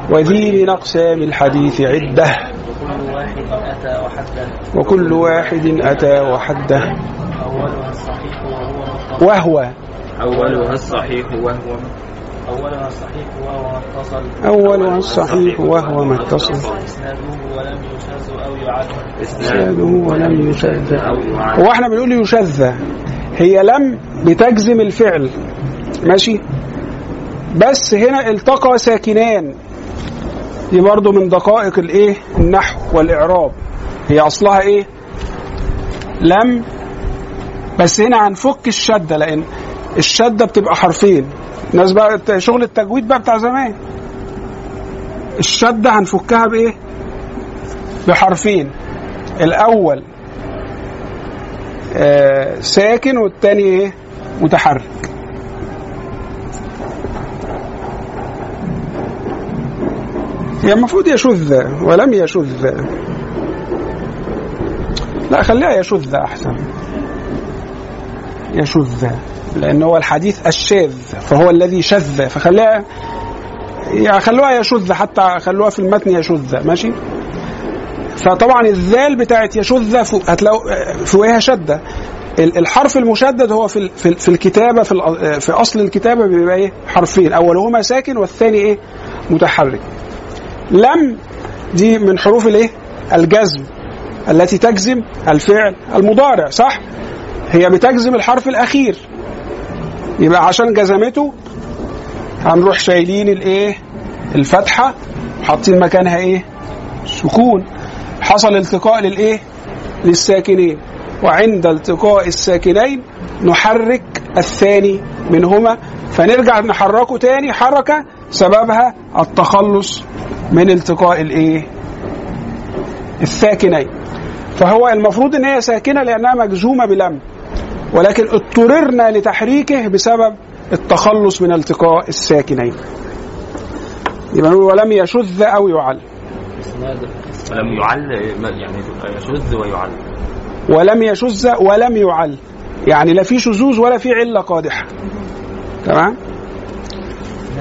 وذي من أقسام الحديث عدة. وكل واحد أتى وحده. وهو. أولها الصحيح وهو. أولها الصحيح وهو اتصل. أولها الصحيح وهو ما اتصل. إسناده ولم يشاز أو يعد إسناده ولم يشذ. هو إحنا بنقول يشذ. هي لم بتجزم الفعل. ماشي؟ بس هنا التقى ساكنان. دي برضو من دقائق الايه؟ النحو والإعراب. هي أصلها إيه؟ لم. بس هنا هنفك الشدة لأن الشدة بتبقى حرفين. الناس بقى شغل التجويد بقى بتاع زمان. الشدة هنفكها بإيه؟ بحرفين. الأول آه ساكن والتاني إيه؟ متحرك. هي المفروض يشذ ولم يشذ لا خليها يشذ أحسن. يشذ لأن هو الحديث الشاذ فهو الذي شذ. فخليها يعني خلوها يشذ حتى خلوها في المتن يشذ ماشي؟ فطبعا الذال بتاعت يشذ هتلاقوا فوقها شده ال- الحرف المشدد هو في في ال- في الكتابة في في أصل الكتابة بيبقى إيه؟ حرفين. أولهما ساكن والثاني إيه؟ متحرك. لم دي من حروف الايه؟ الجزم التي تجزم الفعل المضارع صح؟ هي بتجزم الحرف الأخير. يبقى عشان جزمته هنروح شايلين الايه؟ الفتحة حاطين مكانها إيه؟ سكون. حصل التقاء للايه؟ للساكنين. وعند التقاء الساكنين نحرك الثاني منهما. فنرجع نحركه تاني حركة سببها التخلص. من التقاء الايه؟ الساكنين فهو المفروض إن هي ساكنة لأنها مجزومة بلم. ولكن اضطررنا لتحريكه بسبب التخلص من التقاء الساكنين. يبقى نقول ولم يشذ أو يعل. ولم يعل يعني يشذ ويعل. ولم يشذ ولم يعل. يعني لا في شذوذ ولا في علة قادحة. تمام؟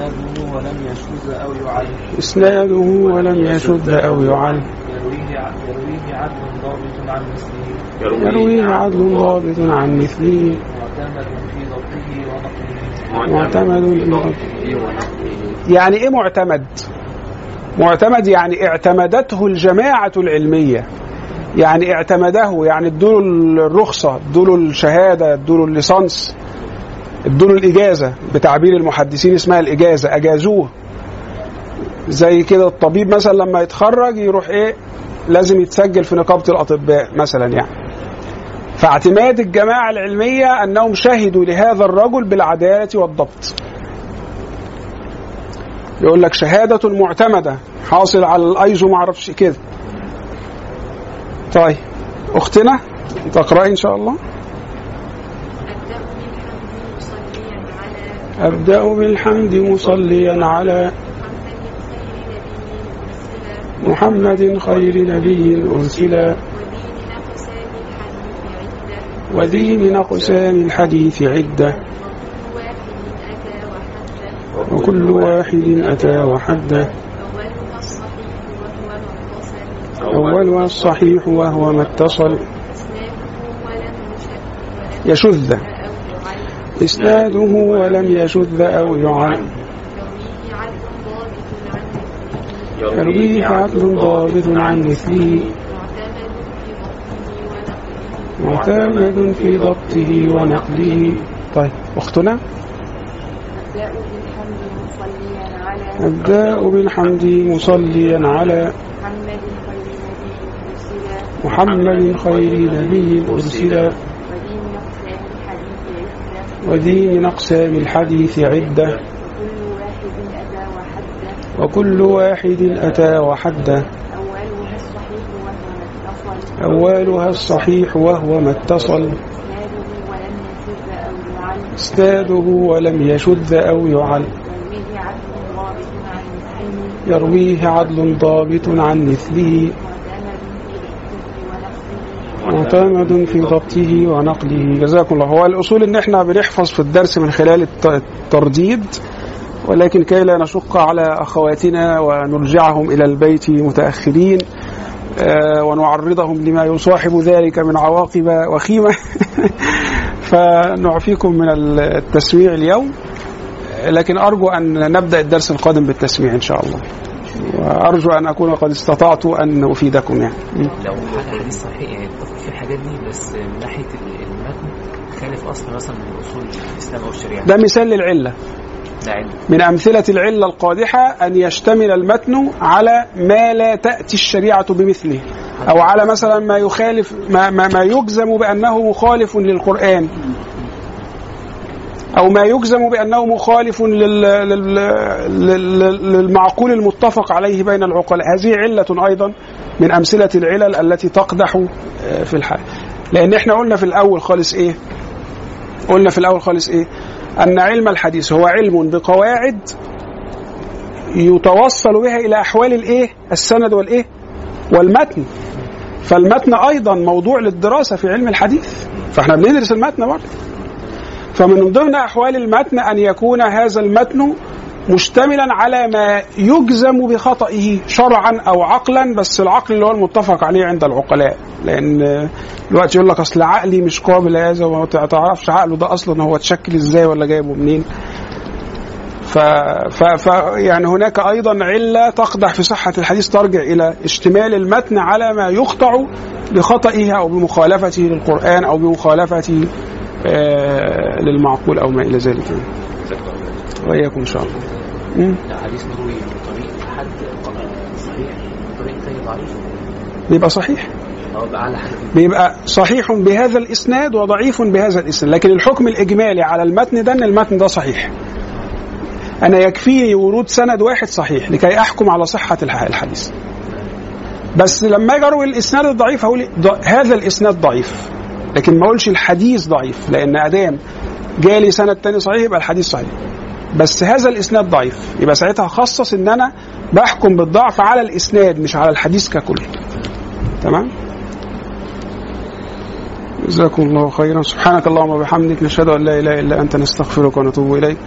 إسناده ولم يشذ أو يعد اسناده ولم يشذ أو يعل يرويه عدل ضابط عن مثله. يرويه عدل ضابط عن مثله. معتمد في ضبطه ونقله. معتمد في ضبطه. ونقله يعني إيه معتمد؟ معتمد يعني اعتمدته الجماعة العلمية. يعني اعتمده يعني ادوا الرخصة ادوا الشهادة ادوا الليسانس. ادوا الإجازة بتعبير المحدثين اسمها الإجازة أجازوه. زي كده الطبيب مثلا لما يتخرج يروح إيه لازم يتسجل في نقابة الأطباء مثلا يعني. فاعتماد الجماعة العلمية أنهم شهدوا لهذا الرجل بالعدالة والضبط. يقول لك شهادة معتمدة حاصل على الأيزو ما أعرفش كده. طيب أختنا تقرأي إن شاء الله. أبدأ بالحمد مصليا على محمد خير نبي أرسل. وذي من أقسام الحديث عدة. وكل واحد أتى وحده. أولها الصحيح وهو ما اتصل. يشذ. إسناده ولم يشذ أو يعن يرويه عدل ضابط عن مثله معتمد في ضبطه ونقله. طيب أختنا؟ أبدأ بالحمد مصليا على محمد خير نبي أرسل أرسل ودين أقسام الحديث عدة. وكل واحد أتى وحده. أولها الصحيح وهو ما اتصل. استاده ولم يشذ أو يعل. يرويه عدل ضابط عن مثله يرويه عدل ضابط عن مثله معتمد في ضبطه ونقله. جزاكم الله. هو الأصول إن إحنا بنحفظ في الدرس من خلال الت- الترديد ولكن كي لا نشق على أخواتنا ونرجعهم إلى البيت متأخرين آه، ونعرضهم لما يصاحب ذلك من عواقب وخيمة. [laughs] فنعفيكم من التسميع اليوم لكن أرجو أن نبدأ الدرس القادم بالتسميع إن شاء الله. وأرجو أن أكون قد استطعت أن أفيدكم يعني. لو حديث صحيح يعني في الحاجات دي بس من ناحية ال- المتن خالف اصل مثلا من أصول الإسلام أو الشريعة. ده مثال علم. من أمثلة العلة القادحة أن يشتمل المتن على ما لا تأتي الشريعة بمثله أو على مثلا ما يخالف ما, ما, ما يجزم بأنه مخالف للقرآن. أو ما يجزم بأنه مخالف لل لل لل للمعقول المتفق عليه بين العقلاء. هذه علة أيضا من أمثلة العلل التي تقدح آه، في الحال لأن إحنا قلنا في الأول خالص إيه؟ قلنا في الأول خالص إيه؟ أن علم الحديث هو علم بقواعد يتوصل بها إلى أحوال الإيه؟ السند والإيه؟ والمتن. فالمتن أيضا موضوع للدراسة في علم الحديث. فإحنا بندرس المتن برضه. فمن ضمن أحوال المتن أن يكون هذا المتن مشتملا على ما يجزم بخطئه شرعا أو عقلا بس العقل اللي هو المتفق عليه عند العقلاء. لأن دلوقتي يقول لك أصل عقلي مش قابل لهذا وما تعرفش عقله ده أصلا هو اتشكل إزاي ولا جايبه منين. ف... ف... ف يعني هناك أيضا علة تقدح في صحة الحديث ترجع إلى اشتمال المتن على ما يقطع بخطئه أو بمخالفته للقرآن أو بمخالفته للمعقول أو ما إلى ذلك. يعني. وإياكم إن شاء الله. حديث مروي طريق حد صحيح؟ طريق تاني ضعيف؟ بيبقى صحيح. بيبقى صحيح بهذا الإسناد وضعيف بهذا الإسناد. لكن الحكم الإجمالي على المتن ده إن المتن ده صحيح. أنا يكفيني ورود سند واحد صحيح لكي أحكم على صحة الح- الحديث. بس لما أجي اروي الإسناد الضعيف هقول هذا الإسناد ضعيف. لكن ما أقولش الحديث ضعيف لأن ادام جالي سند تاني صحيح يبقى الحديث صحيح. بس هذا الإسناد ضعيف. يبقى ساعتها هخصص إن أنا بحكم بالضعف على الإسناد مش على الحديث ككل. تمام؟ جزاكم الله خيرا. سبحانك اللهم وبحمدك نشهد أن لا إله إلا أنت نستغفرك ونتوب إليك.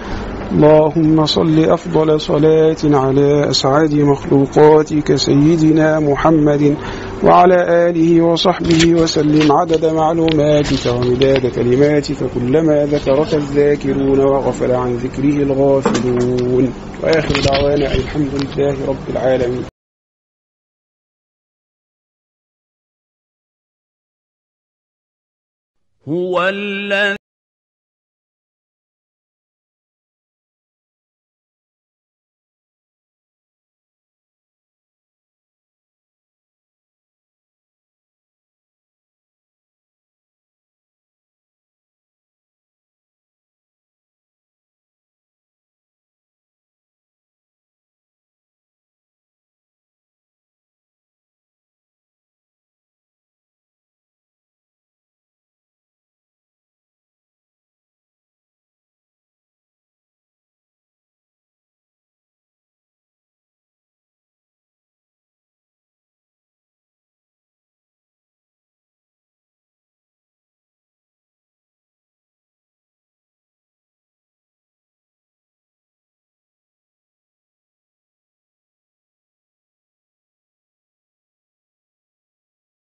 اللهم صل أفضل صلاه على أسعد مخلوقاتك سيدنا محمد. وعلى آله وصحبه وسلم عدد معلوماتك ومداد كلماتك كلما ذكرك الذاكرون وغفل عن ذكره الغافلون. وآخر دعوانا الحمد لله رب العالمين. هو الذي